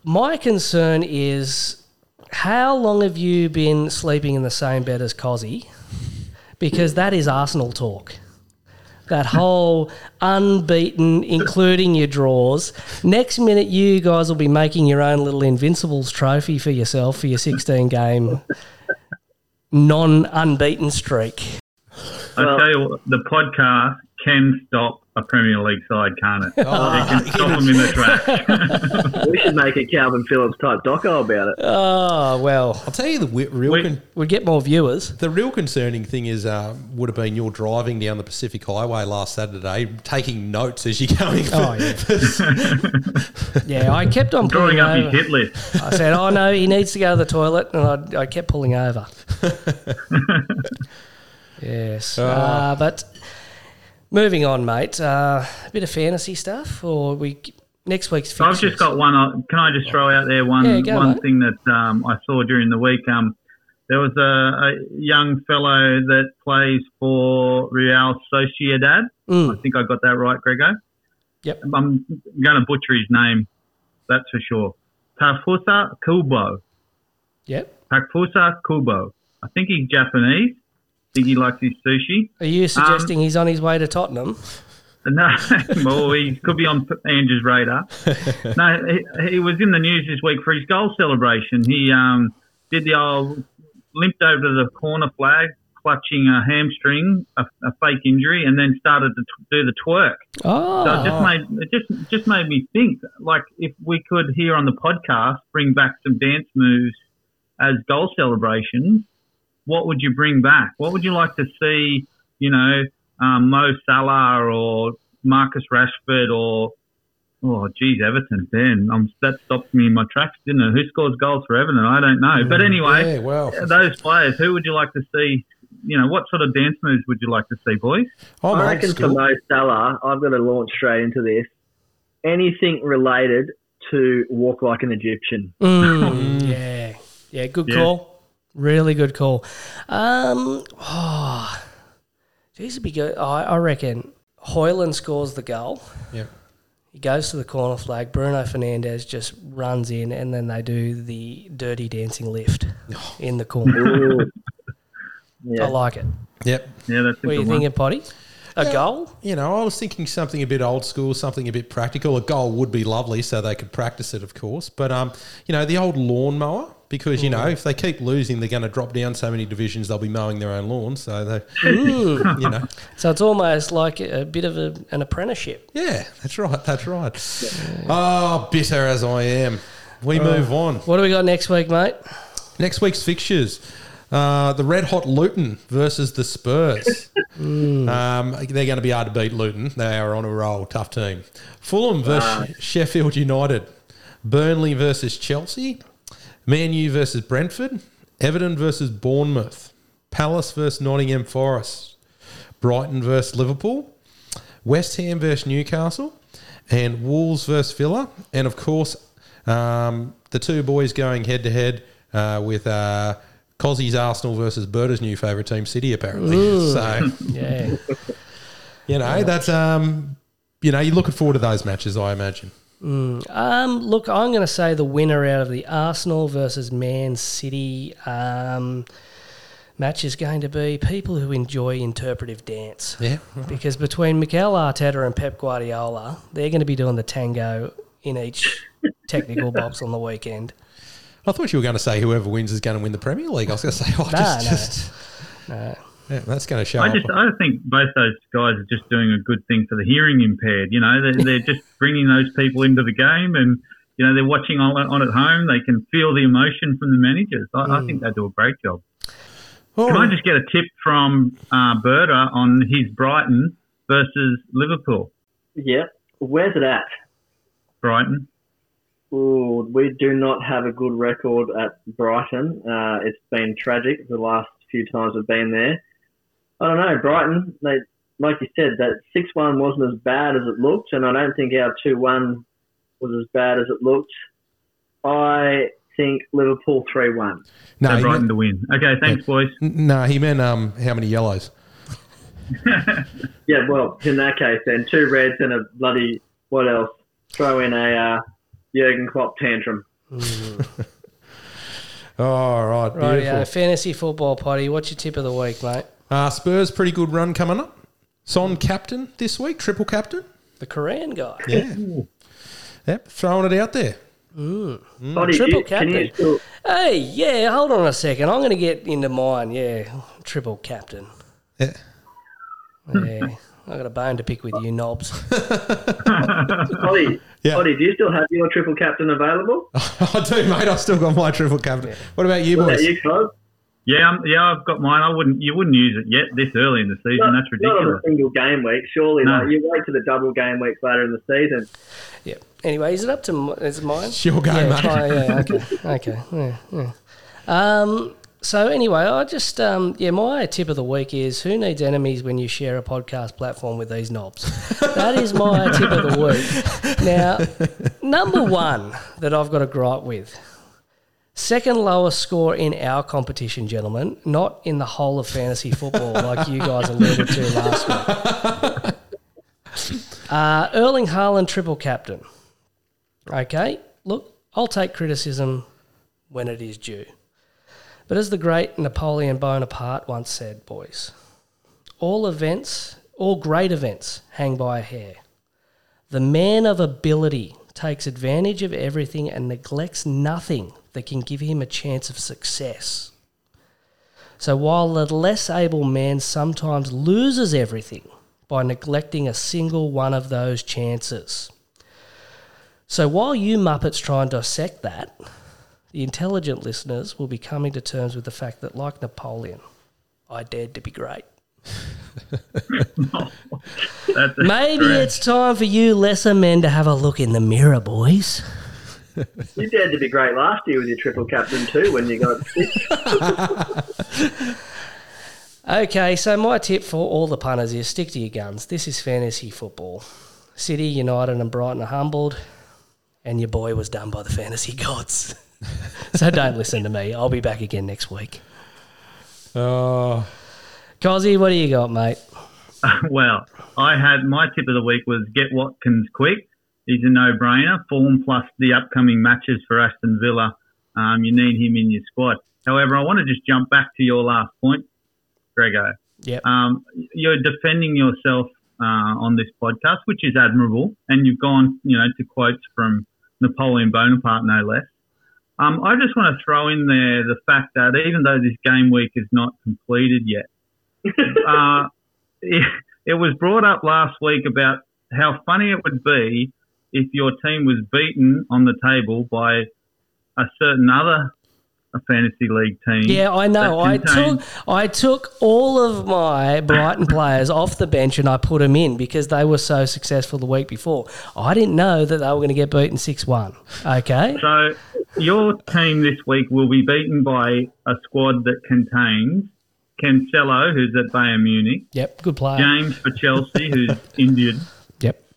S1: My concern is how long have you been sleeping in the same bed as Cozzy? Because that is Arsenal talk. That whole unbeaten, including your draws. Next minute, you guys will be making your own little Invincibles trophy for yourself for your 16 game non unbeaten streak.
S5: I tell you, what, the podcast can stop a Premier League side, can't it?
S2: Oh,
S5: it can stop them in the track.
S7: we should make a Kalvin Phillips type doco about it.
S1: Oh, well,
S2: I'll tell you the real
S5: We-
S2: con-
S1: we'd get more viewers.
S2: the real concerning thing is uh, would have been you're driving down the Pacific Highway last Saturday, taking notes as you're going. For,
S1: Oh, yeah. Yeah, I kept on
S5: Drawing
S1: pulling
S5: up his
S1: over.
S5: hit list.
S1: I said, oh, no, he needs to go to the toilet. And I, I kept pulling over. yes. Uh, but moving on, mate. Uh, a bit of fantasy stuff, or we next week's
S5: So I've just got one. uh, Can I just throw out there one
S1: Yeah, go,
S5: one
S1: mate.
S5: thing that um, I saw during the week? Um, there was a, a young fellow that plays for Real Sociedad.
S1: Mm,
S5: I think I got that right, Greggo.
S1: Yep.
S5: I'm going to butcher his name. That's for sure. Tafusa Kubo.
S1: yep.
S5: Tafusa Kubo. I think he's Japanese. He likes his sushi.
S1: Are you suggesting he's on his way to Tottenham?
S5: No, well, he could be on Andrew's radar. No, he, he was in the news this week for his goal celebration. He um, did the old limped over to the corner flag, clutching a hamstring, a, a fake injury, and then started to t- do the twerk.
S1: Oh,
S5: So it just made it just just made me think, like if we could here on the podcast bring back some dance moves as goal celebrations, what would you bring back? What would you like to see? You know, um, Mo Salah or Marcus Rashford or oh geez, Everton. Then um, that stopped me in my tracks, didn't it? Who scores goals for Everton? I don't know. But anyway,
S2: yeah, well,
S5: those players, who would you like to see? You know, what sort of dance moves would you like to see, boys?
S2: I'm
S7: I
S2: old
S7: reckon for
S2: school.
S7: Mo Salah, I've got to launch straight into this. Anything related to walk like an Egyptian.
S1: Mm, yeah, yeah, good
S5: Yeah.
S1: call. Really good call. Um, oh, geez, it'd be good. I, I reckon Hojlund scores the goal.
S2: Yeah.
S1: He goes to the corner flag. Bruno Fernandes just runs in, and then they do the dirty dancing lift in the corner.
S7: Ooh.
S1: I like it.
S2: Yep.
S5: Yeah, that's a
S1: What are you
S5: good one.
S1: thinking, Potty? A goal?
S2: You know, I was thinking something a bit old school, something a bit practical. A goal would be lovely, so they could practice it, of course. But um, you know, the old lawnmower, because you know, if they keep losing, they're going to drop down so many divisions. They'll be mowing their own lawns. So they,
S1: Mm.
S2: you know,
S1: So it's almost like a, bit of a, an apprenticeship.
S2: yeah, that's right, that's right. Oh, bitter as I am. We move on.
S1: What do we got next week, mate?
S2: Next week's fixtures. Uh, the Red Hot Luton versus the Spurs. um, they're going to be hard to beat Luton. They are on a roll. Tough team. Fulham versus Sheffield United. Burnley versus Chelsea. Man U versus Brentford. Everton versus Bournemouth. Palace versus Nottingham Forest. Brighton versus Liverpool. West Ham versus Newcastle. And Wolves versus Villa. And of course, um, the two boys going head to head uh, with uh, Cozzy's Arsenal versus Berta's new favourite team, City, apparently. So,
S1: Yeah.
S2: you know, that's, um, you know, you're looking forward to those matches, I imagine.
S1: Um, look, I'm going to say the winner out of the Arsenal versus Man City um, match is going to be people who enjoy interpretive dance.
S2: Yeah.
S1: Because between Mikel Arteta and Pep Guardiola, they're going to be doing the tango in each technical box on the weekend.
S2: I thought you were going to say whoever wins is going to win the Premier League. I was going to say, oh, just,
S1: no.
S2: just
S1: No.
S2: Yeah, that's going to show
S5: I
S2: up.
S5: just, I think both those guys are just doing a good thing for the hearing impaired. You know, they're, they're just bringing those people into the game, and you know they're watching on, on at home. They can feel the emotion from the managers. I, I think they do a great job.
S2: Oh,
S5: Can I just get a tip from uh, Berta on his Brighton versus Liverpool?
S7: Yeah. Where's it at?
S5: Brighton.
S7: Ooh, we do not have a good record at Brighton. Uh, it's been tragic the last few times we've been there. I don't know, Brighton, they, like you said, that 6 1 wasn't as bad as it looked, and I don't think our 2 1 was as bad as it looked. I think Liverpool 3 1.
S2: No,
S5: So
S2: he
S5: Brighton
S2: meant,
S5: to win. Okay, thanks, boys.
S2: no, he meant um, how many yellows?
S7: Yeah, well, in that case, then two reds and a bloody, what else? Throw in a uh, Jurgen Klopp tantrum.
S2: All right,
S1: Right,
S2: beautiful.
S1: yeah, fantasy football potty. What's your tip of the week, mate?
S2: Uh, Spurs, pretty good run coming up. Son captain this week, triple captain.
S1: The Korean guy.
S2: Yeah. Yep, throwing it out there.
S7: Buddy,
S1: Mm. Triple
S7: you,
S1: captain.
S7: you
S1: Hey, yeah, hold on a second. I'm going to get into mine. Yeah, triple captain.
S2: Yeah.
S1: Yeah, I got a bone to pick with you knobs.
S7: Buddy,
S2: Yeah.
S7: Buddy, do you still have your triple captain available?
S2: I do, mate. I've still got my triple captain. What about you,
S7: What
S2: boys?
S7: about you, Cos?
S5: Yeah, um, yeah, I've got mine. I wouldn't. You wouldn't use it yet this early in the season.
S7: Not,
S5: That's
S7: not on a
S5: ridiculous.
S7: single game week, surely.
S5: No.
S7: Like, you wait to the double game week later in the season.
S1: Yeah. Anyway, is it up to is it mine?
S2: It's your game,
S1: yeah,
S2: mate.
S1: try- yeah, okay, okay. Yeah, yeah. Um, so anyway, I just um, yeah, my tip of the week is who needs enemies when you share a podcast platform with these knobs. that is my tip of the week. Now, number one that I've got a gripe with. Second lowest score in our competition, gentlemen, not in the whole of fantasy football, like you guys alluded to last week. Uh, Erling Haaland, triple captain. Okay, look, I'll take criticism when it is due. But as the great Napoleon Bonaparte once said, boys, all events, all great events hang by a hair. The man of ability takes advantage of everything and neglects nothing that can give him a chance of success. So while the less able man sometimes loses everything by neglecting a single one of those chances. So while you Muppets try and dissect that, the intelligent listeners will be coming to terms with the fact that, like Napoleon, I dared to be great. Maybe
S5: correct.
S1: it's time for you lesser men to have a look in the mirror, boys.
S7: You dared to be great last year with your triple captain too when you got six.
S1: Okay, so my tip for all the punters is stick to your guns. This is fantasy football. City, United, and Brighton are humbled, and your boy was done by the fantasy gods. so don't listen to me. I'll be back again next week.
S2: Oh,
S1: Cozzy, what do you got, mate?
S5: well, I had my tip of the week was get Watkins quick. He's a no-brainer. Form plus the upcoming matches for Aston Villa. Um, you need him in your squad. However, I want to just jump back to your last point, Greggo.
S1: Yep.
S5: Um, you're defending yourself uh, on this podcast, which is admirable, and you've gone, you know, to quotes from Napoleon Bonaparte, no less. Um, I just want to throw in there the fact that even though this game week is not completed yet, uh, it, it was brought up last week about how funny it would be if your team was beaten on the table by a certain other a fantasy league team.
S1: Yeah, I know. I took I took all of my Brighton players off the bench and I put them in because they were so successful the week before. I didn't know that they were going to get beaten six one. Okay.
S5: So your team this week will be beaten by a squad that contains Cancelo, who's at Bayern Munich,
S1: Yep. Good player.
S5: James for Chelsea, who's injured.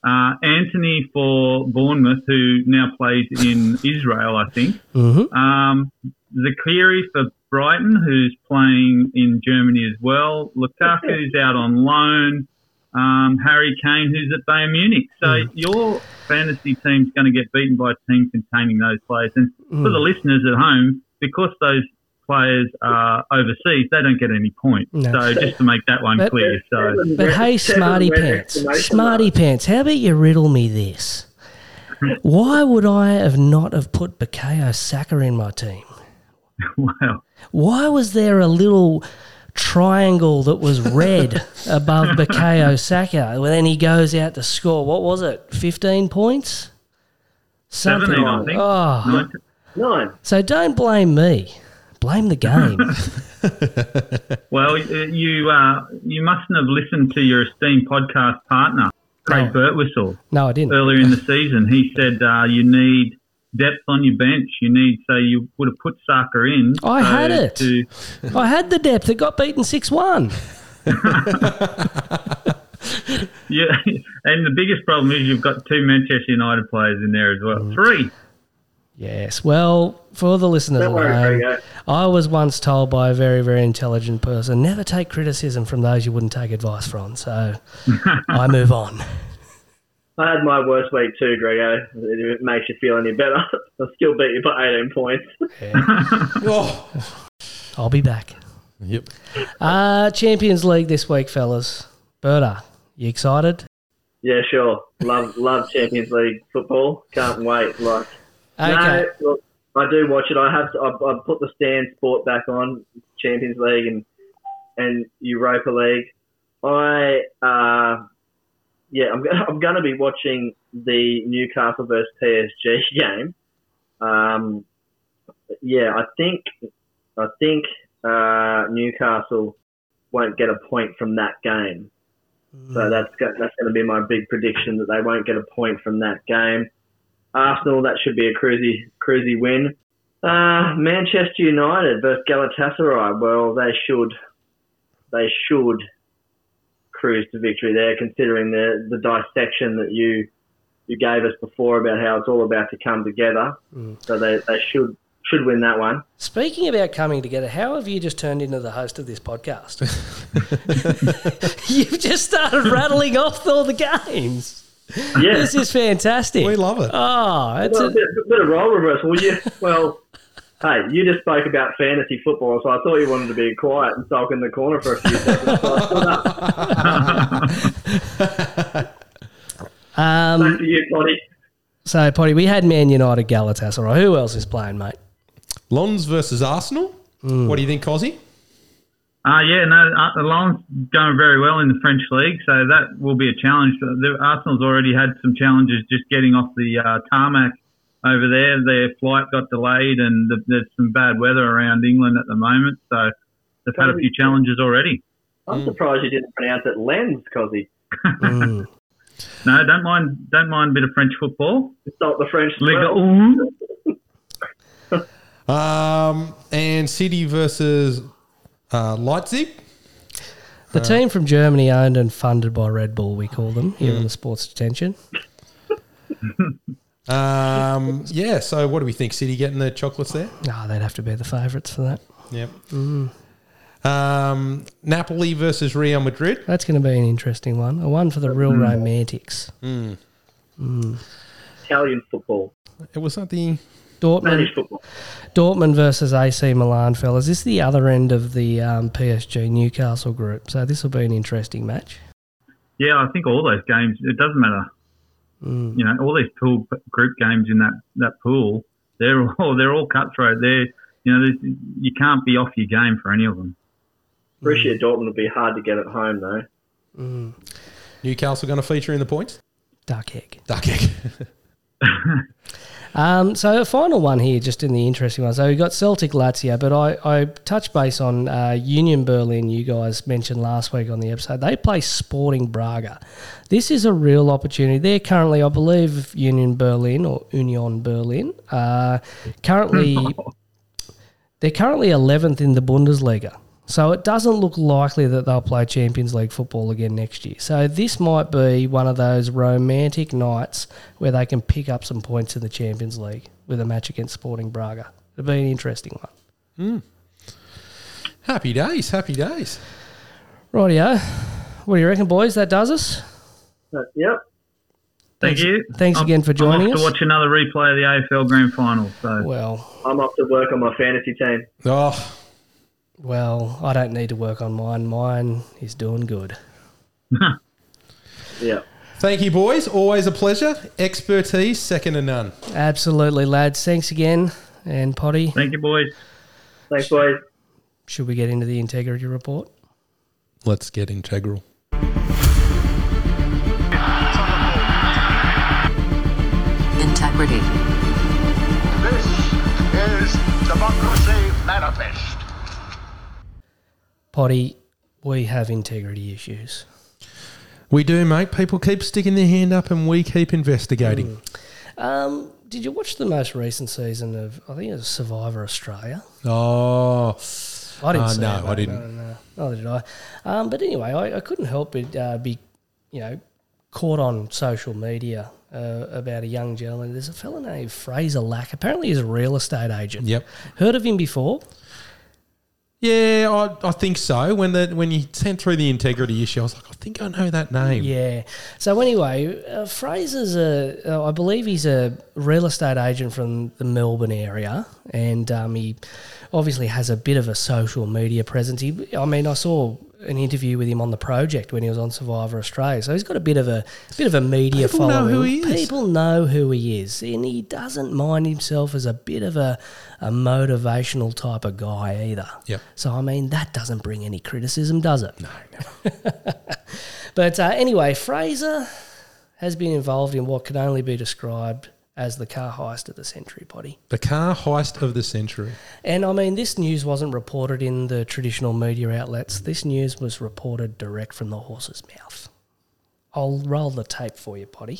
S5: Uh, Anthony for Bournemouth, who now plays in Israel, I think.
S1: Mm-hmm.
S5: Um, Zakiri for Brighton, who's playing in Germany as well. Lukaku's out on loan. Um, Harry Kane, who's at Bayern Munich. So your fantasy team's going to get beaten by a team containing those players. And for the listeners at home, because those players are overseas, they don't get any points.
S1: No.
S5: So just to make that one
S1: But-
S5: clear. So
S1: But hey,
S7: Seven
S1: smarty pants, smarty pants. How about you riddle me this? Why would I have not have put Bukayo Saka in my team?
S5: Wow.
S1: Why was there a little triangle that was red above Bukayo Saka when then he goes out to score? What was it? Fifteen points? Something.
S5: 17, I think.
S1: Oh,
S5: Nine-
S7: Nine.
S1: so don't blame me. Blame the game.
S5: Well, uh, you uh, you mustn't have listened to your esteemed podcast partner, Craig
S1: No.
S5: Birtwistle,
S1: No, I didn't.
S5: earlier in the season. He said uh, you need depth on your bench. You need so you would have put Saka in.
S1: I
S5: so
S1: had it.
S5: To,
S1: I had the depth. It got beaten six one.
S5: yeah, and the biggest problem is you've got two Manchester United players in there as well.
S1: Mm.
S5: Three.
S1: Yes. Well, for the listeners
S7: Don't worry,
S1: home, I was once told by a very, very intelligent person never take criticism from those you wouldn't take advice from. So I move on.
S7: I had my worst week too, Greggo. If it makes you feel any better. I still beat you by 18 points.
S2: Oh.
S1: I'll be back.
S2: Yep.
S1: Uh, Champions League this week, fellas. Berta, you excited?
S7: Yeah, sure. Love love Champions League football. Can't wait. Like,
S1: Okay.
S7: no, look, I do watch it. I have. To, I've, I've put the Stan Sport back on Champions League and and Europa League. I uh, yeah, I'm gonna, I'm going to be watching the Newcastle versus PSG game. Um, yeah, I think I think uh, Newcastle won't get a point from that game. So that's that's going to be my big prediction that they won't get a point from that game. Arsenal, that should be a cruisy cruisy win. Uh, Manchester United versus Galatasaray. Well, they should they should cruise to victory there, considering the the dissection that you you gave us before about how it's all about to come together. So they, they should should win that one.
S1: Speaking about coming together, how have you just turned into the host of this podcast? You've just started rattling off all the games.
S7: Yeah,
S1: This is fantastic.
S2: We love it.
S1: Oh, it's
S7: Well,
S1: a,
S7: a bit, of role reversal. Well, you, well, hey, you just spoke about fantasy football, so I thought you wanted to be quiet and sulk in the corner for a few seconds. So I stood up.
S1: um,
S7: Back to you, Potty.
S1: so, Potty, we had Man United Galatasaray. Who else is playing, mate?
S2: Lons versus Arsenal. What do you think, Cozzy?
S5: Uh, yeah, no, uh, the Lens going very well in the French league, so that will be a challenge. The, Arsenal's already had some challenges just getting off the uh, tarmac over there. Their flight got delayed, and the, there's some bad weather around England at the moment, so they've had a few challenges already.
S7: I'm surprised you didn't pronounce it lens, Cozzy.
S1: Mm.
S5: No, don't mind, don't mind a bit of French football.
S7: It's not the French as
S5: Liga
S7: well.
S5: 1.
S2: Um, and City versus uh, Leipzig.
S1: The team from Germany, owned and funded by Red Bull, we call them here on the Sports Detention.
S2: Um, yeah. So what do we think? City getting the chocolates there?
S1: No, they'd have to be the favourites for that.
S2: Yep. Um, Napoli versus Real Madrid.
S1: That's going to be an interesting one. A one for the real romantics.
S7: Italian football,
S2: It was that the
S1: Dortmund, Dortmund versus AC Milan, fellas. This is the other end of the um, PSG Newcastle group, so this will be an interesting match.
S5: Yeah, I think all those games. It doesn't matter.
S1: Mm.
S5: You know, all these pool group games in that, that pool, they're all they're all cutthroat. They're you know, you can't be off your game for any of them.
S7: Borussia Dortmund would be hard to get at home though.
S1: Mm.
S2: Newcastle going to feature in the points.
S1: Duck egg.
S2: Duck egg.
S1: Um, so a final one here, just in the interesting one. So we got Celtic Lazio, but I, I touched base on uh, Union Berlin. You guys mentioned last week on the episode. They play Sporting Braga. This is a real opportunity. They're currently, I believe, Union Berlin or Union Berlin. Uh, currently, they're currently eleventh in the Bundesliga. So it doesn't look likely that they'll play Champions League football again next year. So this might be one of those romantic nights where they can pick up some points in the Champions League with a match against Sporting Braga. It'll be an interesting one.
S2: happy days. Happy days.
S1: Rightio. What do you reckon, boys? That does us.
S7: Uh, yep.
S5: Thank
S1: Thanks-
S5: you.
S1: thanks again for joining
S5: I'm off
S1: us.
S5: to watch another replay of the AFL Grand Final. So
S1: Well,
S7: I'm off to work on my fantasy team.
S2: Oh,
S1: well, I don't need to work on mine. Mine is doing good.
S7: Yeah.
S2: thank you, boys. Always a pleasure. Expertise, second to none.
S1: Absolutely, lads. Thanks again. And Potty,
S5: thank you, boys.
S7: Thanks, boys.
S1: should we get into the integrity report?
S2: Let's get integral.
S8: Integrity.
S6: This is Democracy Manifest.
S1: Potty, we have integrity issues.
S2: We do, mate. People keep sticking their hand up and we keep investigating.
S1: Um, did you watch the most recent season of? I think it was Survivor Australia.
S2: Oh,
S1: I didn't
S2: Uh, no,
S1: it,
S2: I didn't.
S1: No, no, neither did I. Um, but anyway, I, I couldn't help but uh, be, you know, caught on social media uh, about a young gentleman. There's a fella named Fraser Lack. Apparently, he's a real estate agent.
S2: Yep.
S1: Heard of him before?
S2: Yeah, I, I think so. When the when you sent through the integrity issue, I was like, I think I know that name.
S1: Yeah. So anyway, uh, Fraser's a, uh, I believe he's a real estate agent from the Melbourne area, and um, he obviously has a bit of a social media presence. He, I mean, I saw an interview with him on the project when he was on Survivor Australia, so he's got a bit of a bit of a media
S2: People know
S1: following.
S2: who he is.
S1: People know who he is, and he doesn't mind himself as a bit of a, a motivational type of guy either.
S2: Yep.
S1: So I mean, that doesn't bring any criticism, does it? No, no. but uh, anyway, Fraser has been involved in what can only be described as the car heist of the century, potty.
S2: The car heist of the century.
S1: And I mean, this news wasn't reported in the traditional media outlets. This news was reported direct from the horse's mouth. I'll roll the tape for you, potty.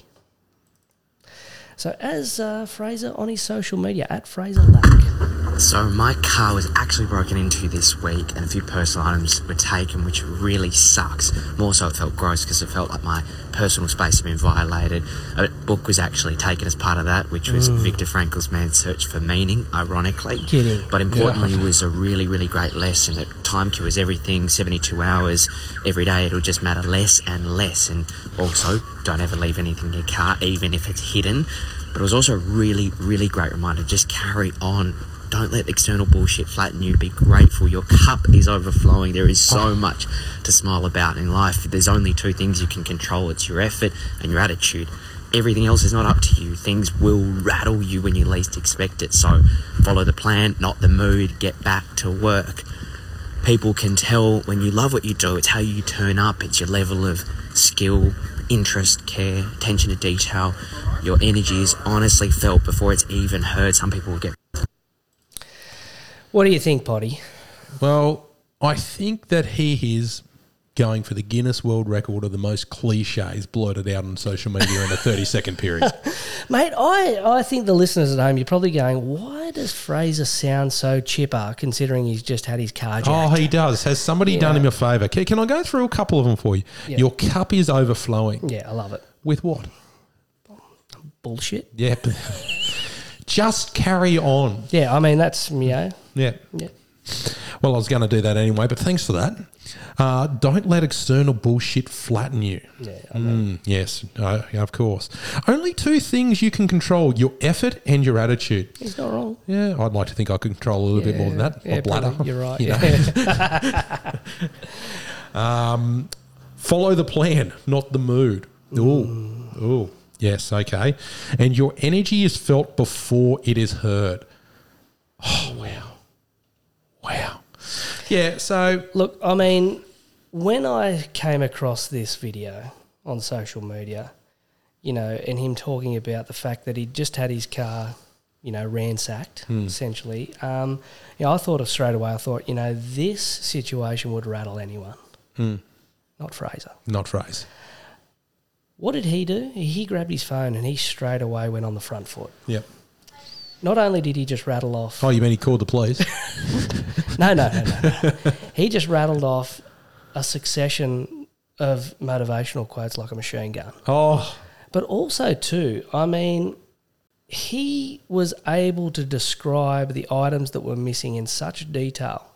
S1: So, as uh, Fraser on his social media at Fraser Lack,
S9: So my car was actually broken into this week, and a few personal items were taken, which really sucks. More so, it felt gross because it felt like my personal space had been violated. A book was actually taken as part of that, which was mm. Viktor Frankl's Man's Search for Meaning, ironically.
S1: Kidding.
S9: But importantly, it was a really, really great lesson that time cures everything. Seventy-two hours every day, it'll just matter less and less. And also, don't ever leave anything in your car, even if it's hidden. But it was also a really, really great reminder. Just carry on. Don't let external bullshit flatten you. Be grateful. Your cup is overflowing. There is so much to smile about in life. There's only two things you can control it's your effort and your attitude. Everything else is not up to you. Things will rattle you when you least expect it. So follow the plan, not the mood. Get back to work. People can tell when you love what you do. It's how you turn up. It's your level of skill, interest, care, attention to detail. Your energy is honestly felt before it's even heard. Some people will get
S1: what do you think, Potty?
S2: Well, I think that he is going for the Guinness World Record of the most cliches blurted out on social media in a 30 second period.
S1: Mate, I, I think the listeners at home, you're probably going, why does Fraser sound so chipper considering he's just had his car oh, jacked?
S2: Oh, he does. Has somebody done him a favour? Can, can I go through a couple of them for you?
S1: Yeah.
S2: Your cup is overflowing.
S1: yeah, I love it.
S2: With what?
S1: Bullshit.
S2: Yeah. Just carry on.
S1: Yeah, I mean, that's, you know,
S2: Yeah.
S1: yeah.
S2: Well, I was going to do that anyway, but thanks for that. Uh, don't let external bullshit flatten you.
S1: Yeah,
S2: Mm, yes, uh, yeah, of course. Only two things you can control your effort and your attitude.
S1: he's not wrong.
S2: Yeah, I'd like to think I could control a little bit more than that.
S1: Yeah,
S2: My bladder.
S1: probably. You're right.
S2: you
S1: yeah.
S2: Follow the plan, not the mood. Ooh. Ooh. Yes, okay. And your energy is felt before it is heard. Oh, wow. Wow. Yeah, so
S1: Look, I mean, when I came across this video on social media, you know, and him talking about the fact that he'd just had his car, you know, ransacked essentially, um, you know, I thought of straight away. I thought, you know, this situation would rattle anyone, not Fraser.
S2: not phrase.
S1: What did he do? He grabbed his phone and he straight away went on the front foot.
S2: Yep.
S1: Not only did he just rattle off,
S2: Oh, you mean he called the police?
S1: no, no, no, no, no. he just rattled off a succession of motivational quotes like a machine gun.
S2: oh,
S1: But also, too, I mean, he was able to describe the items that were missing in such detail,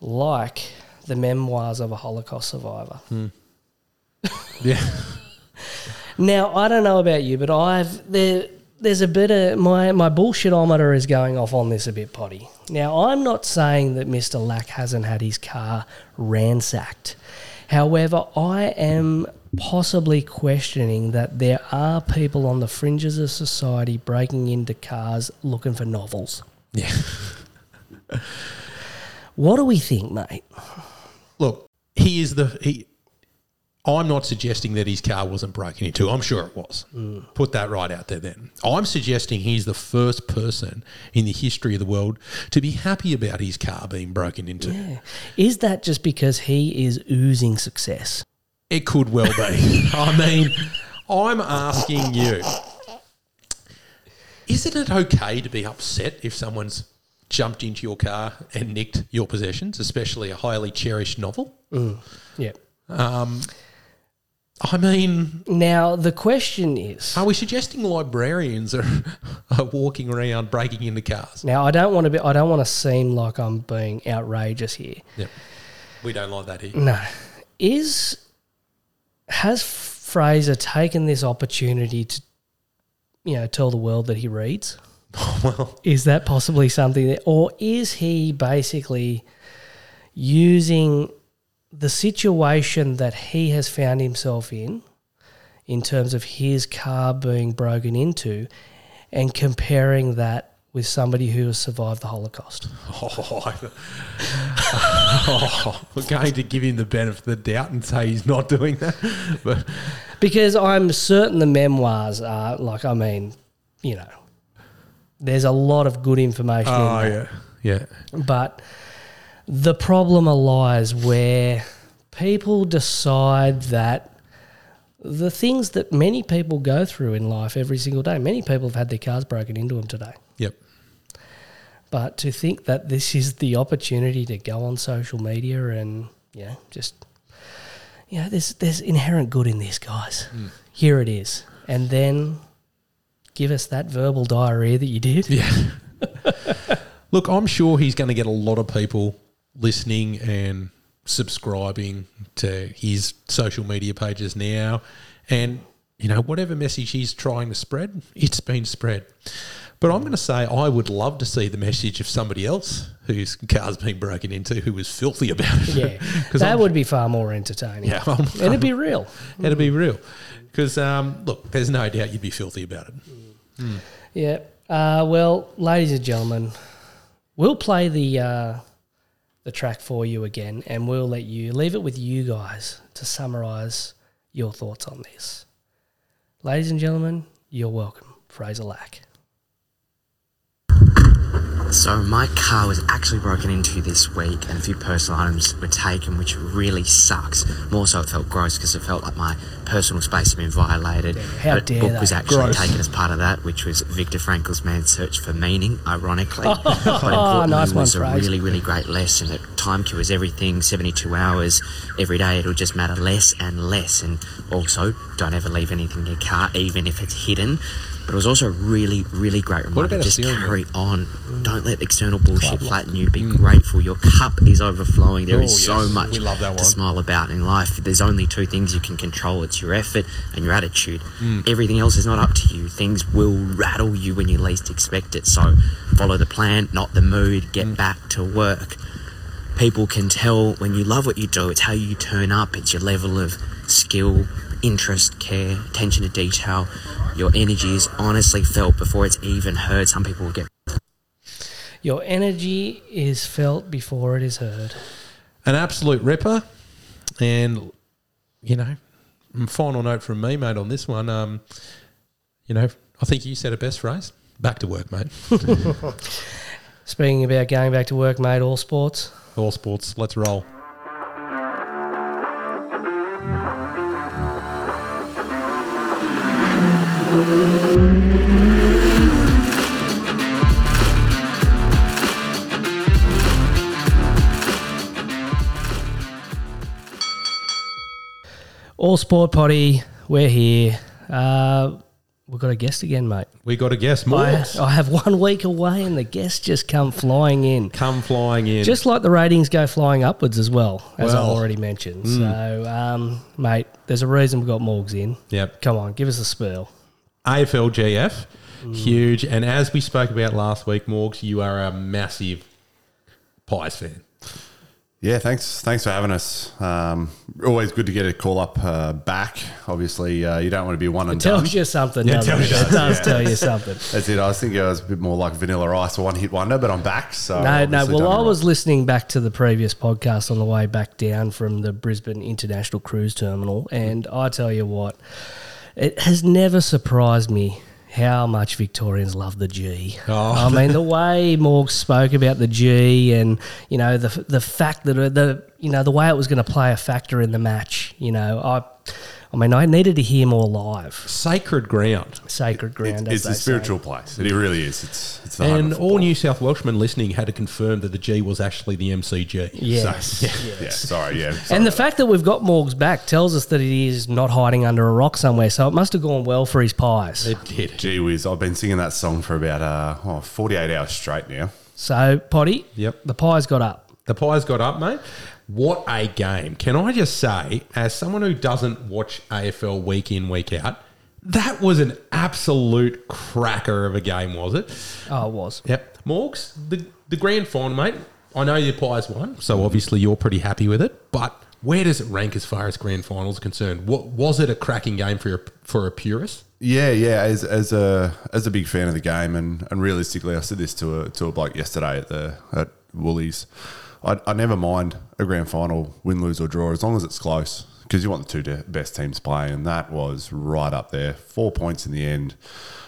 S1: like the memoirs of a Holocaust survivor. Hmm.
S2: yeah.
S1: Now, I don't know about you, but I've there. There's a bit of my my bullshitometer is going off on this a bit, potty. Now, I'm not saying that Mr. Lack hasn't had his car ransacked. However, I am possibly questioning that there are people on the fringes of society breaking into cars looking for novels.
S2: Yeah.
S1: What do we think, mate?
S2: Look, he is the he. I'm not suggesting that his car wasn't broken into. I'm sure it was. Mm. Put that right out there. Then I'm suggesting he's the first person in the history of the world to be happy about his car being broken into.
S1: Is that just because he is oozing success?
S2: It could well be. I mean, I'm asking you: Isn't it okay to be upset if someone's jumped into your car and nicked your possessions, especially a highly cherished novel? Mm.
S1: Yeah.
S2: Um, I mean,
S1: Now the question is,
S2: are we suggesting librarians are, are walking around breaking into cars?
S1: now I don't want to be, I don't want to seem like I'm being outrageous here.
S2: Yeah, we don't like that here.
S1: No, is has Fraser taken this opportunity to, you know, tell the world that he reads?
S2: well,
S1: Is that possibly something that, or is he basically using the situation that he has found himself in, in terms of his car being broken into, and comparing that with somebody who has survived the Holocaust?
S2: oh, oh, we're going to give him the benefit of the doubt and say he's not doing that. But
S1: Because I'm certain the memoirs are like, I mean, you know, there's a lot of good information in there.
S2: oh
S1: that.
S2: yeah, yeah.
S1: But the problem lies where people decide that the things that many people go through in life every single day, many people have had their cars broken into them today.
S2: Yep.
S1: But to think that this is the opportunity to go on social media and, you know, just, you know, there's, there's inherent good in this, guys. Hmm. Here it is. And then give us that verbal diarrhea that you did.
S2: Yeah. Look, I'm sure he's going to get a lot of people listening and subscribing to his social media pages now. And, you know, whatever message he's trying to spread, it's been spread. But I'm going to say I would love to see the message of somebody else whose car's been broken into who was filthy about it.
S1: Yeah. that
S2: I'm-
S1: would be far more entertaining.
S2: Yeah, I'm-
S1: It'd be real.
S2: It'd be real. Because, um, look, there's no doubt you'd be filthy about it.
S1: Yeah. Uh, well, ladies and gentlemen, we'll play the uh, the track for you again, and we'll let you leave it with you guys to summarise your thoughts on this. Ladies and gentlemen, you're welcome, Fraser Lack.
S9: So my car was actually broken into this week, and a few personal items were taken, which really sucks. More so, it felt gross because it felt like my personal space had been violated.
S1: How
S9: but
S1: dare
S9: book
S1: they.
S9: was actually
S1: Gross.
S9: taken as part of that, which was Viktor Frankl's Man's Search for Meaning. Ironically, but
S1: Oh, nice one,
S9: was a
S1: Fraser.
S9: really, really great lesson that time cure is everything. Seventy-two hours every day, it'll just matter less and less. And also, don't ever leave anything in your car, even if it's hidden. But it was also a really, really great reminder. Just carry on. Don't let external bullshit flatten you. Be grateful. Your cup is overflowing. There is
S2: Mm. Oh,
S9: so
S2: yes.
S9: much to smile about in life. There's only two things you can control. It's your effort and your attitude.
S2: Mm.
S9: Everything else is not up to you. Things will rattle you when you least expect it. So follow the plan, not the mood. Get
S2: Mm.
S9: back to work. People can tell when you love what you do. It's how you turn up. It's your level of skill, interest, care, attention to detail. Your energy is honestly felt before it's even heard. Some people will get
S1: Your energy is felt before it is heard.
S2: An absolute ripper. And, you know, final note from me, mate, on this one. Um, you know, I think you said it best phrase. Back to work, mate.
S1: Speaking about going back to work, mate, all sports.
S2: All sports. Let's roll.
S1: All sport potty, we're here. Uh, we've got a guest again, mate.
S2: We got a guest.
S1: I,
S2: Morgs.
S1: I have one week away and the guests just come flying in.
S2: Come flying in.
S1: Just like the ratings go flying upwards as well, as I've already mentioned. So, um, mate, there's a reason we've got Morgs in.
S2: Yep.
S1: Come on, give us a spiel.
S2: AFLGF, huge. And as we spoke about last week, Morgs, you are a massive Pies fan.
S10: Yeah, thanks. Thanks for having us. Um, always good to get a call up uh, back. Obviously, uh, you don't want to be one and
S1: It tells
S10: done.
S1: you something,
S2: Yeah, it
S1: doesn't it?
S2: tells
S1: It
S2: you.
S1: does tell you something.
S10: That's it. I was thinking I was a bit more like Vanilla Ice, a one hit wonder, but I'm back. So
S1: No, no.
S10: obviously
S1: Well, I
S10: it right.
S1: was listening back to the previous podcast on the way back down from the Brisbane International Cruise Terminal, and I tell you what, it has never surprised me how much Victorians love the G.
S2: Oh.
S1: I mean, the way Morg spoke about the G, and you know the the fact that the you know the way it was going to play a factor in the match You know, I, I mean, I needed to hear more live.
S2: Sacred ground.
S1: Sacred ground.
S10: It's
S1: as
S10: a
S1: they say.
S10: spiritual place. It really is. It's it's the
S2: And all. New South Welshmen listening had to confirm that the G was actually the MCG.
S1: Yes.
S2: So, yeah.
S10: Yeah, sorry, yeah. sorry
S1: And the
S10: about
S1: fact that we've got Morgs back tells us that he is not hiding under a rock somewhere. So it must have gone well for his pies.
S2: It did.
S10: Gee whiz, I've been singing that song for about uh, oh, 48 hours straight now.
S1: So, Potty,
S2: Yep.
S1: the pies got up.
S2: The Pies got up, mate. What a game. Can I just say, as someone who doesn't watch AFL week in, week out, that was an absolute cracker of a game, was it?
S1: Oh, it was.
S2: Yep. Morgs, the, the grand final, mate. I know your Pies won, so obviously you're pretty happy with it, but where does it rank as far as grand finals are concerned? What, was it a cracking game for, your, for a purist?
S10: Yeah, yeah. As, as a as a big fan of the game, and, and realistically, I said this to a to a bloke yesterday at the at Woolies. I, I never mind a grand final win, lose or draw as long as it's close because you want the two de- best teams playing, and that was right up there. Four points in the end.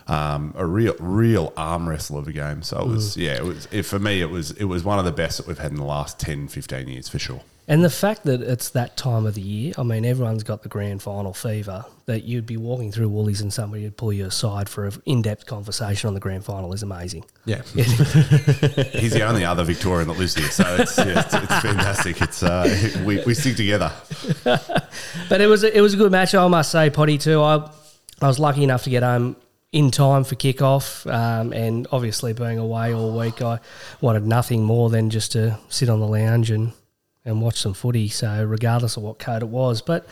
S10: Um, a real real arm wrestle of a game. So it was yeah. It was it, for me. It was it was one of the best that we've had in the last 10, 15 years for sure.
S1: And the fact that it's that time of the year, I mean, everyone's got the grand final fever, that you'd be walking through Woolies and somebody would pull you aside for an in depth conversation on the grand final is amazing.
S2: Yeah.
S10: He's the only other Victorian that lives here, so it's, yeah, it's, it's fantastic. It's uh, we, we stick together.
S1: But it was a, it was a good match, I must say, Potty too. I I was lucky enough to get home in time for kickoff, um, and obviously being away all week, I wanted nothing more than just to sit on the lounge and and watch some footy. So regardless of what code it was, but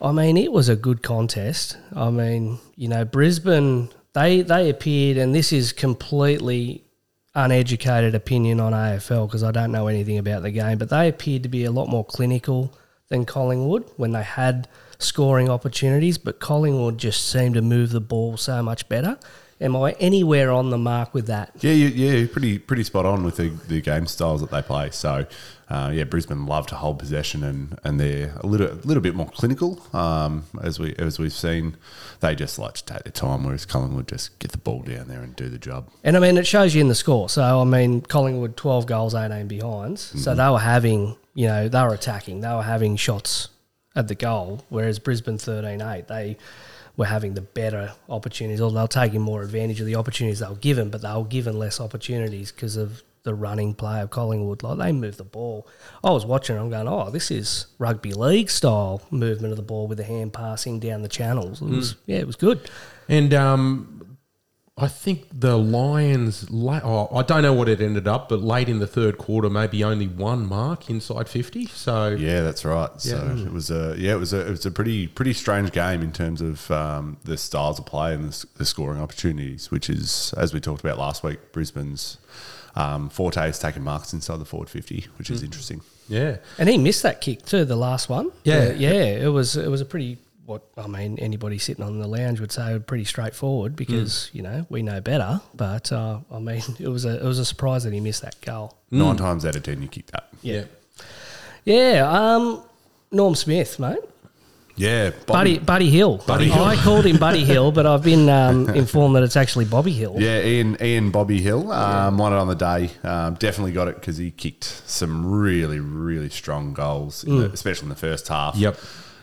S1: I mean, it was a good contest. I mean, you know, Brisbane they they appeared, and this is completely uneducated opinion on AFL because I don't know anything about the game, but they appeared to be a lot more clinical than Collingwood when they had scoring opportunities, but Collingwood just seemed to move the ball so much better. Am I anywhere on the mark with that?
S10: Yeah, you, yeah, pretty pretty spot on with the, the game styles that they play. So, uh, yeah, Brisbane love to hold possession and, and they're a little little bit more clinical. Um, as we as we've seen, they just like to take their time, whereas Collingwood just get the ball down there and do the job.
S1: And I mean, it shows you in the score. So, I mean, Collingwood 12 goals, 18 behinds. So they were having, you know, they were attacking. They were having shots at the goal, whereas Brisbane 13 8, they were having the better opportunities, or they were taking more advantage of the opportunities they were given, but they were given less opportunities because of the running play of Collingwood. Like they moved the ball. I was watching, I'm going, oh, this is rugby league style movement of the ball with the hand passing down the channels. It was, yeah, it was good.
S2: And um, I think the Lions, la- oh, I don't know what it ended up, but late in the third quarter, maybe only one mark inside 50. So,
S10: Yeah, that's right. So it was a yeah, it was a it was a pretty pretty strange game in terms of um, the styles of play and the, the scoring opportunities, which is as we talked about last week, Brisbane's um, forte is taking marks inside the forward fifty, which is interesting.
S2: yeah.
S1: And he missed that kick too, the last one.
S2: Yeah.
S1: Uh, yeah. It was it was a pretty what I mean, anybody sitting on the lounge would say pretty straightforward because, you know, we know better. But uh, I mean it was a it was a surprise that he missed that goal.
S10: Nine times out of ten, you kick that.
S2: Yeah.
S1: Yeah, um Norm Smith, mate.
S10: Yeah,
S1: Buddy Buddy Hill.
S10: Buddy Hill.
S1: I called him Buddy Hill, but I've been um, informed that it's actually Bobby Hill.
S10: Yeah, Ian Ian Bobby Hill um, won it on the day. Um, definitely got it because he kicked some really really strong goals, in the, especially in the first half.
S2: Yep.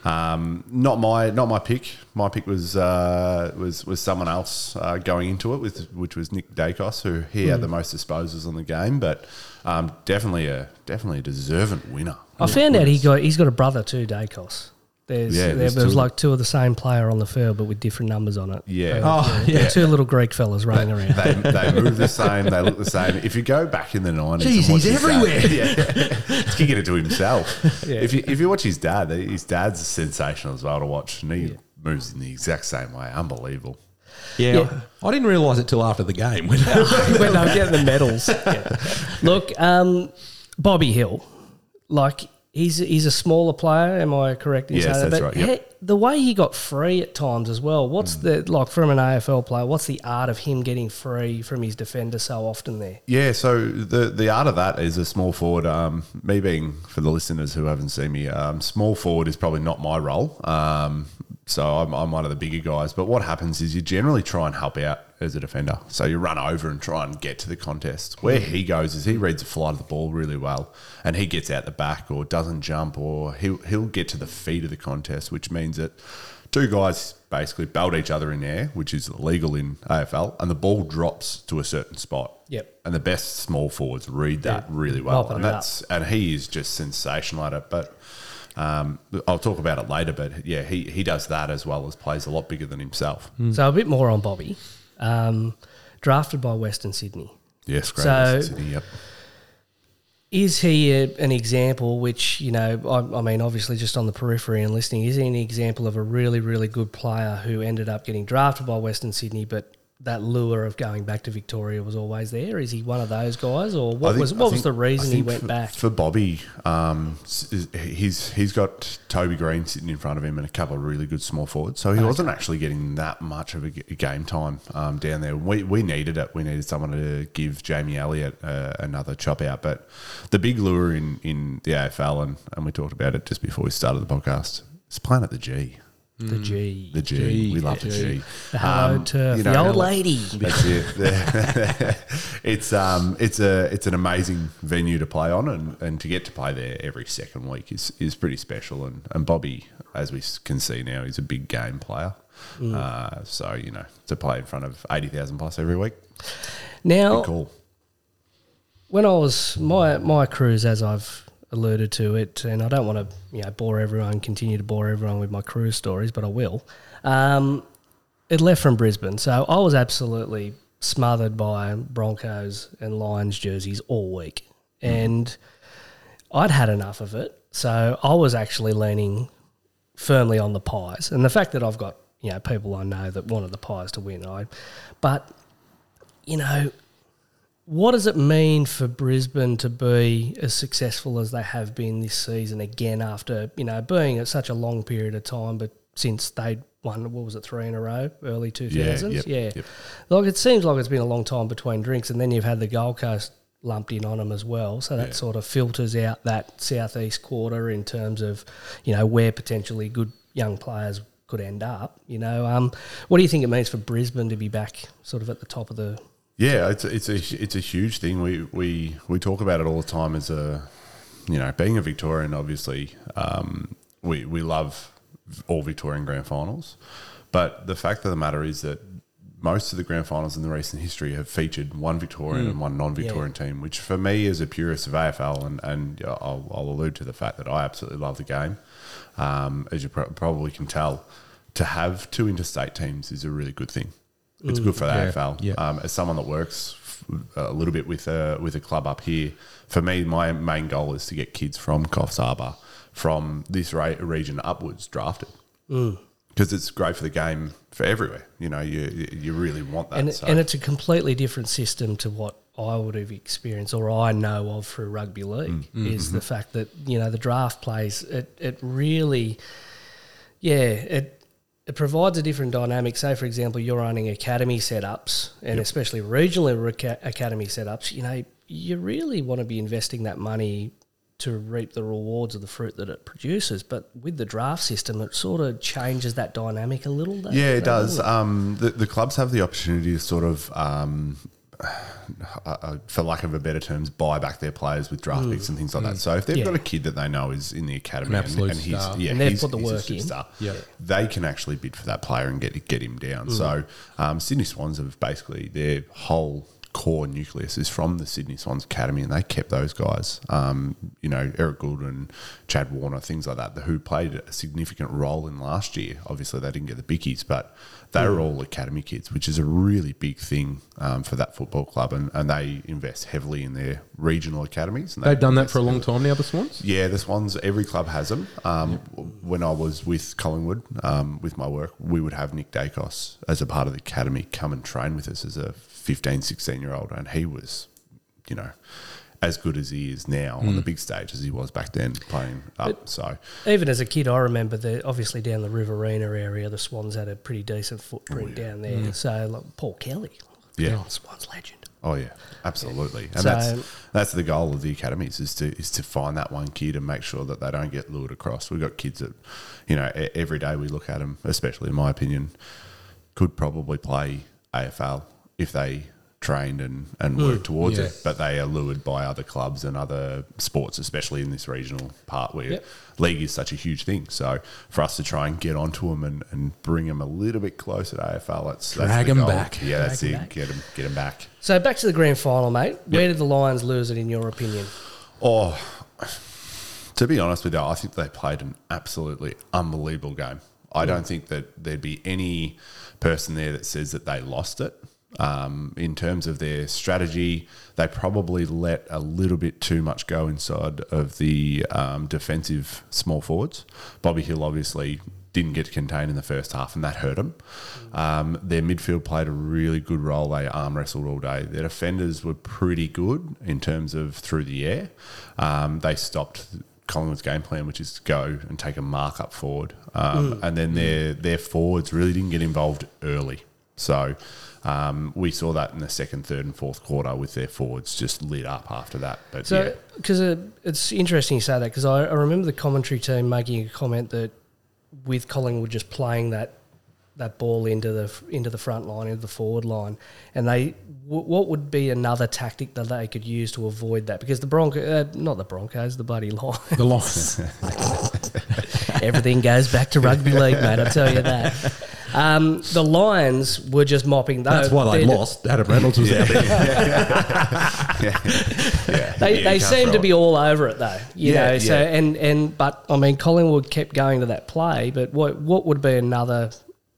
S10: Um, not my not my pick. My pick was uh, was was someone else uh, going into it with which was Nick Daicos, who he had the most disposals on the game, but um, definitely a definitely a deserving winner.
S1: I found out he got he's got a brother too, Daicos. There's,
S10: Yeah,
S1: there,
S10: there's
S1: there was
S10: two.
S1: like two of the same player on the field, but with different numbers on it.
S10: Yeah. Oh,
S1: yeah.
S2: yeah.
S1: Two little Greek fellas running around.
S10: They, they move the same. They look the same. If you go back in the nineties,
S2: Jeez, he's everywhere.
S10: yeah, he's kicking it to himself.
S1: Yeah.
S10: If you if you watch his dad, his dad's sensational as well to watch, and he moves in the exact same way. Unbelievable.
S2: Yeah.
S1: Yeah.
S2: I didn't realise it till after the game. when-
S1: when they were getting the medals. Yeah. Look, um, Bobby Hill, like he's he's a smaller player. Am I correct in
S10: Yes,
S1: saying that?
S10: that's
S1: But
S10: right, yep.
S1: he- the way he got free at times as well. What's the like from an AFL player? What's the art of him getting free from his defender so often there?
S10: Yeah, so the the art of that is a small forward. Um, me being for the listeners who haven't seen me, um, small forward is probably not my role. Um, so I'm, I'm one of the bigger guys. But what happens is you generally try and help out as a defender. So you run over and try and get to the contest. Where he goes is he reads the flight of the ball really well, and he gets out the back or doesn't jump, or he'll he'll get to the feet of the contest, which means that two guys basically belt each other in air, which is legal in AFL, and the ball drops to a certain spot.
S1: Yep.
S10: And the best small forwards read that really well, and that's and he is just sensational at it. But um, I'll talk about it later. But yeah, he he does that as well as plays a lot bigger than himself.
S1: So a bit more on Bobby. Um, drafted by Western Sydney.
S10: Yes, great.
S1: So-
S10: Sydney, yep.
S1: Is he a, an example, which, you know, I, I mean, obviously just on the periphery and listening, is he an example of a really, really good player who ended up getting drafted by Western Sydney, but that lure of going back to Victoria was always there? Is he one of those guys, or what
S10: think-
S1: was what was the reason he went
S10: for,
S1: back?
S10: For Bobby, um, he's he's got Toby Greene sitting in front of him and a couple of really good small forwards. So he wasn't actually getting that much of a game time um, down there. We, we needed it. We needed someone to give Jamie Elliott uh, another chop out. But the big lure in, in the AFL, and, and we talked about it just before we started the podcast, is playing at the G.
S1: the G.
S10: The G. we love the G.
S1: The hello
S10: Um,
S1: turf.
S10: you
S1: the old lady.
S10: That's it. it's um, it's a it's an amazing venue to play on, and, and to get to play there every second week is is pretty special. And and Bobby, as we can see now, is a big game player. Uh, so you know, to play in front of eighty thousand plus every week,
S1: Now, when I was my my cruise, as I've alluded to it, and I don't want to you know bore everyone, continue to bore everyone with my cruise stories, but I will. Um, it left from Brisbane, so I was absolutely smothered by Broncos and Lions jerseys all week, and I'd had enough of it. So I was actually leaning firmly on the Pies, and the fact that I've got you know people I know that wanted the Pies to win, I, but you know what does it mean for Brisbane to be as successful as they have been this season again after, you know, being at such a long period of time, but since they'd won, what was it, three in a row, early 2000s?
S10: yep,
S1: yeah.
S10: yep.
S1: Like it seems like it's been a long time between drinks, and then you've had the Gold Coast lumped in on them as well. So that sort of filters out that southeast quarter in terms of, you know, where potentially good young players could end up. You know, um, what do you think it means for Brisbane to be back sort of at the top of the
S10: Yeah, it's a, it's a it's a huge thing. We we we talk about it all the time as a you know being a Victorian. Obviously, um, we we love all Victorian grand finals, but the fact of the matter is that most of the grand finals in the recent history have featured one Victorian and one non-Victorian team, which for me as a purist of AFL, and, and I'll, I'll allude to the fact that I absolutely love the game, um, as you pro- probably can tell, to have two interstate teams is a really good thing. It's good for the
S2: Yeah,
S10: AFL.
S2: yeah.
S10: Um, as someone that works a little bit with a, with a club up here, for me, my main goal is to get kids from Coffs Harbour, from this ra- region upwards, drafted. Because it's great for the game for everywhere. You know, you you really want that.
S1: and,
S10: so.
S1: and it's a completely different system to what I would have experienced or I know of through rugby league
S10: Mm,
S1: is
S10: mm-hmm.
S1: the fact that you know the draft plays it it really yeah it it provides a different dynamic say for example you're running academy setups and especially regional academy setups you know you really want to be investing that money to reap the rewards of the fruit that it produces but with the draft system it sort of changes that dynamic a little though,
S10: Yeah, it does.
S1: it?
S10: Um, the, the clubs have the opportunity to sort of, um, uh, uh, for lack of a better terms, buy back their players with draft picks and things like that. So if they've
S1: Mm. Yeah.
S10: got a kid that they know is in the academy
S2: An
S10: and, and he's yeah,
S1: And they've
S10: he's,
S1: put the work in.
S2: Yep.
S10: they can actually bid for that player and get get him down. So um, Sydney Swans have basically their whole core nucleus is from the Sydney Swans Academy, and they kept those guys. Um, you know, Eric Gulden, Chad Warner, things like that, who played a significant role in last year. Obviously, they didn't get the bickies, but they were all academy kids, which is a really big thing um, for that football club, and, and they invest heavily in their regional academies. And they
S2: They've done that for a long
S10: heavily-
S2: time now, the Swans.
S10: yeah, the Swans, every club has them. Um, When I was with Collingwood, um, with my work, we would have Nick Dacos as a part of the academy come and train with us as a 15, 16 year old. And he was, you know, as good as he is now on the hmm. big stage as he was back then playing up. so,
S1: Even as a kid, I remember that obviously down the Riverina area, the Swans had a pretty decent footprint oh, down there. Hmm. So, like Paul Kelly,
S10: yeah.
S1: Swans legend.
S10: Oh yeah, absolutely. And
S1: So-
S10: that's that's the goal of the academies is to is to find that one kid and make sure that they don't get lured across. We've got kids that, you know, every day we look at them, especially in my opinion, could probably play AFL if they trained and, and worked mm. towards
S2: yeah.
S10: it, but they are lured by other clubs and other sports, especially in this regional part where
S1: Yep.
S10: league is such a huge thing. So for us to try and get onto them and, and bring them a little bit closer to AFL, that's, that's
S2: Drag them
S10: goal.
S2: back.
S10: Yeah, that's it.
S1: back.
S10: Get them, get them back.
S1: So back to the grand final, mate. Where did the Lions lose it in your opinion?
S10: Oh, to be honest with you, I think they played an absolutely unbelievable game. I mm. don't think that there'd be any person there that says that they lost it. Um, in terms of their strategy, they probably let a little bit too much go inside of the um, defensive small forwards. Bobby Hill obviously didn't get contained in the first half, and that hurt them. Um, their midfield played a really good role. They arm wrestled all day. Their defenders were pretty good in terms of through the air. Um, they stopped Collingwood's game plan, which is to go and take a mark up forward, um, and then their their forwards really didn't get involved early. So um, we saw that in the second, third, and fourth quarter with their forwards just lit up after that. But.
S1: So, because uh, it's interesting you say that because I, I remember the commentary team making a comment that with Collingwood just playing that that ball into the into the front line, into the forward line, and they w- what would be another tactic that they could use to avoid that? Because the Bronco, uh, not the Broncos, the bloody Lions,
S2: The Lions.
S1: everything goes back to rugby league, mate. I tell you that. Um, the Lions were just mopping. That.
S2: That's why they
S1: they're-
S2: lost. Adam Reynolds was out there.
S10: yeah,
S1: They,
S10: you
S1: they
S10: can't
S1: seem to be all over it though, you
S10: Yeah,
S1: know. So
S10: yeah.
S1: and and but I mean, Collingwood kept going to that play. But what what would be another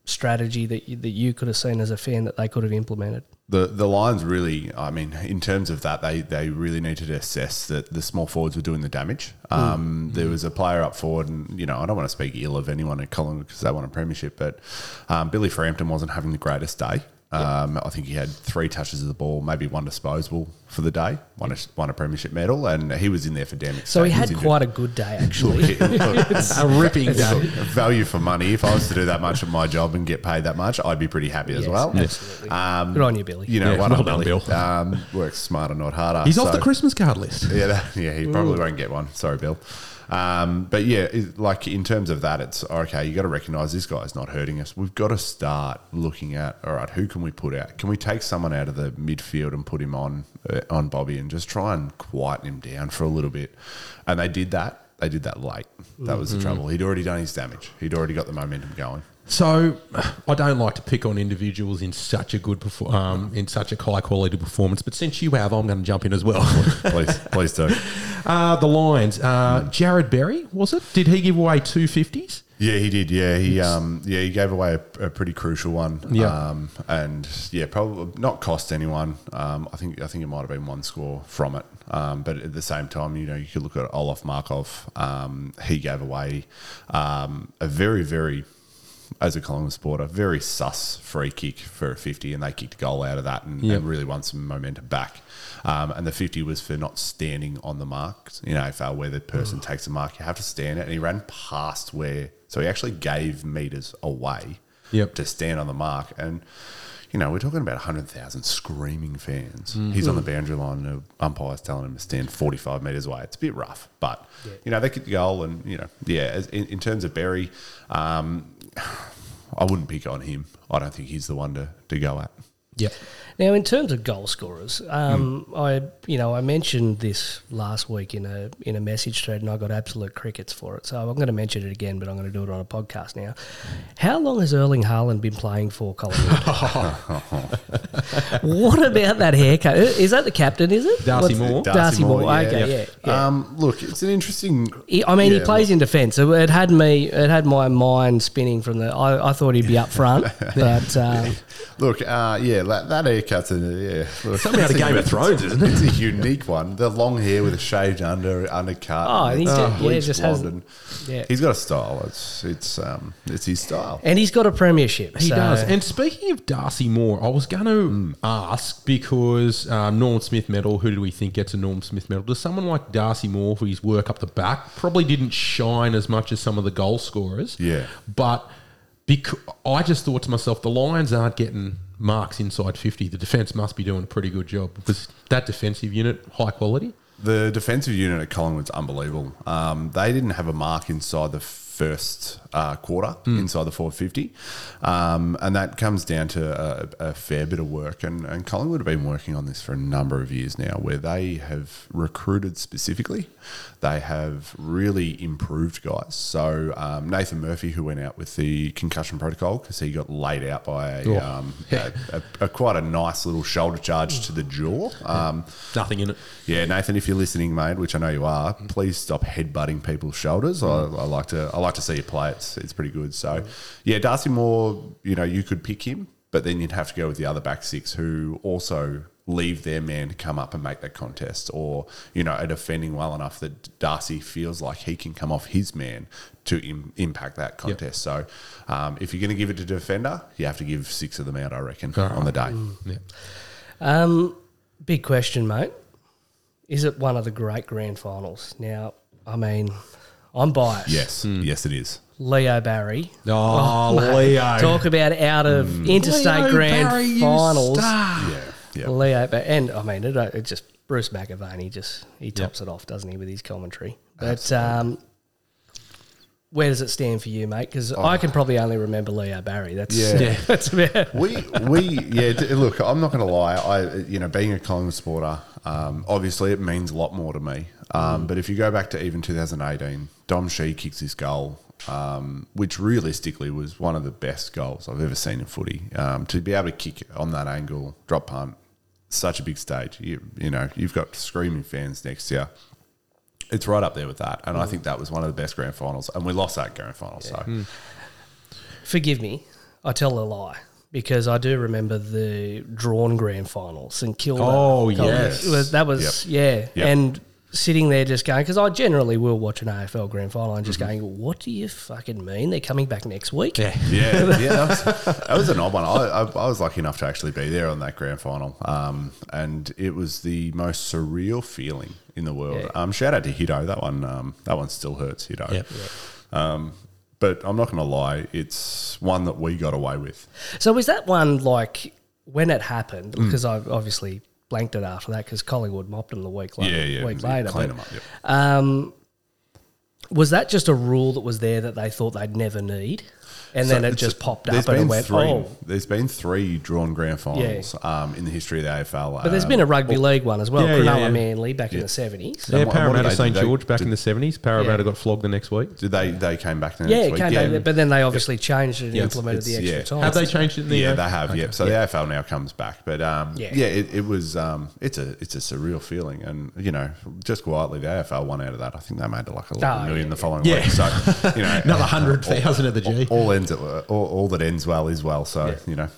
S1: strategy that you, that you could have seen as a fan that they could have implemented?
S10: The the Lions really, I mean, in terms of that, they they really needed to assess that the small forwards were doing the damage. Um, There was a player up forward, and you know, I don't want to speak ill of anyone at Collingwood because they won a premiership, but um, Billy Frampton wasn't having the greatest day. Um, I think he had three touches of the ball, maybe one disposable for the day, won a, won a premiership medal, and he was in there for damage.
S1: So he
S10: was
S1: had
S10: injured.
S1: quite a good day actually.
S10: Look, look,
S2: a ripping day.
S10: Value for money. If I was to do that much of my job and get paid that much, I'd be pretty happy as well.
S1: absolutely.
S10: Um,
S1: Good on you, Billy.
S10: You know,
S2: Yeah,
S10: well,
S2: well
S10: done,
S2: done,
S10: Billy.
S2: Bill.
S10: Um, works smarter, not harder.
S2: He's off the Christmas card list.
S10: Yeah, that, yeah, he probably won't get one. Sorry, Bill. Um, but yeah, it, like in terms of that, it's okay. You got to recognise this guy's not hurting us. We've got to start looking at all right. Who can we put out? Can we take someone out of the midfield and put him on uh, on Bobby and just try and quieten him down for a little bit? And they did that. They did that late. That was the trouble. He'd already done his damage. He'd already got the momentum going.
S2: So, I don't like to pick on individuals in such a good, perfor- um, in such a high quality performance. But since you have, I'm going to jump in as well.
S10: Please, please do.
S2: uh, the Lions. Uh, Jarrod Berry was it? Did he give away two fifties?
S10: Yeah, he did. Yeah, he um, yeah he gave away a, a pretty crucial one.
S2: Yeah.
S10: um, and yeah, probably not cost anyone. Um, I think I think it might have been one score from it. Um, but at the same time, you know, you could look at Oleg Markov. Um, he gave away um, a very very as a Collingwood supporter, very sus free kick for a 50, and they kicked a goal out of that and,
S2: Yep.
S10: and really won some momentum back. Um, and the 50 was for not standing on the mark. You know, AFL where the person takes a mark, you have to stand it. And he ran past where, so he actually gave meters away
S2: Yep.
S10: to stand on the mark. And, you know, we're talking about 100,000 screaming fans. He's on the boundary line, and the umpire's telling him to stand 45 metres away. It's a bit rough, but, you know, they kicked the goal. And, you know, yeah, as, in, in terms of Berry, um, I wouldn't pick on him. I don't think he's the one to, to go at.
S2: Yep.
S1: Now, in terms of goal scorers, um, I you know I mentioned this last week in a in a message thread, and I got absolute crickets for it. So I'm going to mention it again, but I'm going to do it on a podcast now. How long has Erling Haaland been playing for Collingwood? what about that haircut? Is that the captain? Is it
S2: Darcy
S1: What's-
S2: Moore.
S1: Darcy, Moore.
S10: yeah.
S1: Okay, yeah. yeah.
S10: Um, look, it's an interesting.
S1: He, I mean,
S10: yeah,
S1: he plays
S10: look-
S1: in defence. So it had me, it had my mind spinning from the. I, I thought he'd be up front, but um,
S10: Look, uh, yeah, that, that haircut's a yeah. Look,
S2: Something out of
S10: it's a-
S2: Game of Thrones, isn't it?
S10: It's a unique one. The long hair with a shaved under undercut.
S1: Oh,
S10: and
S1: he's
S10: it's
S1: just- yeah,
S10: bleached
S1: just has-
S10: and
S1: yeah.
S10: He's got a style. It's it's um it's his style.
S1: and he's got a premiership.
S2: He
S1: so-
S2: does. And speaking of Darcy Moore, I was going to ask because um, Norm Smith medal, who do we think gets a Norm Smith medal? Does someone like Darcy Moore, for his work up the back, probably didn't shine as much as some of the goal scorers?
S10: Yeah.
S2: But because I just thought to myself, the Lions aren't getting marks inside 50, the defence must be doing a pretty good job. Was that defensive unit high quality?
S10: The defensive unit at Collingwood's unbelievable. Um, they didn't have a mark inside the first uh, quarter inside the 450, um, and that comes down to a, a fair bit of work. And, and Collingwood have been working on this for a number of years now, where they have recruited specifically. They have really improved guys. So um, Nathan Murphy, who went out with the concussion protocol because he got laid out by a,
S2: Oh.
S10: um, a, a, a quite a nice little shoulder charge to the jaw. Um,
S2: Nothing in it.
S10: yeah, Nathan, if you're listening, mate, which I know you are, please stop headbutting people's shoulders. I, I like to I like to see you play. It's it's pretty good. So, yeah, Darcy Moore, you know, you could pick him, but then you'd have to go with the other back six who also leave their man to come up and make that contest, or you know, are defending well enough that Darcy feels like he can come off his man to Im- impact that contest. So, um, if you're going to give it to defender, you have to give six of them out, I reckon, on the day.
S2: Yeah.
S1: Um, big question, mate. Is it one of the great grand finals? Now, I mean, I'm biased.
S10: Yes, yes, it is.
S1: Leo Barry.
S2: Oh,
S1: mate,
S2: Leo.
S1: Talk about out of interstate
S2: Leo
S1: grand
S2: Barry, you
S1: finals.
S2: star.
S10: Yeah, yeah.
S1: Leo, Ba- and I mean, it, it just Bruce McAvaney just he tops it off, doesn't he, with his commentary? But um, where does it stand for you, mate? Because I can probably only remember Leo Barry. That's
S10: Yeah. Yeah.
S1: that's about.
S10: we we yeah d- look i'm not going to lie i you know being a collingwood supporter um, obviously it means a lot more to me um, but if you go back to even 2018 Dom Sheed kicks his goal um, which realistically was one of the best goals i've ever seen in footy um, to be able to kick on that angle drop punt such a big stage you, you know you've got screaming fans next to you it's right up there with that and i mm. think that was one of the best grand finals and we lost that grand final so
S1: Forgive me, I tell a lie because I do remember the drawn grand final, St Kilda.
S2: Oh, yes.
S1: Was- that was yeah,
S10: Yep.
S1: and sitting there just going because I generally will watch an AFL grand final and
S10: Mm-hmm.
S1: just going, what do you fucking mean? They're coming back next week.
S2: Yeah.
S10: Yeah, yeah, that was, that was an odd one. I, I, I was lucky enough to actually be there on that grand final, um, and it was the most surreal feeling in the world.
S1: Yeah.
S10: Um, shout out to Hito. That one, um, that one still hurts, Hito.
S2: Yep.
S10: Um, but I'm not going to lie, it's one that we got away with.
S1: So was that one like when it happened?
S10: Mm.
S1: Because I obviously blanked it after that because Collingwood mopped them the week later.
S10: Yeah, yeah,
S1: week later.
S10: clean
S1: but,
S10: them up, yep.
S1: Um, was that just a rule that was there that they thought they'd never need, and then it just popped up and it went,
S10: three,
S1: oh.
S10: There's been three drawn grand finals um, in the history of the AFL.
S1: But there's
S10: um,
S1: been a rugby league one as well,
S2: Yeah, yeah,
S1: Cronulla
S2: yeah.
S1: Manly back in the seventies.
S2: Yeah,
S10: And what- what
S2: Parramatta St George back
S10: did-
S2: in the 70s. Parramatta
S10: Yeah.
S2: got flogged the next week.
S10: Did they? They came back the next
S1: it
S10: week.
S1: came
S10: yeah.
S1: back, but then they obviously changed it and
S2: Yeah,
S1: implemented the extra
S10: yeah.
S1: time.
S2: Have they changed it in the
S10: yeah,
S2: uh,
S10: they have. Yeah, so the AFL now comes back, but um,
S1: Yeah.
S10: yeah, it, it was um, it's a it's a surreal feeling, and you know, just quietly, the AFL won out of that. I think they made like eleven
S1: Oh,
S10: million
S1: yeah,
S10: the following
S2: yeah.
S10: week. So you know,
S2: Another 100,000 at the G.
S10: All, all ends at, all, all that ends well is well. So you know,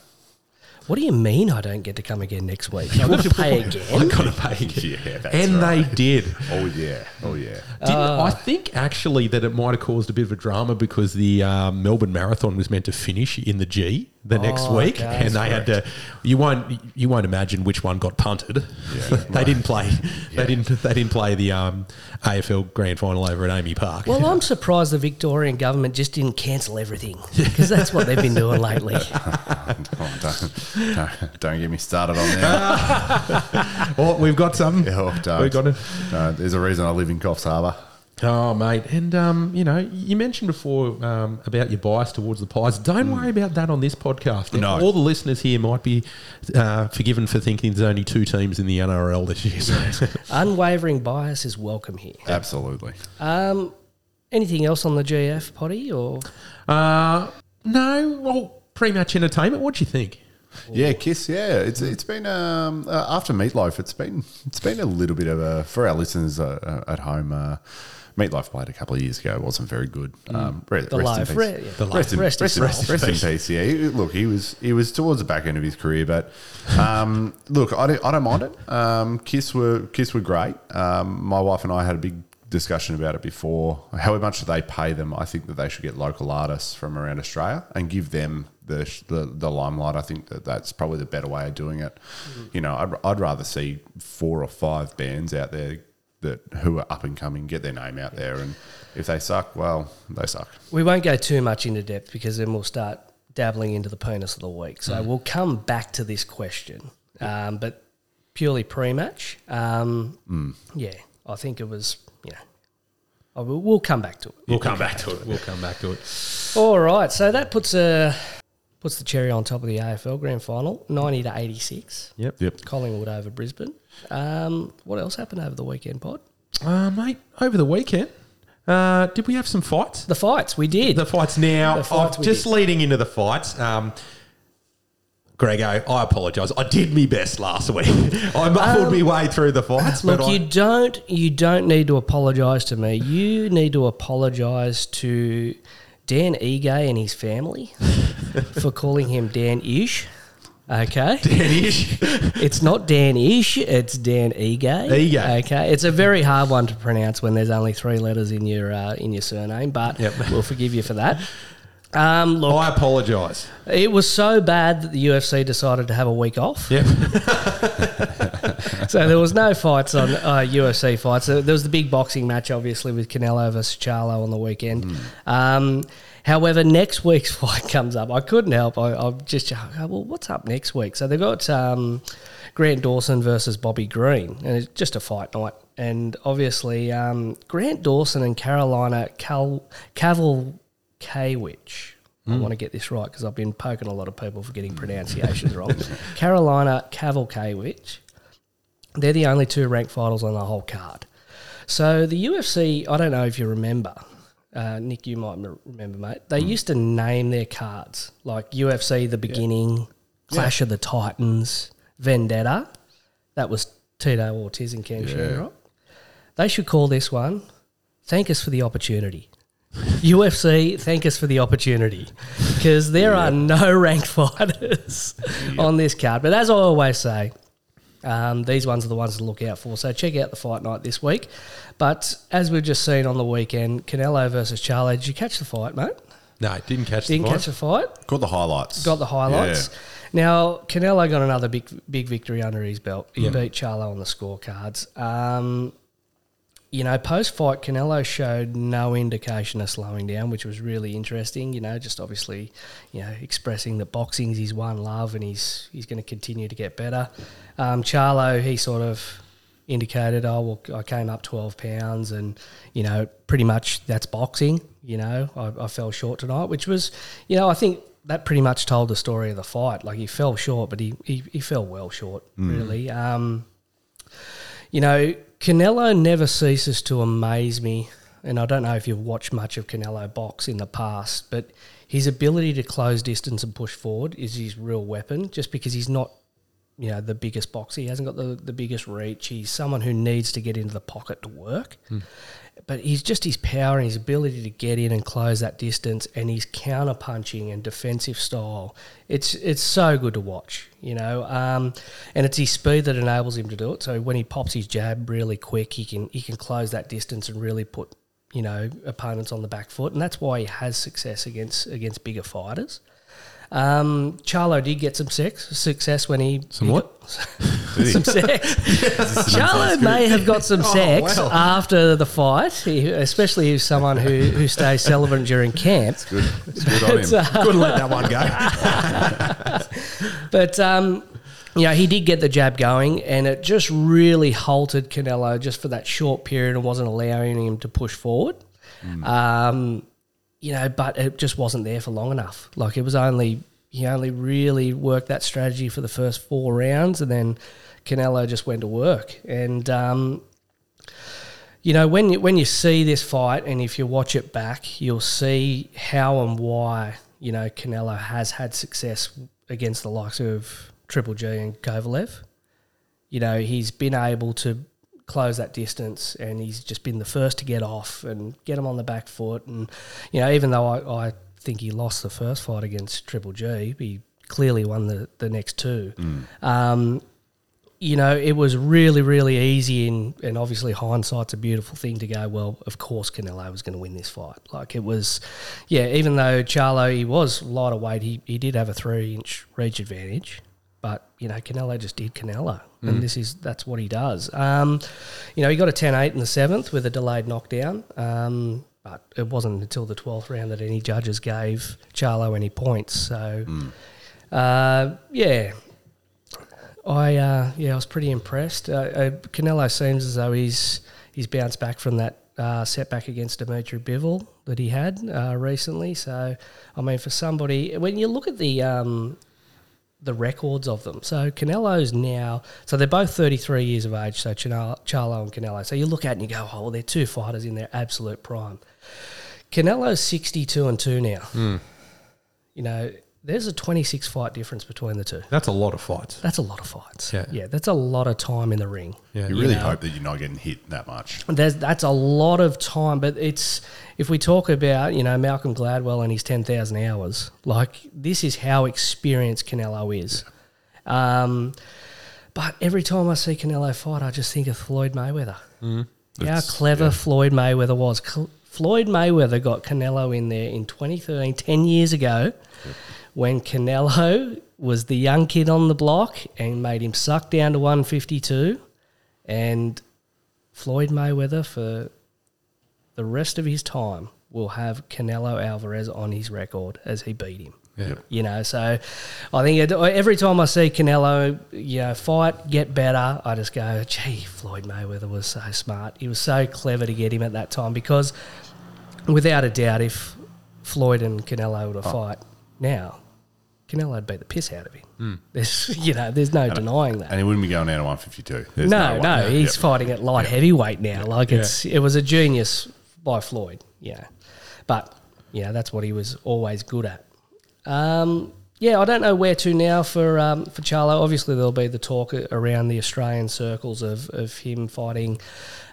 S1: What do you mean I don't get to come again next week? I've got to pay
S2: I
S1: again.
S2: got to pay again.
S10: Yeah, that's
S2: and
S10: right.
S2: they did.
S10: oh yeah, oh yeah.
S2: Didn't,
S1: Uh.
S2: I think actually that it might have caused a bit of a drama because the um, Melbourne Marathon was meant to finish in the G the next
S1: Oh,
S2: week,
S1: okay.
S2: and they had to. You won't you won't imagine which one got punted. they didn't play. They didn't. They didn't play the um, AFL Grand Final over at AAMI Park.
S1: Well, I'm surprised the Victorian government just didn't cancel everything because that's what they've been doing lately.
S10: Oh, don't, don't, don't get me started on that.
S2: oh, we've got some.
S10: oh, don't.
S2: We've got it.
S10: No, there's a reason I live in Coffs Harbour.
S2: Oh, mate. And, um, you know, you mentioned before um, about your bias towards the Pies. Don't worry about that on this podcast.
S10: Mm. No.
S2: All the listeners here might be uh, forgiven for thinking there's only two teams in the NRL this year. So.
S1: Unwavering bias is welcome here.
S10: Absolutely.
S1: Um, anything else on the GF potty or
S2: uh, no, well, pre-match entertainment. What do you think?
S10: Yeah, Kiss. Yeah, it's it's been um, uh, after Meatloaf. It's been it's been a little bit of a for our listeners uh, uh, at home. Uh, Meatloaf played a couple of years ago. It wasn't very good. Um, re-
S1: The
S10: rest in peace.
S1: Re- yeah. The
S10: Rest in,
S1: Rest in
S10: rest in-
S1: peace.
S10: rest in peace. Yeah, He- look, he was he was towards the back end of his career, but um, look, I don't, I don't mind it. Um, Kiss were Kiss were great. Um, my wife and I had a big discussion about it before. How much do they pay them? I think that they should get local artists from around Australia and give them the the, the limelight. I think that that's probably the better way of doing it. You know, I'd, I'd rather see four or five bands out there that who are up and coming get their name out there, and if they suck, well, they suck.
S1: we won't go too much into depth because then we'll start dabbling into the penis of the week. So we'll come back to this question, um, but purely pre-match. Um, Yeah, I think it was. You know, I will, we'll come back to it.
S2: We'll come back to it. We'll come back to it.
S1: All right, so that puts a puts the cherry on top of the AFL grand final, ninety to eighty six.
S2: Yep.
S10: Yep.
S1: Collingwood over Brisbane. Um, what else happened over the weekend, Pod?
S2: Uh, mate, over the weekend, uh, did we have some fights?
S1: The fights we did.
S2: The fights now.
S1: The fights
S2: oh, just
S1: did.
S2: leading into the fights. Um, Greggo, I apologise. I did me best last week. I muffled my way through the fights.
S1: Look,
S2: but I-
S1: you don't you don't need to apologise to me. You need to apologise to Dan Ige and his family for calling him Dan Ish. Okay.
S2: Danish.
S1: It's not Dan Ish, it's Dan Ige.
S2: Ige.
S1: Okay. It's a very hard one to pronounce when there's only three letters in your uh, in your surname, but
S2: Yep.
S1: we'll forgive you for that. Um, look,
S2: I apologise.
S1: it was so bad that the UFC decided to have a week off.
S2: Yep.
S1: So there was no fights on uh, UFC fights. There there was the big boxing match, obviously, with Canelo versus Charlo on the weekend. Um, however, next week's fight comes up. I couldn't help. I, I'm just oh, well, what's up next week? So they've got um, Grant Dawson versus Bobby Green, and it's just a fight night. And obviously, um, Grant Dawson and Carolina Cal- Cavalcavich. I want to get this right because I've been poking a lot of people for getting pronunciations wrong. Carolina Cavalcavich they're the only two ranked finals on the whole card. So the UFC, I don't know if you remember, uh, Nick, you might m- remember, mate. They used to name their cards like UFC, the beginning, Clash of the Titans, Vendetta. That was Tito Ortiz and Ken Shamrock. They should call this one "Thank us for the opportunity." UFC, thank us for the opportunity because there are no ranked fighters on this card. But as I always say, um, these ones are the ones to look out for. So check out the fight night this week. But as we've just seen on the weekend, Canelo versus Charlo. Did you catch the fight, mate?
S2: No, didn't catch the fight.
S1: Didn't the catch the fight.
S10: Got the highlights.
S1: Got the highlights. Now Canelo got another big big victory under his belt. He beat Charlo on the scorecards. Um, you know, post fight, Canelo showed no indication of slowing down, which was really interesting. You know, just obviously, you know, expressing that boxing's his one love and he's he's going to continue to get better. Um, Charlo, he sort of indicated, oh well, I came up twelve pounds, and you know, pretty much that's boxing. You know, I, I fell short tonight, which was, you know, I think that pretty much told the story of the fight. Like he fell short, but he he, he fell well short, really. Um, you know, Canelo never ceases to amaze me. And I don't know if you've watched much of Canelo box in the past, but his ability to close distance and push forward is his real weapon just because he's not, you know, the biggest boxer. He hasn't got the, the biggest reach. He's someone who needs to get into the pocket to work. Hmm. But he's just his power and his ability to get in and close that distance and his counter punching and defensive style. It's it's so good to watch, you know. Um, and it's his speed that enables him to do it. So when he pops his jab really quick, he can he can close that distance and really put you know opponents on the back foot, and that's why he has success against against bigger fighters. Um, Charlo did get some sex, success when he
S2: Some
S1: he
S2: what?
S1: got- some sex. Charlo may have got some sex
S2: wow.
S1: after the fight, he, especially as someone who, who stays celibate during camp.
S10: It's Good. It's good on him.
S1: uh,
S2: Couldn't let that one go.
S1: But um, you know, he did get the jab going, and it just really halted Canelo just for that short period and wasn't allowing him to push forward. Um, you know, but it just wasn't there for long enough. Like it was only he only really worked that strategy for the first four rounds, and then Canelo just went to work. And um, you know, when you, when you see this fight, and if you watch it back, you'll see how and why you know Canelo has had success against the likes of Triple G and Kovalev. You know, he's been able to close that distance, and he's just been the first to get off and get him on the back foot. And you know, even though I, I think he lost the first fight against Triple G, he clearly won the the next two. Um, you know, it was really, really easy, and, and obviously hindsight's a beautiful thing to go, well, of course Canelo was going to win this fight. Like it was, yeah, even though Charlo, he was lighter weight, he, he did have a three inch reach advantage, but, you know, Canelo just did Canelo, and this is, that's what he does. Um, you know, he got a 10 8 in the seventh with a delayed knockdown. Um, but it wasn't until the twelfth round that any judges gave Charlo any points. So, uh, yeah, I uh, yeah, I was pretty impressed. Uh, uh, Canelo seems as though he's he's bounced back from that uh, setback against Dmitry Bivol that he had uh, recently. So, I mean, for somebody when you look at the um, the records of them, so Canelo's now so they're both thirty three years of age. So Charlo, Charlo and Canelo. So you look at it and you go, oh, well, they're two fighters in their absolute prime. Canelo's sixty two and two now. Hmm. You know, there's a twenty six fight difference between the two.
S2: That's a lot of fights.
S1: That's a lot of fights.
S2: Yeah.
S1: yeah, that's a lot of time in the ring.
S2: Yeah.
S10: You really
S1: know.
S10: hope that you're not getting hit that much.
S1: There's that's a lot of time, but it's if we talk about you know Malcolm Gladwell and his ten thousand hours, like this is how experienced Canelo is. Um, but every time I see Canelo fight, I just think of Floyd Mayweather. How
S10: It's-
S1: clever
S10: yeah.
S1: Floyd Mayweather was. Cl- Floyd Mayweather got Canelo in there in 2013, 10 years ago, when Canelo was the young kid on the block and made him suck down to 152. And Floyd Mayweather, for the rest of his time, will have Canelo Alvarez on his record as he beat him.
S2: Yeah.
S1: You know, so I think every time I see Canelo, you know, fight, get better, I just go, gee, Floyd Mayweather was so smart. He was so clever to get him at that time because, without a doubt, if Floyd and Canelo were to oh. fight now, Canelo would beat the piss out of him. There's, you know, there's no denying that.
S10: And he wouldn't be going down to 152. There's
S1: No,
S10: way.
S1: no, he's
S10: Yep.
S1: fighting at light heavyweight now. Like it's it was a genius by Floyd, yeah. But yeah, that's what he was always good at. Um, yeah, I don't know where to now for um, for Charlo. Obviously, there'll be the talk around the Australian circles of, of him fighting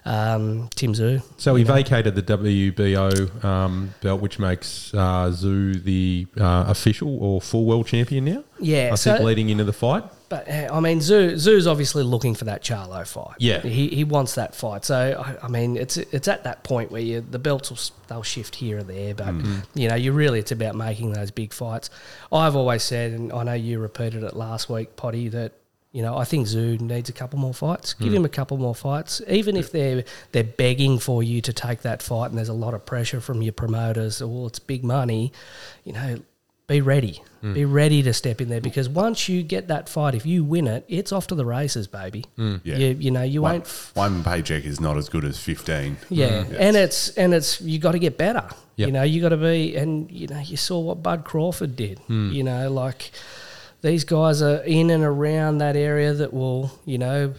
S1: um, Tim Tszyu.
S2: So he vacated the WBO um, belt, which makes uh, Tszyu the uh, official or full world champion now.
S1: Yeah,
S2: I
S1: so-
S2: think leading into the fight.
S1: But uh, I mean, Tszyu Tszyu's obviously looking for that Charlo fight.
S2: Yeah.
S1: he, he wants that fight. So I, I mean, it's it's at that point where you, the belts will they'll shift here or there, but you know, you really it's about making those big fights. I've always said, and I know you repeated it last week, Potty, that you know I think Tszyu needs a couple more fights. Give hmm. him a couple more fights, even if they're they're begging for you to take that fight, and there's a lot of pressure from your promoters. Well, it's big money, you know. Be ready. Hmm. Be ready to step in there because once you get that fight, if you win it, it's off to the races, baby. Hmm.
S10: Yeah.
S1: You, you know, you
S10: One,
S1: won't. F-
S10: one paycheck is not as good as 15.
S1: yeah, and it's and it's you got to get better.
S2: Yep.
S1: You know, you got to be, and you know, you saw what Bud Crawford did. You know, like these guys are in and around that area that will, you know,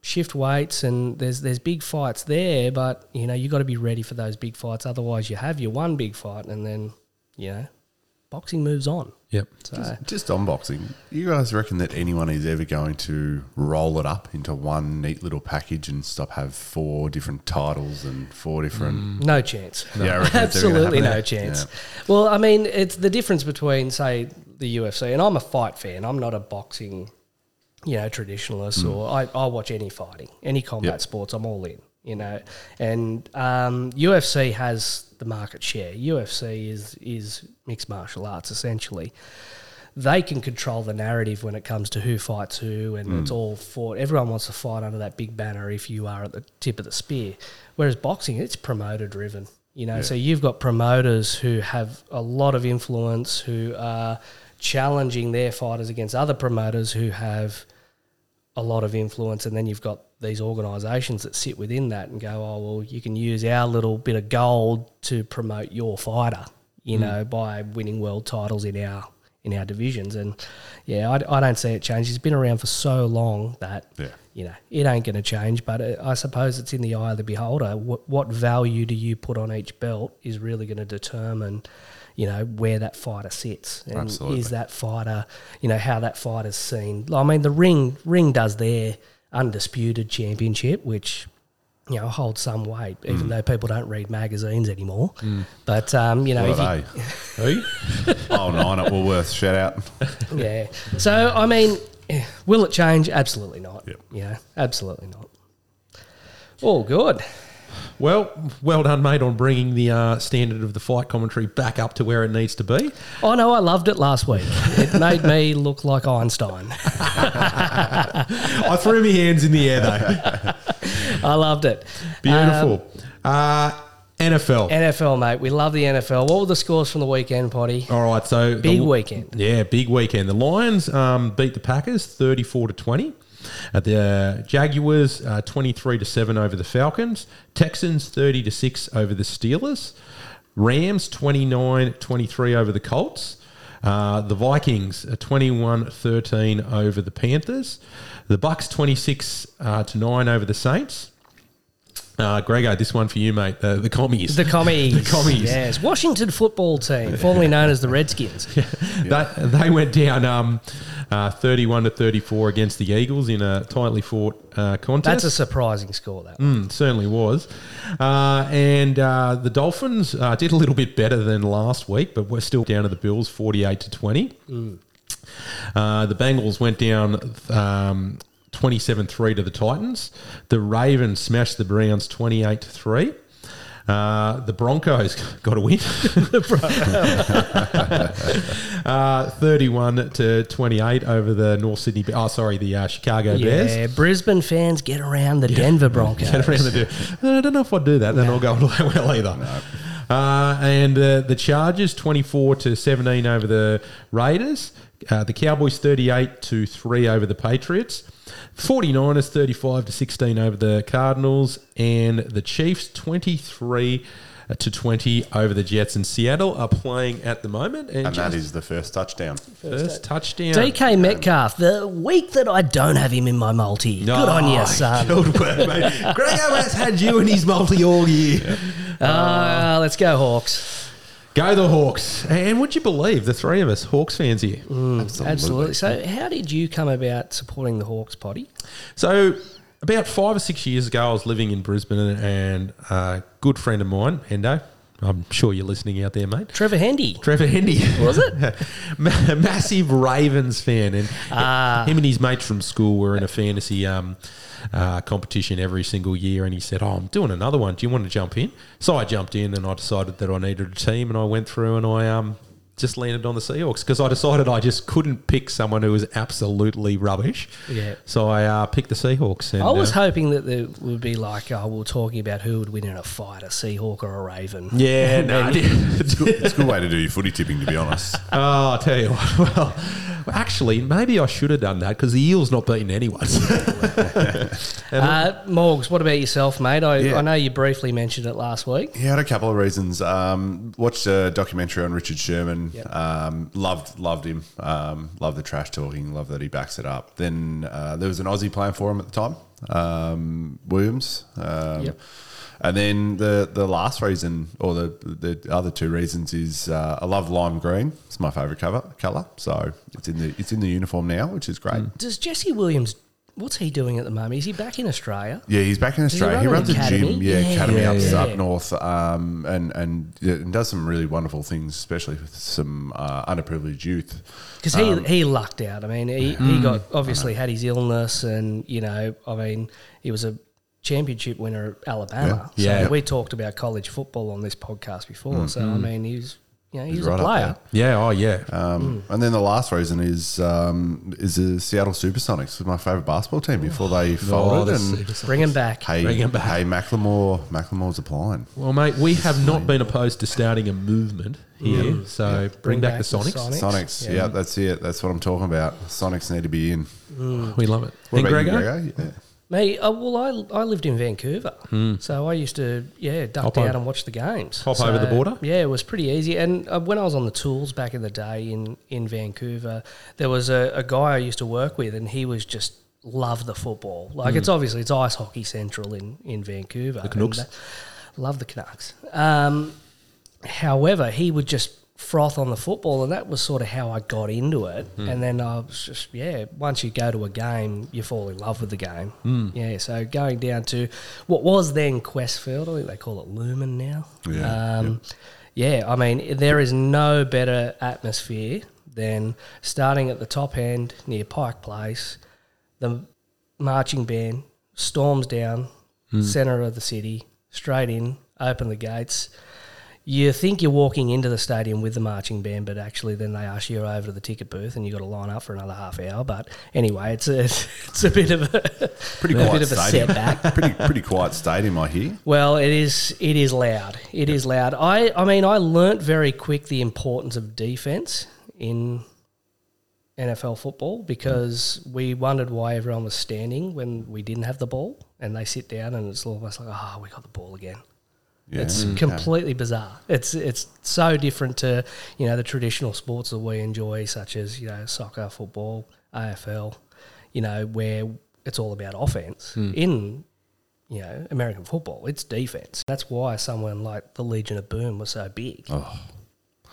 S1: shift weights, and there's there's big fights there, but you know, you got to be ready for those big fights. Otherwise, you have your one big fight, and then you know, boxing moves on.
S2: Yep.
S1: So
S10: Just on boxing, you guys reckon that anyone is ever going to roll it up into one neat little package and stop have four different titles and four different? Mm.
S1: No chance.
S10: Yeah, I reckon it's never gonna
S1: Absolutely
S10: happen.
S1: no chance. Well, I mean, it's the difference between, say, the UFC, and I'm a fight fan. I'm not a boxing, you know, traditionalist, or I, I watch any fighting, any combat
S10: Yep.
S1: sports. I'm all in, you know. And um, UFC has the market share. UFC is is mixed martial arts essentially. They can control the narrative when it comes to who fights who, and it's all fought. Everyone wants to fight under that big banner if you are at the tip of the spear. Whereas boxing, it's promoter driven. You know, so you've got promoters who have a lot of influence, who are challenging their fighters against other promoters who have a lot of influence, and then you've got these organisations that sit within that and go, oh well, you can use our little bit of gold to promote your fighter, you know, by winning world titles in our in our divisions, and yeah, I, I don't see it change. It's been around for so long that
S10: Yeah.
S1: you know it ain't going to change. But uh, I suppose it's in the eye of the beholder. What, what value do you put on each belt is really going to determine. You know where that fighter sits, and
S10: Absolutely.
S1: is that fighter, you know how that fighter's seen. I mean, the ring ring does their undisputed championship, which you know holds some weight,
S10: Mm.
S1: even though people don't read magazines anymore. But um, you know, if
S10: are
S1: you,
S10: they?
S2: Who?
S10: oh, nine at Woolworths. Shout out.
S1: yeah. So I mean, will it change? Absolutely not.
S10: Yep.
S1: Yeah, absolutely not. All good.
S2: Well, well done, mate, on bringing the uh, standard of the fight commentary back up to where it needs to be.
S1: Oh no, I loved it last week. It made me look like Einstein.
S2: I threw my hands in the air though.
S1: I loved it.
S2: Beautiful. uh, NFL.
S1: NFL, mate. We love the NFL. What were the scores from the weekend, Potty?
S2: All right, so
S1: Big
S2: the-
S1: weekend.
S2: Yeah, big weekend. The Lions um, beat the Packers thirty-four to twenty. At the uh, Jaguars, uh, twenty-three to seven over the Falcons. Texans thirty to six over the Steelers. Rams 29-23 over the Colts. Uh, the Vikings uh, 21-13 over the Panthers. The Bucks 26 uh, to 9 over the Saints. Uh, Greggo, this one for you, mate. The, the commies.
S1: The commies.
S2: the commies.
S1: Yes. Washington football team, formerly known as the Redskins.
S2: They, they went down um, uh, 31 to 34 against the Eagles in a tightly fought uh, contest.
S1: That's a surprising score, that one.
S2: Mm, certainly was. Uh, and uh, the Dolphins uh, did a little bit better than last week, but we're still down to the Bills 48 to 20. Uh, the Bengals went down um, 27 3 to the Titans. The Ravens smashed the Browns 28 to 3. Uh, the Broncos got a win. uh, 31 to 28 over the North Sydney, oh, sorry, the uh, Chicago Bears.
S1: Yeah, Brisbane fans get around the Denver Broncos.
S2: Get around the I don't know if I'd do that. Then I'll go all the way well either. Uh, and uh, the Chargers 24 to 17 over the Raiders. Uh, the Cowboys 38 to 3 over the Patriots. 49ers 35 to 16 over the Cardinals. And the Chiefs 23 to 20 over the Jets. And Seattle are playing at the moment. And,
S10: And that
S2: just
S10: is the first touchdown.
S2: first touchdown.
S1: DK Metcalf, the week that I don't have him in my multi. Good on you, son.
S2: Good work, mate. Greggo has had you in his multi all year.
S1: Uh, let's go, Hawks.
S2: Go the Hawks. And would you believe the three of us, Hawks fans here? Mm.
S1: Absolutely. So, how did you come about supporting the Hawks, Potty?
S2: So, about five or six years ago, I was living in Brisbane and a good friend of mine, Hendo, I'm sure you're listening out there, mate.
S1: Trevor Hendy.
S2: Trevor Hendy.
S1: Was it?
S2: Ma- massive Ravens fan. And
S1: Ah.
S2: him and his mates from school were in a fantasy um, uh, competition every single year. And he said, Oh, I'm doing another one. Do you want to jump in? So I jumped in and I decided that I needed a team. And I went through and I um, just landed on the Seahawks because I decided I just couldn't pick someone who was absolutely rubbish.
S1: Yeah.
S2: So I uh, picked the Seahawks. And,
S1: I was
S2: uh,
S1: hoping that there would be like, oh, we we're talking about who would win in a fight, a Seahawk or a Raven.
S2: yeah, no, I.
S10: It's, good, it's a good way to do your footy tipping, to be honest.
S2: Oh, I'll tell you what. Well, actually, maybe I should have done that because the Eels not beating anyone.
S1: Uh, Morgs, what about yourself, mate? I,
S10: Yeah.
S1: I know you briefly mentioned it last week.
S10: Yeah, I had a couple of reasons. Um, watched a documentary on Richard Sherman. Um, loved loved him. Um, loved the trash talking. Loved that he backs it up. Then uh, there was an Aussie playing for him at the time, um, Williams. Um,
S1: Yep.
S10: And then the the last reason, or the the other two reasons, is uh, I love lime green. It's my favourite cover color. So it's in the it's in the uniform now, which is great.
S1: Does Jesse Williams, what's he doing at the moment? Is he back in Australia?
S10: Yeah, he's back in
S1: Does he
S10: Australia. He,
S1: run an
S10: runs a
S1: academy?
S10: gym, yeah,
S1: Yeah,
S10: academy
S1: yeah,
S10: up,
S1: yeah.
S10: up north, um, and and, yeah, and does some really wonderful things, especially with some uh, underprivileged youth.
S1: Because he,
S10: Um,
S1: he lucked out. I mean, he, he
S10: Mm.
S1: got obviously had his illness, and you know, I mean, he was a championship winner at Alabama.
S2: Yeah.
S1: So
S2: Yeah.
S1: we talked about college football on this podcast before.
S10: Mm.
S1: So I mean, he's you know, he's,
S10: He's
S1: a
S10: right up
S1: player.
S2: yeah, oh, yeah.
S10: Um, And then the last reason is um, is the Seattle SuperSonics, was my favorite basketball team before they folded.
S2: Oh, the
S10: and
S1: Bring him back.
S10: hey,
S2: Bring 'em back.
S10: hey, Macklemore, Macklemore's applying.
S2: Well, mate, we have not been opposed to starting a movement here. So bring, back, the Sonics.
S1: Sonics.
S10: Sonics,
S1: Yeah.
S10: yeah. that's it. That's what I'm talking about. Sonics need to be in.
S2: We love it.
S10: What
S2: and
S10: about you,
S2: Greggo?
S10: Greggo? Yeah.
S1: Me, uh, well, I, I lived in Vancouver, so I used to yeah duck
S2: Hop
S1: down
S2: over-
S1: and watch the games.
S2: hop
S1: So,
S2: over the border?
S1: Yeah, it was pretty easy. And uh, when I was on the tools back in the day in in Vancouver, there was a, a guy I used to work with, and he was just loved the football. Like it's obviously it's ice hockey central in in Vancouver. The
S2: Canucks.
S1: love the Canucks. Um, however, he would just froth on the football, and that was sort of how I got into it. Hmm. And then I was just, yeah, once you go to a game, you fall in love with the game. Hmm. Yeah, so going down to what was then Qwest Field, I think they call it Lumen now.
S10: Yeah,
S1: Um, yeah, I mean, there is no better atmosphere than starting at the top end near Pike Place, the marching band storms down, hmm. centre of the city, straight in, open the gates. You think you're walking into the stadium with the marching band, but actually then they usher you over to the ticket booth and you've got to line up for another half hour. But anyway, it's a, it's a bit of a,
S10: Pretty
S1: a
S10: quiet
S1: bit of a
S10: stadium.
S1: setback.
S10: pretty pretty quiet stadium, I hear.
S1: Well, it is. It is loud. It is loud. I. I mean, I learnt very quick the importance of defense in NFL football because we wondered why everyone was standing when we didn't have the ball, and they sit down and it's almost like, oh, we got the ball again.
S10: Yeah.
S1: It's
S10: Mm.
S1: completely bizarre. It's it's so different to you know the traditional sports that we enjoy, such as you know soccer, football, AFL. You know where it's all about offense. In you know American football, it's defense. That's why someone like the Legion of Boom was so big.
S10: Oh.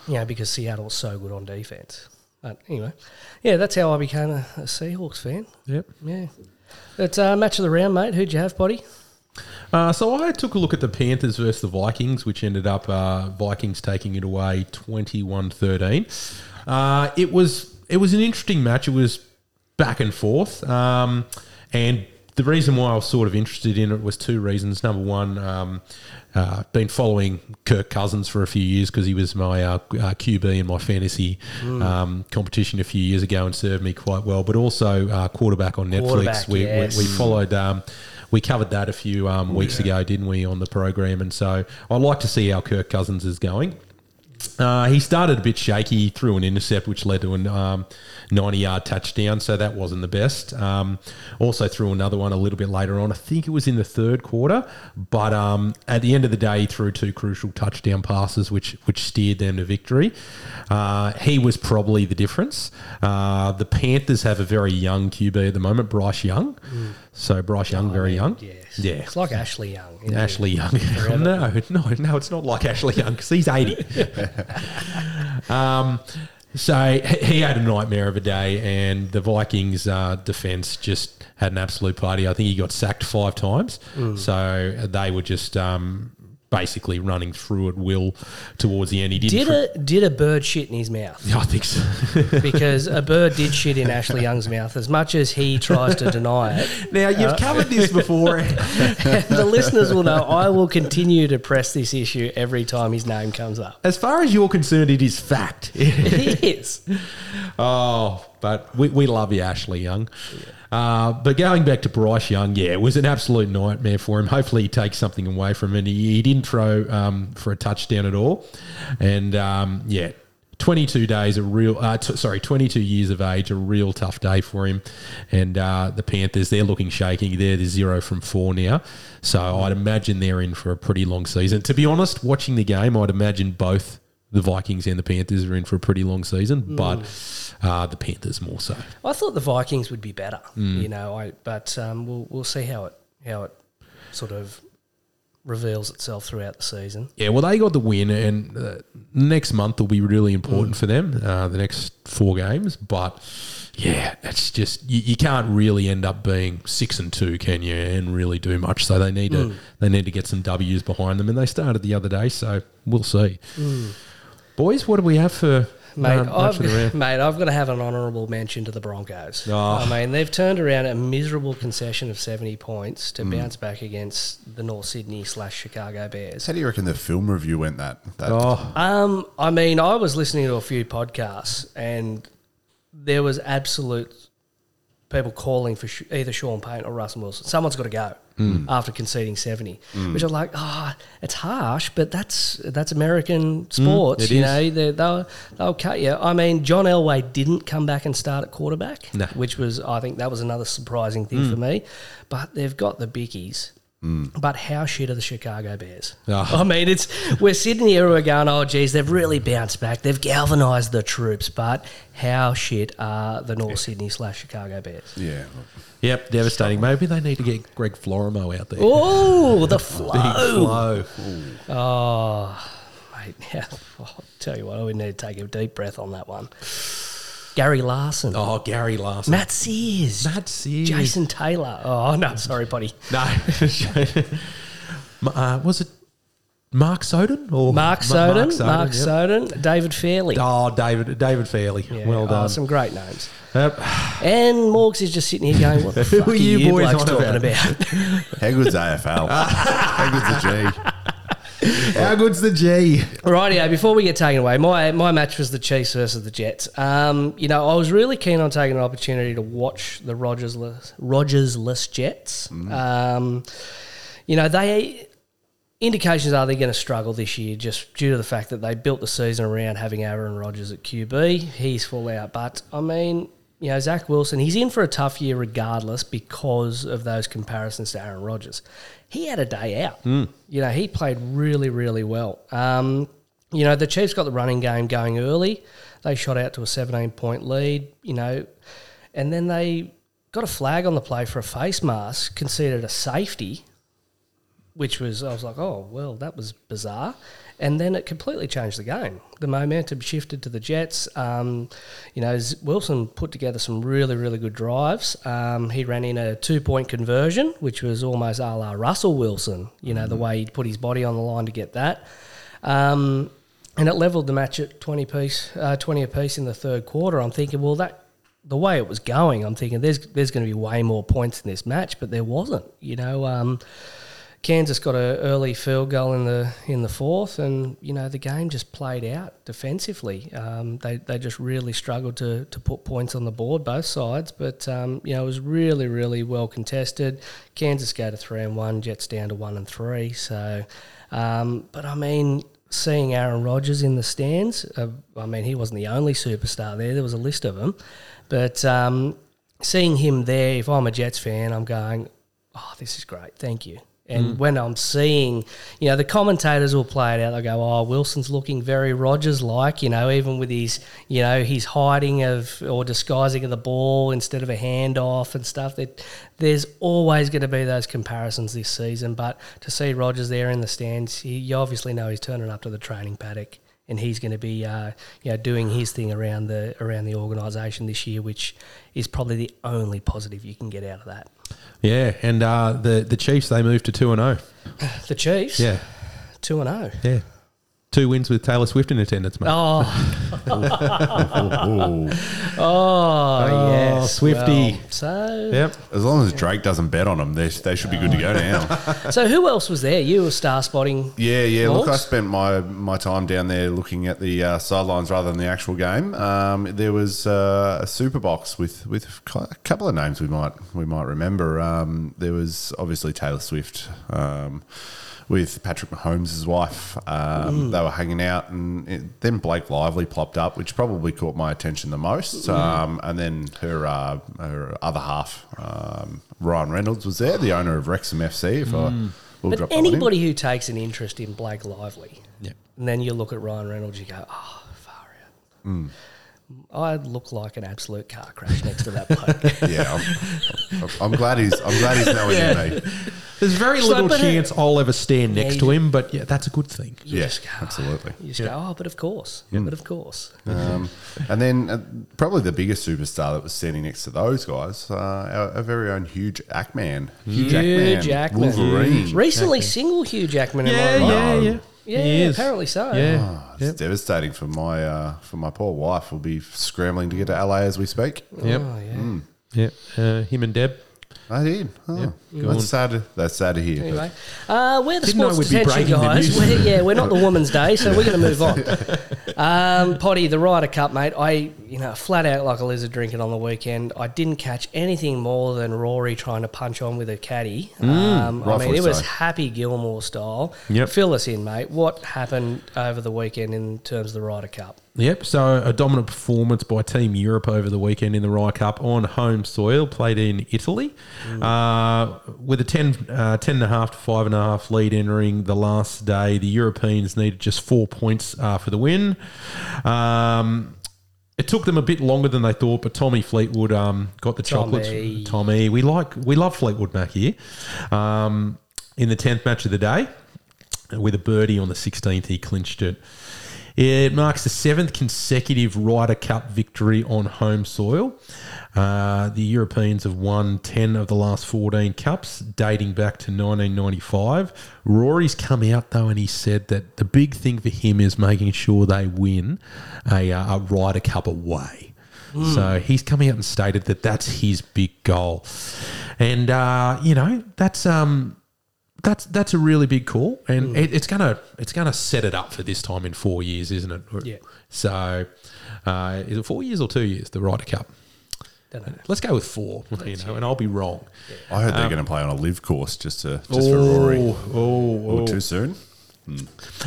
S1: You know because Seattle's so good on defense. But anyway, yeah, that's how I became a, a Seahawks fan.
S2: Yep.
S1: Yeah. It's uh, match of the round, mate. Who'd you have, buddy?
S2: Uh, so I took a look at the Panthers versus the Vikings, which ended up uh, Vikings taking it away 21-13. Uh, it was it was an interesting match. It was back and forth, um, and the reason why I was sort of interested in it was two reasons. Number one, um, uh, been following Kirk Cousins for a few years because he was my uh, uh, QB in my fantasy um, competition a few years ago and served me quite well. But also uh, quarterback on Netflix.
S1: Quarterback,
S2: we,
S1: yes.
S2: we, we followed. Um, we covered that a few um, weeks ago, didn't we, on the program? And so I'd like to see how Kirk Cousins is going. Uh, he started a bit shaky, threw an intercept, which led to a um, 90 yard touchdown, so that wasn't the best. Um, also, threw another one a little bit later on. I think it was in the third quarter, but um, at the end of the day, he threw two crucial touchdown passes, which, which steered them to victory. Uh, he was probably the difference. Uh, the Panthers have a very young QB at the moment, Bryce Young. So, Bryce Young, very young.
S1: Yes.
S2: Yeah.
S1: It's like Ashley Young.
S2: Ashley Young. no, no, no, it's not like Ashley Young because he's 80. um, so he he had a nightmare of a day, and the Vikings' uh, defense just had an absolute party. I think he got sacked five times. So they were just um, basically running through at will towards the end. He didn't.
S1: Did a did a bird shit in his mouth?
S2: I think so.
S1: because a bird did shit in Ashley Young's mouth. As much as he tries to deny it,
S2: now, you've uh, covered this before.
S1: the listeners will know I will continue to press this issue every time his name comes up.
S2: as far as you're concerned, it is fact.
S1: It is.
S2: Oh, but we, we love you, Ashley Young. Uh, but going back to Bryce Young, yeah, it was an absolute nightmare for him. Hopefully, he takes something away from it. He, he didn't throw um, for a touchdown at all, and um, yeah. 22 days, a real, uh, t- sorry, 22 years of age, a real tough day for him. And uh, the Panthers, they're looking shaky. They're the zero from four now. So I'd imagine they're in for a pretty long season. To be honest, watching the game, I'd imagine both the Vikings and the Panthers are in for a pretty long season, but uh, the Panthers more so.
S1: I thought the Vikings would be better, you know. I but um, we'll we'll see how it how it sort of reveals itself throughout the season.
S2: Yeah, well, they got the win, and uh, next month will be really important for them. Uh, the next four games, but yeah, it's just you, you can't really end up being six and two, can you? And really do much. So they need to they need to get some W's behind them, and they started the other day. So we'll see. Boys, what do we have for
S1: Mate,
S2: uh,
S1: I've,
S2: of the
S1: mate, I've got to have an honourable mention to the Broncos.
S2: Oh.
S1: I mean, they've turned around a miserable concession of 70 points
S2: Mm.
S1: to bounce back against the North Sydney slash Chicago Bears.
S10: How do you reckon the film review went that? that
S2: Oh,
S1: Um, I mean, I was listening to a few podcasts and there was absolute people calling for sh- either Sean Payton or Russell Wilson. Someone's got to go Hmm. after conceding 70, hmm. which are like, oh, it's harsh, but that's that's American hmm. sports.
S2: it
S1: you
S2: is.
S1: know, they, they'll, they'll cut you. I mean, John Elway didn't come back and start at quarterback,
S2: No.
S1: which was, I think that was another surprising thing for me. But they've got the bickies. But how shit are the Chicago Bears?
S2: Oh.
S1: I mean, it's we're sitting here we're going, oh, geez, they've really bounced back. They've galvanised the troops. But how shit are the North Sydney slash Chicago Bears?
S10: Yeah.
S2: Yep, devastating. Maybe they need to get Greg Florimo out there.
S1: Oh, the flow.
S2: Big
S1: flow. Oh, mate. Yeah. I'll tell you what, we need to take a deep breath on that one. Gary Larson.
S2: Oh, Gary Larson.
S1: Matt Seers.
S2: Matt Seers.
S1: Jason Taylor. Oh, no, sorry, buddy.
S2: No. uh, was it Mark Soden or
S1: Mark
S2: Ma-
S1: Soden. Mark
S2: yep.
S1: Soden. David Fairleigh.
S2: Oh, David David Fairleigh.
S1: Yeah,
S2: well
S1: oh,
S2: done.
S1: some great names.
S2: Yep.
S1: And Morgs is just sitting here going, what the
S2: Who
S1: fuck
S2: are you boys on
S1: talking
S2: about?"
S1: about?
S10: How good's AFL? How good's the G?
S2: How good's the G?
S1: Rightio, before we get taken away, my my match was the Chiefs versus the Jets. Um, you know, I was really keen on taking an opportunity to watch the Rodgers Rodgersless Jets. Um, you know, they indications are they're going to struggle this year just due to the fact that they built the season around having Aaron Rodgers at QB. He's full out, but I mean, you know, Zach Wilson, he's in for a tough year regardless because of those comparisons to Aaron Rodgers. He had a day out. You know, he played really, really well. Um, you know, the Chiefs got the running game going early. They shot out to a 17 point lead, you know, and then they got a flag on the play for a face mask, conceded a safety, which was, I was like, oh, well, that was bizarre. And then it completely changed the game. The momentum shifted to the Jets. Um, you know, Wilson put together some really, really good drives. Um, he ran in a two point conversion, which was almost a la Russell Wilson, you know, the way he put his body on the line to get that. Um, and it leveled the match at 20 piece, uh, 20 apiece in the third quarter. I'm thinking, well, that the way it was going, I'm thinking there's there's going to be way more points in this match, but there wasn't. You know, um, Kansas got an early field goal in the in the fourth, and you know the game just played out defensively. Um, they they just really struggled to to put points on the board both sides, but um, you know it was really really well contested. Kansas go to three and one, Jets down to one and three. So, um, but I mean. Seeing Aaron Rodgers in the stands, uh, I mean, he wasn't the only superstar there. There was a list of them, but um, seeing him there, if I'm a Jets fan, I'm going, oh, this is great. Thank you. And mm. when I'm seeing, you know, the commentators will play it out. They go, "Oh, Wilson's looking very Rodgers-like," you know, even with his, you know, his hiding of or disguising of the ball instead of a handoff and stuff. That there's always going to be those comparisons this season. But to see Rodgers there in the stands, you obviously know he's turning up to the training paddock and he's going to be, uh, you know, doing his thing around the around the organisation this year, which is probably the only positive you can get out of that.
S2: Yeah, and uh, the the Chiefs they moved to two and zero.
S1: The Chiefs,
S2: Yeah,
S1: two and zero.
S2: yeah, two wins with Taylor Swift in attendance, mate.
S1: Oh, oh, yes,
S2: Swifty.
S1: Well, so,
S2: Yep.
S10: As long as Drake doesn't bet on them, they, they should be good to go now.
S1: so who else was there? You were star spotting.
S10: Yeah, yeah. Look, I
S1: Wolves?
S10: spent my, my time down there looking at the uh, sidelines rather than the actual game. Um, there was uh, a super box with with a couple of names we might we might remember. Um, there was obviously Taylor Swift. Um, with Patrick Mahomes' wife, um, they were hanging out, and it, then Blake Lively popped up, which probably caught my attention the most. Um, and then her uh, her other half, um, Ryan Reynolds, was there, the owner of Wrexham FC. If I will
S1: But
S10: drop that on him.
S1: anybody who takes an interest in Blake Lively,
S2: Yeah.
S1: and then you look at Ryan Reynolds, you go, oh, far out. I'd look like an absolute car crash next to that bloke.
S10: Yeah, I'm, I'm glad he's I'm glad he's nowhere near me.
S2: There's very
S1: So,
S2: little
S1: but,
S2: chance I'll ever stand next
S1: you
S2: to him, but yeah, that's a good thing.
S1: Yes,
S10: Yeah, absolutely.
S1: You just go, oh, but of course. But of course.
S10: Um, and then uh, probably the biggest superstar that was standing next to those guys, uh, our, our very own Hugh Jackman, Hugh
S1: Hugh Jackman.
S10: Wolverine.
S1: Recently single Hugh Jackman, am I
S2: Yeah, yeah, yeah.
S1: Yeah,
S2: He is.
S1: apparently so.
S2: Yeah.
S10: Oh, it's devastating for my uh, for my poor wife. We'll be scrambling to get to LA as we speak.
S2: Yep.
S1: Oh, yeah.
S10: Mm.
S2: Yep. Uh, him and Deb.
S10: I did. Oh, that's sad. That's sad to hear.
S1: Anyway, uh, we're the
S2: Didn't
S1: sports
S2: we'd
S1: detention
S2: the
S1: guys. We're, yeah, we're not the Women's Day, so we're going to move on. Um, Potty, the Ryder Cup, mate. I, you know, flat out like a lizard drinking on the weekend. I didn't catch anything more than Rory trying to punch on with a caddy. um, I mean, it was
S10: so.
S1: Happy Gilmore style.
S2: Yep.
S1: Fill us in, mate. What happened over the weekend in terms of the Ryder Cup?
S2: Yep. So a dominant performance by Team Europe over the weekend in the Ryder Cup on home soil, played in Italy, uh, with a 10, uh, 10 and a half to five and a half lead entering the last day. The Europeans needed just four points uh, for the win. Um, it took them a bit longer than they thought, but Tommy Fleetwood um, got the
S1: Tommy.
S2: chocolates. Tommy, we like we love Fleetwood Mac here. Um, in the tenth match of the day, with a birdie on the 16th, he clinched it. It marks the seventh consecutive Ryder Cup victory on home soil. Uh, the Europeans have won 10 of the last 14 cups, dating back to 1995. Rory's come out, though, and he said that the big thing for him is making sure they win a, uh, a Ryder Cup away. So he's come out and stated that that's his big goal. And, uh, you know, that's. Um, that's that's a really big call, and it, it's gonna it's gonna set it up for this time in four years, isn't it?
S1: Yeah.
S2: So, uh, is it four years or two years? The Ryder Cup.
S1: Don't know.
S2: Let's go with four. you know, and I'll be wrong.
S10: I heard they're
S2: Um,
S10: going to play on a LIV course just to just for Rory.
S2: Oh, oh, oh.
S10: too soon.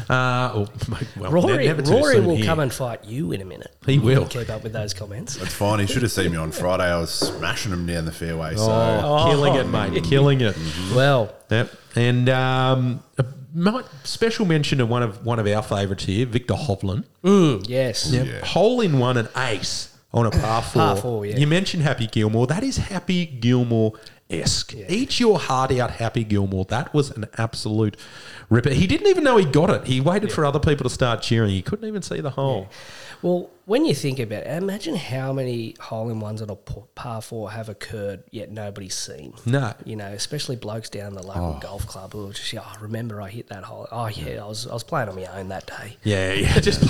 S2: Uh, oh, well,
S1: Rory,
S2: never too
S1: Rory
S2: soon
S1: will
S2: here.
S1: come and fight you in a minute.
S2: He will.
S1: Keep up with those comments.
S10: That's fine. He should have seen me on Friday. I was smashing him down the fairway. So
S2: Oh, killing it, mate. Killing it.
S1: Well,
S2: Yep. And um, a might special mention to one of one of our favourites here, Viktor Hovland.
S1: mm, yes.
S2: Yep. Hole in one and ace on a par four.
S1: Par four, yeah.
S2: You mentioned Happy Gilmore. That is Happy Gilmore esque. Eat your heart out, Happy Gilmore. That was an absolute ripper. He didn't even know he got it. He waited for other people to start cheering. He couldn't even see the hole.
S1: Well, when you think about it, imagine how many hole in ones on a par four have occurred yet nobody's seen.
S2: No.
S1: You know, especially blokes down the local golf club who are just, oh, remember I hit that hole. Oh, yeah, I was, I was playing on my own that day.
S2: Yeah, yeah. Just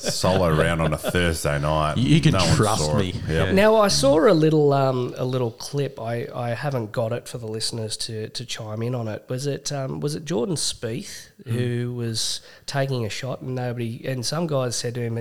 S10: solo round on a Thursday night.
S2: You can
S10: No
S2: trust me.
S10: it. Yep.
S1: Now I saw a little um, a little clip. I, I haven't got it for the listeners to, to chime in on it. Was it um, was it Jordan Spieth who was taking a shot and nobody and some guys said to him,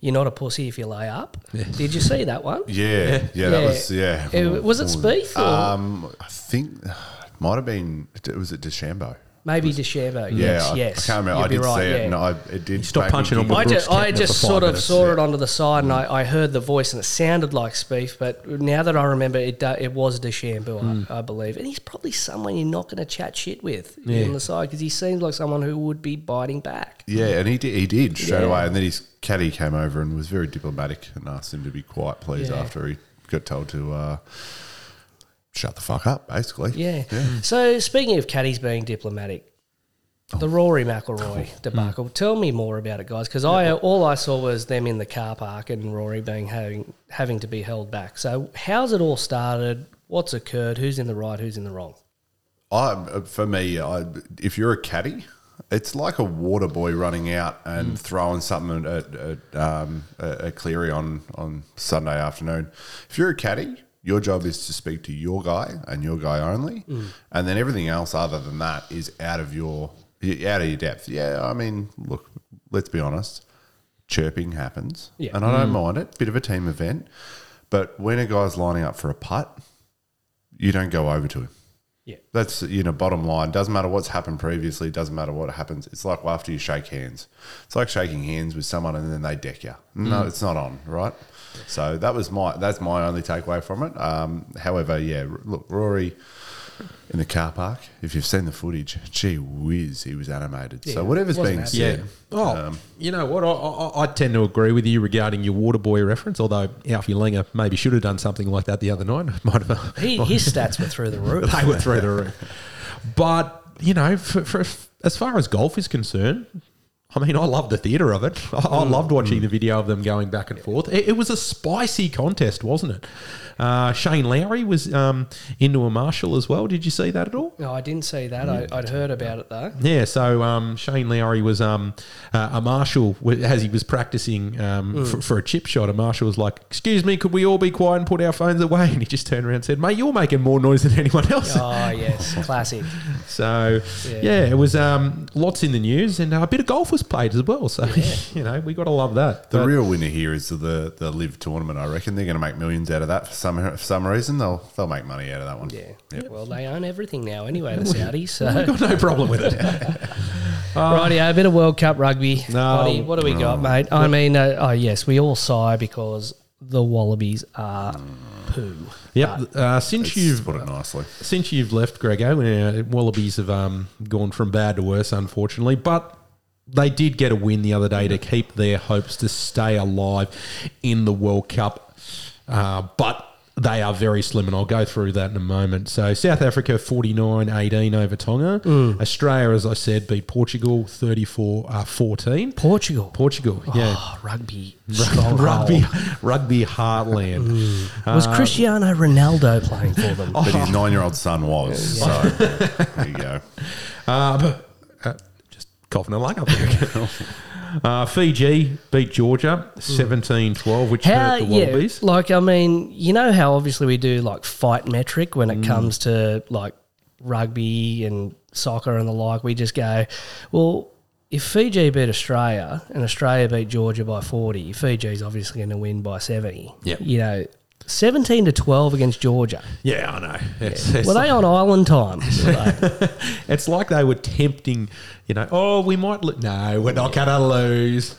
S1: "You're not a pussy if you lay up." Did you see that one?
S10: Yeah, yeah, that was yeah.
S1: Uh, was it Spieth or
S10: Um, I think it might have been. Was it DeChambeau?
S1: Maybe DeChambeau?
S10: Yeah,
S1: yes,
S10: I,
S1: yes.
S10: I can't remember.
S1: You'd be
S10: did
S1: right,
S10: see it,
S1: yeah.
S10: and I it did.
S2: Stop punching on
S10: giggle.
S2: the
S1: I just, I just sort of
S2: minutes,
S1: saw
S2: yeah.
S1: it onto the side, and I, mm. I heard the voice, and it sounded like Spieth. But now that I remember, it do- it was DeChambeau, I, mm. I believe, and he's probably someone you're not going to chat shit with
S2: Yeah.
S1: on the side because he seems like someone who would be biting back.
S10: Yeah, and he did. He did straight
S1: Yeah.
S10: away, and then his caddy came over and was very diplomatic and asked him to be quite pleased
S1: Yeah.
S10: after he got told to uh, shut the fuck up, basically.
S1: Yeah. So speaking of caddies being diplomatic, oh. the Rory McIlroy mm. debacle. Tell me more about it, guys, because I all I saw was them in the car park and Rory being having having to be held back. So how's it all started? What's occurred? Who's in the right? Who's in the wrong?
S10: I, uh, for me, I, if you're a caddy, it's like a water boy running out and mm. throwing something at, at, um, a, a Cleary on, on Sunday afternoon. If you're a caddy, your job is to speak to your guy and your guy only, and then everything else other than that is out of your out of your depth. Yeah, I mean, look, let's be honest. Chirping happens,
S1: Yeah.
S10: and I don't mind it. Bit of a team event, but when a guy's lining up for a putt, you don't go over to him.
S1: Yeah.
S10: That's you know bottom line. Doesn't matter what's happened previously. Doesn't matter what happens. It's like after you shake hands. It's like shaking hands with someone and then they deck you. No,
S1: Mm.
S10: it's not on, right? So that was my that's my only takeaway from it. Um, however, yeah, look, Rory in the car park. If you've seen the footage, gee whiz, he was animated.
S1: Yeah,
S10: so whatever's
S1: wasn't
S10: being
S1: happy.
S2: Yeah.
S10: said,
S2: Oh,
S10: um,
S2: you know what? I, I, I tend to agree with you regarding your Waterboy reference. Although Alfie Langer maybe should have done something like that the other night. Might have.
S1: He, his stats were through the roof.
S2: they were through the roof. But you know, for, for as far as golf is concerned, I mean, I loved the theatre of it. I, I loved watching the video of them going back and forth. It, it was a spicy contest, wasn't it? Uh, Shane Lowry was um, into a marshal as well. Did you see that at all?
S1: No, I didn't see that. I, I'd heard about it though.
S2: Yeah, so um, Shane Lowry was um, uh, a marshal as he was practicing um, for, for a chip shot. A marshal was like, "Excuse me, could we all be quiet and put our phones away?" And he just turned around and said, "Mate, you're making more noise than anyone else."
S1: Oh yes, classic.
S2: So
S1: Yeah.
S2: yeah, it was um, lots in the news, and a bit of golf was played as well. So you know, we got to love that.
S10: the
S2: But-
S10: real winner here is the the LIV tournament. I reckon they're going to make millions out of that for some for some reason. They'll they'll make money out of that one.
S1: Yeah. Well, they own everything now anyway, the Saudis. So
S2: we got no problem with it.
S1: Rightio, a bit of World Cup rugby.
S2: No.
S1: Potty, what do we got, mate? I mean, uh, oh yes, we all sigh because the Wallabies are poo.
S2: Yep. Uh, since
S10: It's-
S2: you've
S10: put it nicely.
S2: since you've left, Greggo, uh, Wallabies have um, gone from bad to worse, unfortunately. But they did get a win the other day to keep their hopes to stay alive in the World Cup. Uh, but they are very slim, and I'll go through that in a moment. So, South Africa 49 18 over Tonga. Australia, as I said, beat Portugal 34 uh, 14.
S1: Portugal.
S2: Portugal, yeah.
S1: Oh, rugby.
S2: Rugby, rugby heartland.
S1: Was Cristiano Ronaldo playing for them?
S10: But his nine year old son was. So there you go.
S2: Uh, but, just coughing a lung up there. uh, Fiji beat Georgia 17-12, which
S1: How,
S2: hurt the
S1: yeah,
S2: Wallabies.
S1: like, I mean, you know how obviously we do like fight metric when
S2: Mm.
S1: it comes to like rugby and soccer and the like, we just go, well, if Fiji beat Australia and Australia beat Georgia by 40, Fiji's obviously going to win by 70.
S2: Yep.
S1: You know, 17 to 12 against Georgia.
S2: Yeah, I know. It's, it's
S1: Were they on island time?
S2: It's like they were tempting, you know, oh, we might. Lo-. No, we're not going to lose.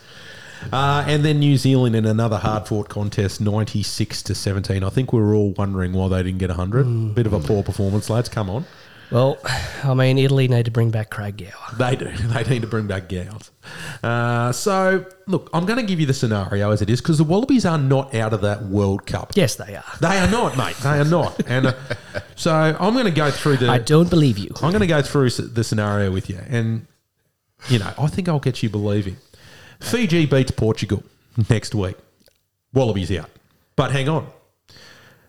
S2: Uh, and then New Zealand in another hard fought contest, 96 to 17. I think we were all wondering why they didn't get 100. Bit of a poor performance, lads. Come on.
S1: Well, I mean, Italy need to bring back Craig Gower.
S2: They do. They need to bring back Gowers. Uh, so, look, I'm going to give you the scenario as it is because the Wallabies are not out of that World Cup.
S1: Yes, they are.
S2: They are not, mate. They are not. And uh, so I'm going to go through the.
S1: I don't believe you.
S2: I'm going to go through the scenario with you, and you know, I think I'll get you believing. Fiji beats Portugal next week. Wallabies out, but hang on.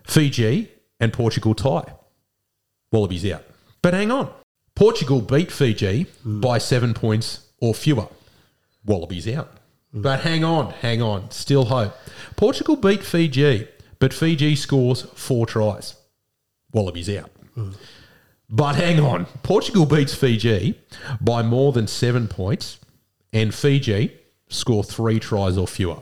S2: Fiji and Portugal tie. Wallabies out, but hang on. Portugal beat Fiji hmm. by seven points or fewer. Wallabies out. Hmm. But hang on, hang on, still hope. Portugal beat Fiji, but Fiji scores four tries. Wallabies out. Hmm. But hang on, Portugal beats Fiji by more than seven points, and Fiji score three tries or fewer.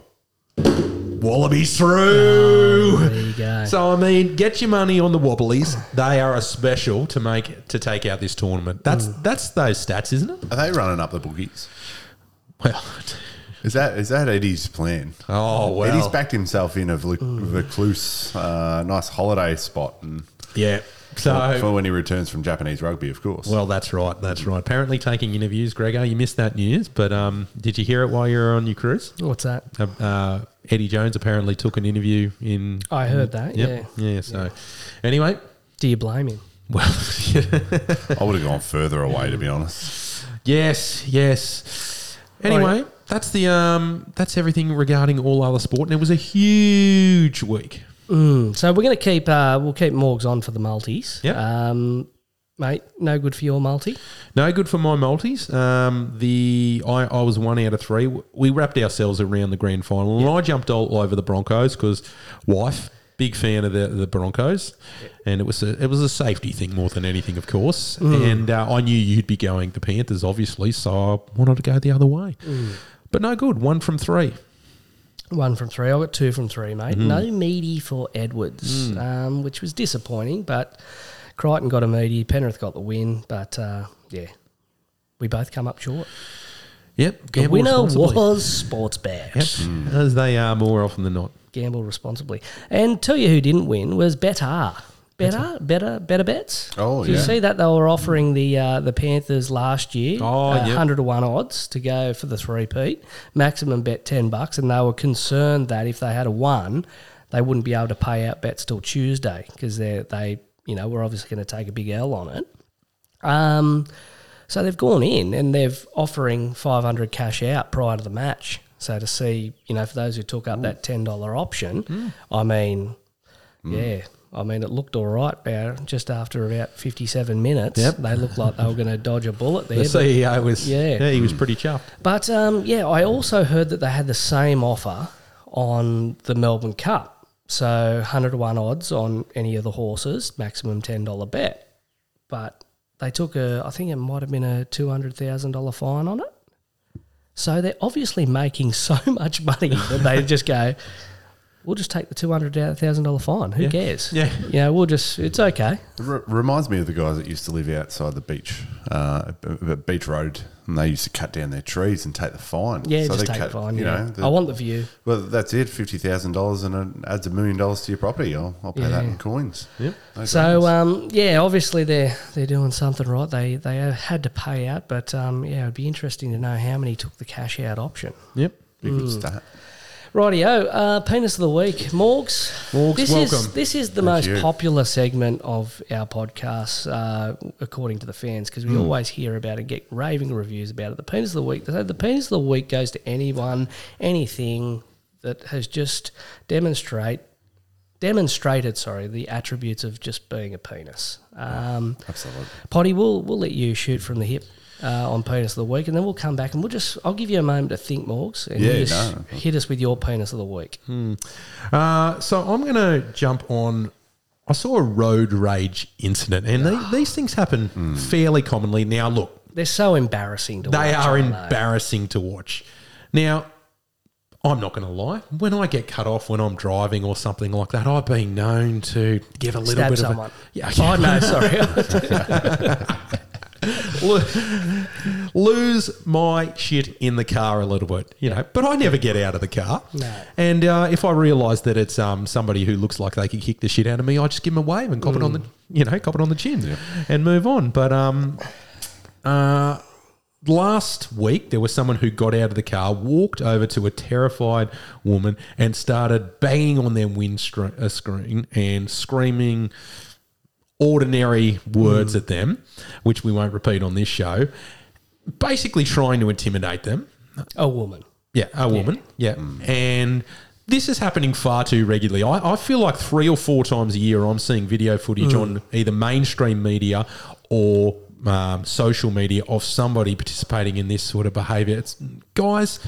S2: Wallabies through.
S1: There you go.
S2: So I mean, get your money on the Wobblies. They are a special to make to take out this tournament. That's that's those stats, isn't it?
S10: Are they running up the boogies?
S2: Well,
S10: Is that is that Eddie's plan?
S2: oh well.
S10: Eddie's backed himself in a Vlu- Vaucluse, uh, nice holiday spot, and
S2: yeah. So
S10: for, for when he returns from Japanese rugby, of course.
S2: Well, that's right. That's right. Apparently, taking interviews, Gregor. You missed that news, but um, did you hear it while you were on your cruise?
S1: What's that?
S2: Uh, uh, Eddie Jones apparently took an interview in.
S1: I heard that,
S2: Yep. Yeah. So, anyway,
S1: Do you blame him?
S2: well,
S10: I would have gone further away, to be honest.
S2: yes, yes. Anyway, that's the um, that's everything regarding all other sport, and it was a huge week.
S1: Mm, so we're going to keep uh, we'll keep Morgs on for the multis.
S2: Yeah.
S1: Um, mate, no good for your multi.
S2: No good for my multis. Um, the I, I was one out of three. We wrapped ourselves around the grand final, and I jumped all over the Broncos because wife, big fan of the the Broncos, and it was a it was a safety thing more than anything, of course. And uh, I knew you'd be going the Panthers, obviously, so I wanted to go the other way. But no good. One from three.
S1: One from three. I got two from three, mate.
S2: Mm-hmm.
S1: No meaty for Edwards,
S2: Mm.
S1: um, which was disappointing. But Crichton got a meaty. Penrith got the win. But uh, yeah, we both come up short.
S2: Yep.
S1: The winner was Sports Bet.
S2: Yep. As they are more often than not.
S1: Gamble responsibly. And tell you who didn't win was Better. Better, better, better bets.
S10: Oh,
S1: Did you see that they were offering the uh, the Panthers last year?
S2: Oh,
S1: uh,
S2: yep.
S1: hundred to one odds to go for the three peat. Maximum bet ten bucks, and they were concerned that if they had a one, they wouldn't be able to pay out bets till Tuesday because they they you know we're obviously going to take a big L on it. Um, so they've gone in and they've offering five hundred cash out prior to the match. So to see, you know, for those who took up that ten dollar option,
S2: Hmm.
S1: I mean, yeah, I mean, it looked all right. About just after about fifty-seven minutes,
S2: Yep.
S1: they looked like they were going to dodge a bullet there.
S2: The CEO was
S1: Yeah.
S2: yeah, he was pretty chuffed.
S1: but um, yeah, I also heard that they had the same offer on the Melbourne Cup. So 100 to 1 odds on any of the horses, maximum $10 bet. But they took a, I think it might have been a $200,000 fine on it. So they're obviously making so much money that they just go, we'll just take the $200,000 fine. Who
S2: Yeah.
S1: cares?
S2: Yeah.
S1: You know, we'll just, it's okay.
S10: It reminds me of the guys that used to live outside the beach, uh, at- at Beach Road, and they used to cut down their trees and take the fine.
S1: Yeah,
S10: So
S1: just
S10: they
S1: take
S10: cut-
S1: the fine.
S10: You
S1: yeah.
S10: know, the-
S1: I want the view.
S10: well, that's it. Fifty thousand dollars and it adds a million dollars to your property. I'll, I'll pay that in coins.
S2: Yep.
S10: No
S1: So um, yeah, obviously they're they're doing something right. They they had to pay out, but um, yeah, it'd be interesting to know how many took the cash out option.
S2: Yep.
S10: Be a good stat.
S1: Rightio, uh, penis of the week, Morgs.
S2: Morgs,
S1: this is
S2: welcome.
S1: this is the
S10: Thank
S1: most
S10: you.
S1: popular segment of our podcast, uh, according to the fans, because we
S10: Hmm.
S1: always hear about it, get raving reviews about it. The penis of the week. So the penis of the week goes to anyone, anything that has just demonstrate demonstrated, sorry, the attributes of just being a penis. Um,
S10: Absolutely.
S1: Potty, we'll we'll let you shoot from the hip uh, on penis of the week, and then we'll come back and we'll just I'll give you a moment to think, Morgs, and
S10: Yeah,
S1: you just
S10: no.
S1: hit us with your penis of the week.
S2: Uh, so I'm going to jump on I saw a road rage incident, and the- these things happen fairly commonly. Now, look,
S1: They're so embarrassing to
S2: they
S1: watch.
S2: are
S1: they?
S2: embarrassing to watch. Now, I'm not going to lie. When I get cut off when I'm driving or something like that, I've been known to give a little
S1: Stab
S2: bit
S1: someone.
S2: of a yeah.
S1: Oh, no, sorry.
S2: Lo- lose my shit in the car a little bit, you know. But I never get out of the car.
S1: No.
S2: And uh, if I realise that it's um, somebody who looks like they could kick the shit out of me, I just give them a wave and cop it on the, you know, cop it on the chin and move on. But um, uh, last week there was someone who got out of the car, walked over to a terrified woman, and started banging on their windscreen uh, screen and screaming ordinary words mm. at them, which we won't repeat on this show. Basically, trying to intimidate them.
S1: a woman.
S2: Yeah, a woman. Yeah. Mm. And this is happening far too regularly. I, I feel like three or four times a year I'm seeing video footage mm. on either mainstream media or um, social media of somebody participating in this sort of behavior. It's guys,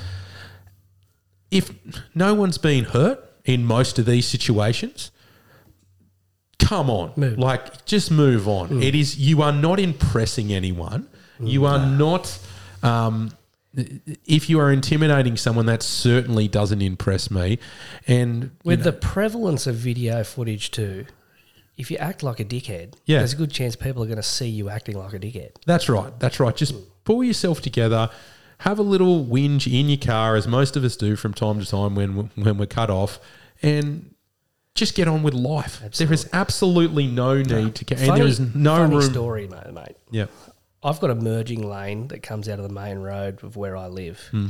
S2: if no one's been hurt in most of these situations, come on. Like just move on. Mm. It is you are not impressing anyone. You mm. are not um, if you are intimidating someone, that certainly doesn't impress me. And
S1: With
S2: know,
S1: the prevalence of video footage too, if you act like a dickhead,
S2: Yeah.
S1: there's a good chance people are going to see you acting like a dickhead.
S2: that's right, that's right. Just mm. pull yourself together. Have a little whinge in your car, as most of us do from time to time when when we're cut off, and just get on with life. There is absolutely no need to, ca- and there is no
S1: funny
S2: room.
S1: story, mate. mate.
S2: Yeah,
S1: I've got a merging lane that comes out of the main road of where I live.
S2: Hmm.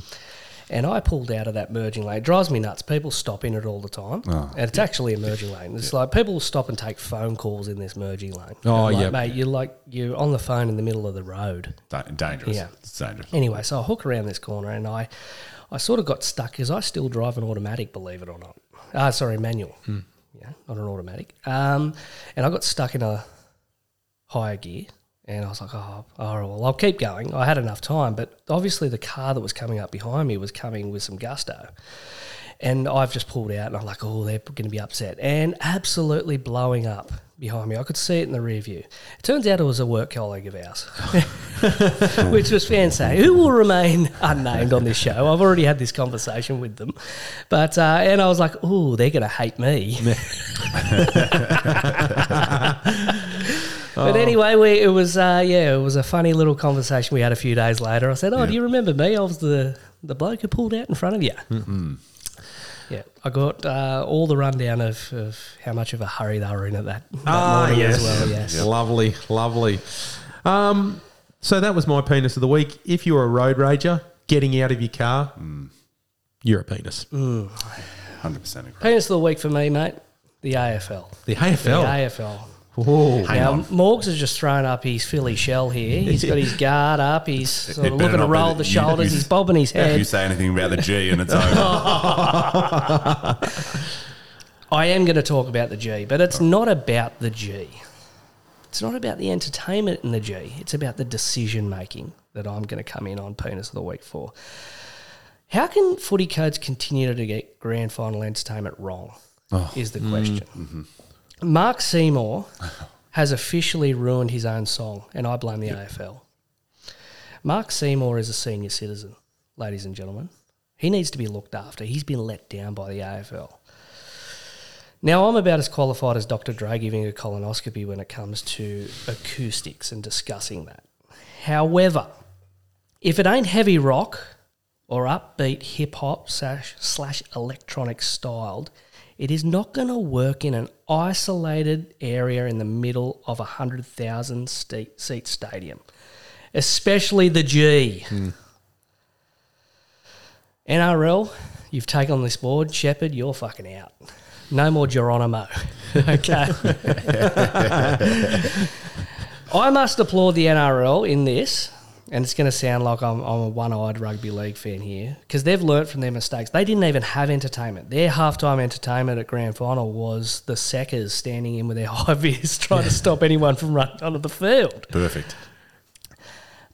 S1: And I pulled out of that merging lane. It drives me nuts. People stop in it all the time.
S2: Oh,
S1: and it's actually a merging lane. It's like people will stop and take phone calls in this merging lane.
S2: Oh,
S1: like,
S2: yeah.
S1: Mate, you're like, you're on the phone in the middle of the road.
S10: Da- dangerous.
S1: Yeah.
S10: It's dangerous.
S1: Anyway, so I hook around this corner and I, I sort of got stuck because I still drive an automatic, believe it or not. Uh, sorry, manual. Yeah, not an automatic. Um, and I got stuck in a higher gear. And I was like, oh, all right, well, I'll keep going. I had enough time, but obviously the car that was coming up behind me was coming with some gusto. And I've just pulled out and I'm like, oh, they're going to be upset. And absolutely blowing up behind me. I could see it in the rear view. It turns out it was a work colleague of ours, which was fantastic. Who will remain unnamed on this show? I've already had this conversation with them. But, uh, and I was like, oh, they're going to hate me. But anyway, we, it was uh, yeah, it was a funny little conversation we had a few days later. I said, "Oh, do you remember me? I was the the bloke who pulled out in front of you." Yeah, I got uh, all the rundown of, of how much of a hurry they were in at that, that
S2: Ah,
S1: morning
S2: yes.
S1: as well. Yes,
S2: Lovely, lovely. Um, so that was my penis of the week. If you're a road rager, getting out of your car, you're a penis.
S10: Hundred percent agree.
S1: penis of the week for me, mate. The AFL.
S2: The AFL.
S1: The
S2: AFL.
S1: AFL.
S2: Oh,
S1: Now, Morgs has just thrown up his Philly shell here. He's got his guard up. He's sort of looking to roll the shoulders.
S10: you-
S1: He's bobbing his head.
S10: If you say anything about the G and it's over.
S1: I am going to talk about the G, but it's not about the G. It's not about the entertainment in the G. It's about the decision making that I'm going to come in on Penis of the Week for. How can footy codes continue to get grand final entertainment wrong? Oh. is the question. Mm-hmm. Mark Seymour has officially ruined his own song, and I blame the AFL. Mark Seymour is a senior citizen, ladies and gentlemen. He needs to be looked after. He's been let down by the AFL. Now, I'm about as qualified as Dr. Dre giving a colonoscopy when it comes to acoustics and discussing that. However, if it ain't heavy rock or upbeat hip hop slash, slash electronic styled, it is not going to work in an isolated area in the middle of a 100,000 sta- seat stadium, especially the G. Hmm. NRL, you've taken on this board. Sheppard, you're fucking out. No more Geronimo. okay. I must applaud the NRL in this, and it's going to sound like I'm, I'm a one eyed rugby league fan here, because they've learnt from their mistakes. They didn't even have entertainment. Their halftime entertainment at grand final was the Sackers standing in with their high vis trying to stop anyone from running onto the field.
S10: Perfect.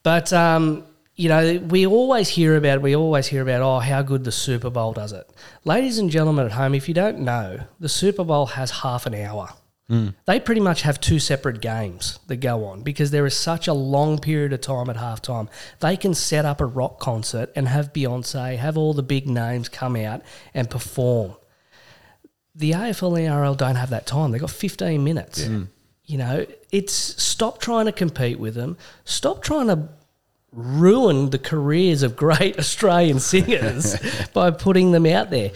S1: But um, you know, we always hear about we always hear about oh how good the Super Bowl does it. Ladies and gentlemen at home, if you don't know, the Super Bowl has half an hour Mm. They pretty much have two separate games that go on because there is such a long period of time at halftime. They can set up a rock concert and have Beyonce, have all the big names come out and perform. The AFL and NRL don't have that time. They've got 15 minutes. Mm. You know, it's stop trying to compete with them. Stop trying to ruin the careers of great Australian singers by putting them out there.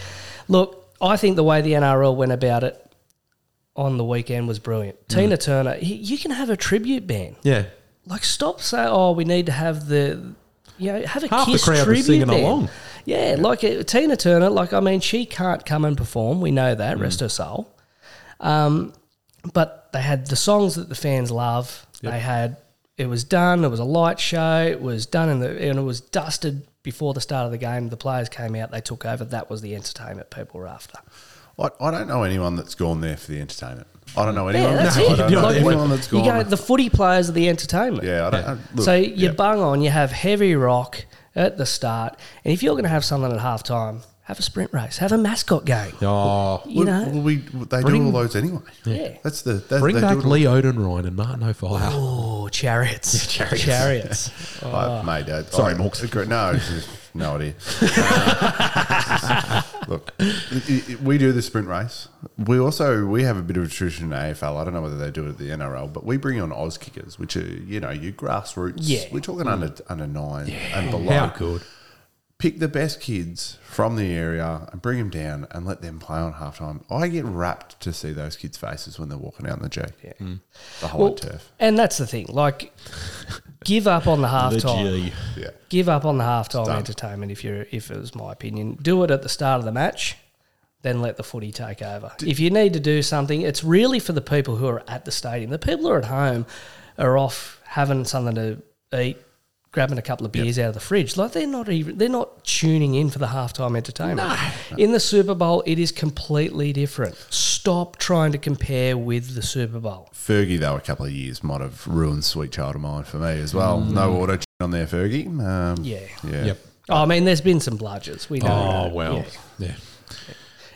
S1: Look, I think the way the NRL went about it on the weekend was brilliant. Tina Turner, y- you can have a tribute band.
S2: Yeah.
S1: Like, stop saying, "Oh, we need to have the." You know, have a
S2: Half the crowd
S1: tribute
S2: singing
S1: band.
S2: along.
S1: Yeah, like uh, Tina Turner. Like, I mean, she can't come and perform. We know that.
S2: Mm.
S1: Rest her soul. Um, but they had the songs that the fans love. They had it was done. It was a light show. It was done in the and it was dusted before the start of the game. The players came out. They took over. That was the entertainment people were after.
S10: I, I don't know anyone that's gone there for the entertainment. I don't know anyone.
S1: Yeah, that's
S10: I
S1: it.
S10: don't know
S1: Like,
S10: anyone that's
S1: you
S10: gone.
S1: go, the footy players are the entertainment.
S10: yeah, I don't. I- Look,
S1: so you
S10: yeah.
S1: bung on, you have heavy rock at the start, and if you're going to have something at halftime, have a sprint race, have a mascot game.
S2: Oh,
S1: You know,
S10: well, we they
S2: Bring-
S10: do all those anyway.
S1: Yeah.
S10: that's the that's,
S2: bring
S10: they
S2: back
S10: do it all-
S2: Lee Odenrine and Martin O'Fire.
S1: oh chariots, chariots.
S10: I made that.
S2: Sorry,
S10: I-
S2: Morgs.
S10: agree- No, it's no idea. Uh, look, i- i- we do the sprint race. We also we have a bit of a tradition in AFL. I don't know whether they do it at the NRL, but we bring on Auskickers, which are you know your grassroots.
S1: Yeah.
S10: we're talking under under nine and below.
S2: How good.
S10: Pick the best kids from the area and bring them down and let them play on halftime. I get rapt to see those kids' faces when they're walking out in the G. Yeah. Mm. The whole
S1: Well,
S10: turf.
S1: and that's the thing. Like, give up on the halftime.
S2: G.
S10: Yeah.
S1: Give up on the halftime
S10: done.
S1: entertainment. If you're, if it was my opinion, do it at the start of the match. Then let the footy take over. if you need to do something, it's really for the people who are at the stadium. The people who are at home are off having something to eat, grabbing a couple of beers out of the fridge. Like they're not even they're not tuning in for the halftime entertainment. In the Super Bowl, it is completely different. Stop trying to compare with the Super Bowl.
S10: Fergie, though, a couple of years might have ruined Sweet Child of Mine for me as well. No auto tune on there, Fergie. Um,
S1: Yeah.
S10: Yeah.
S2: Yep.
S1: Oh, I mean, there's been some bludgers. We know.
S2: Oh
S1: that.
S2: well,
S1: Yeah.
S2: yeah.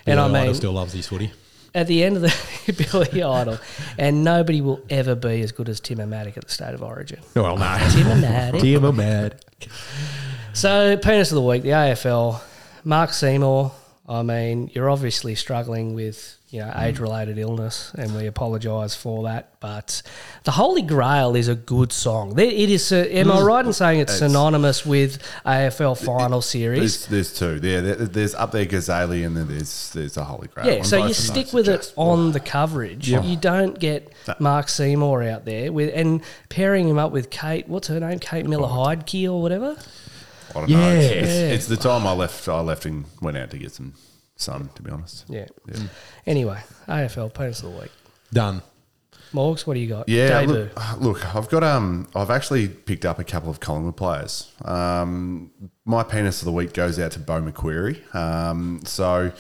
S1: And I
S2: Billy Idol
S1: mean-
S2: still loves his footy.
S1: At the end of the Billy Idol, and nobody will ever be as good as Tim Matic at the State of Origin.
S2: Well, no.
S1: Tim Matic.
S2: Tim mad.
S1: So, penis of the week, the AFL, Mark Seymour. I mean, you're obviously struggling with you know age-related illness, and we apologise for that. But the Holy Grail is a good song. There- It is. uh, Am I right in saying it's,
S10: It's-
S1: synonymous with AFL final series?
S10: There's, there's two. Yeah, there, there's up there Cazaly and then there's there's the Holy Grail.
S1: Yeah, so
S10: both
S1: you
S10: of those
S1: stick
S10: are
S1: with
S10: just-
S1: it on the coverage. You don't get Mark Seymour out there with and pairing him up with Kate. What's her name? Kate Miller Heidke or whatever.
S10: I don't know. It's, it's,
S1: Yeah.
S10: it's the time I left. I left and went out to get some sun. To be honest.
S1: Yeah. Anyway, AFL penis of the week.
S2: Done.
S1: Morgs, what do you got?
S10: Yeah, look, look, I've got um, I've actually picked up a couple of Collingwood players. Um, my penis of the week goes out to Beau McCreery. Um, so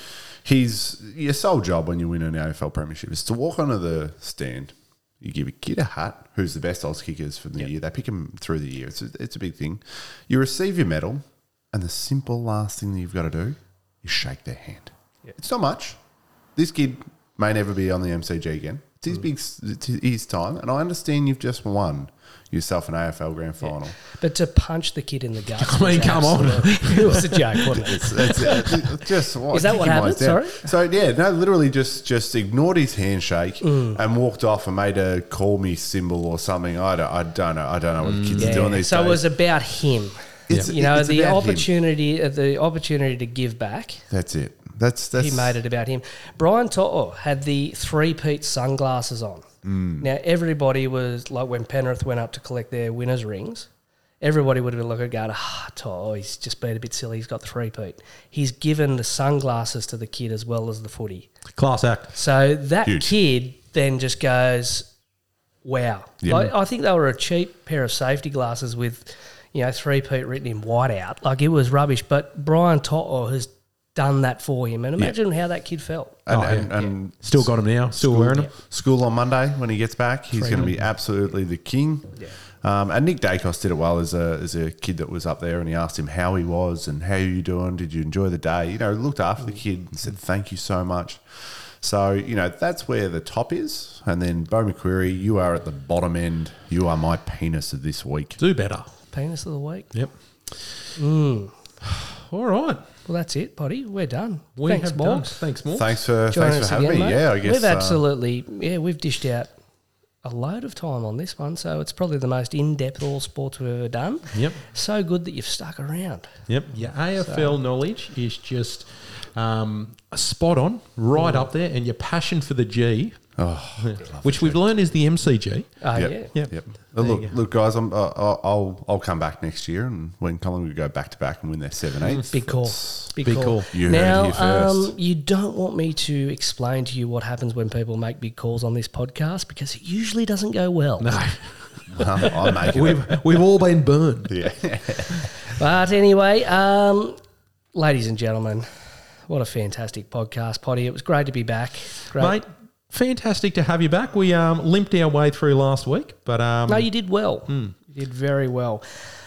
S10: his your sole job when you win an AFL premiership is to walk onto the stand. You give a kid a hat, who's the best Auskickers for the year. They pick him through the year. It's a, it's a big thing. You receive your medal, and the simple last thing that you've got to do is shake their hand. It's not much. This kid may never be on the MCG again. It's his big, it's his time, and I understand you've just won yourself an AFL grand final.
S1: But to punch the kid in the gut.
S2: I mean, come on.
S1: it was a joke, wasn't it?
S10: It's, it's, it's just what,
S1: Is that what happened? Sorry?
S10: So yeah, no, literally just just ignored his handshake
S1: Mm.
S10: and walked off and made a call me symbol or something. I don't, I don't know. I don't know what the kids are doing these
S1: so
S10: days.
S1: So it was about him.
S10: It's-
S1: you know, the
S10: about him.
S1: opportunity, uh, the opportunity to give back.
S10: That's it. That's that's
S1: he made it about him. Brian To'o had the three-peat sunglasses on.
S10: Mm.
S1: Now everybody was like when Penrith went up to collect their winners' rings. Everybody would have been looking, going, "Ah, To'o, he's just been a bit silly. He's got the three-peat. He's given the sunglasses to the kid as well as the footy.
S2: Class act.
S1: So that
S10: Huge.
S1: kid then just goes, "Wow!"
S10: Yeah.
S1: Like, I think they were a cheap pair of safety glasses with, you know, three Pete written in white out. Like it was rubbish. But Brian To'o has done that for him, and imagine how that kid felt.
S10: And,
S2: Oh,
S10: and,
S2: yeah.
S10: and
S2: Still got him now. Still wearing him.
S10: School on Monday when he gets back, he's going to be absolutely the king. Um, and Nick Daicos did it well as a as a kid that was up there, and he asked him how he was and how you doing. Did you enjoy the day? You know, looked after the kid and said thank you so much. So, you know, that's where the top is. And then Beau McCreery, you are at the bottom end. You are my penis of this week.
S2: Do better.
S1: Penis of the week.
S2: Yep.
S1: Mm.
S2: All right.
S1: Well, that's it, Potty. We're done.
S2: We
S1: Thanks,
S2: have.
S1: Morgs.
S2: Thanks, Morgs.
S10: Thanks for,
S1: Join
S10: thanks
S1: us
S10: for having
S1: again,
S10: me.
S1: mate.
S10: Yeah, I guess.
S1: we've
S10: uh,
S1: absolutely yeah we've dished out a load of time on this one, so it's probably the most in-depth all sports we've ever done.
S2: Yep.
S1: So good that you've stuck around.
S2: Yep. Your AFL knowledge is just um, spot on, right up there, and your passion for the G,
S10: oh,
S2: which we've learned is the MCG.
S1: Oh
S10: Yep.
S1: yeah.
S2: Yep.
S10: Yep. Look, look, guys. I'm, uh, I'll, I'll I'll come back next year, and when Collingwood go back to back and win their seventeenth,
S1: Big call. Big,
S2: Big
S1: call.
S2: call.
S10: You heard
S1: now,
S10: here first.
S1: um, you don't want me to explain to you what happens when people make big calls on this podcast because it usually doesn't go well.
S2: No,
S10: I'm making
S2: we've we've all been burned.
S10: Yeah.
S1: But anyway, um, ladies and gentlemen, what a fantastic podcast, Potty. It was great to be back. Great.
S2: Mate, fantastic to have you back. We um, limped our way through last week, but um,
S1: No, you did well.
S2: Hmm.
S1: You did very well.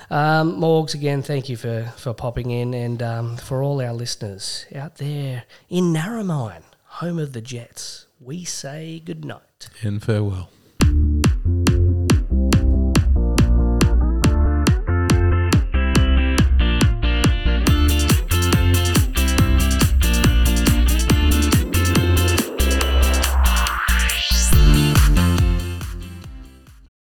S1: Um, Morgs, again, thank you for, for popping in. And um, for all our listeners out there in Narromine, home of the Jets, we say good night.
S2: and farewell.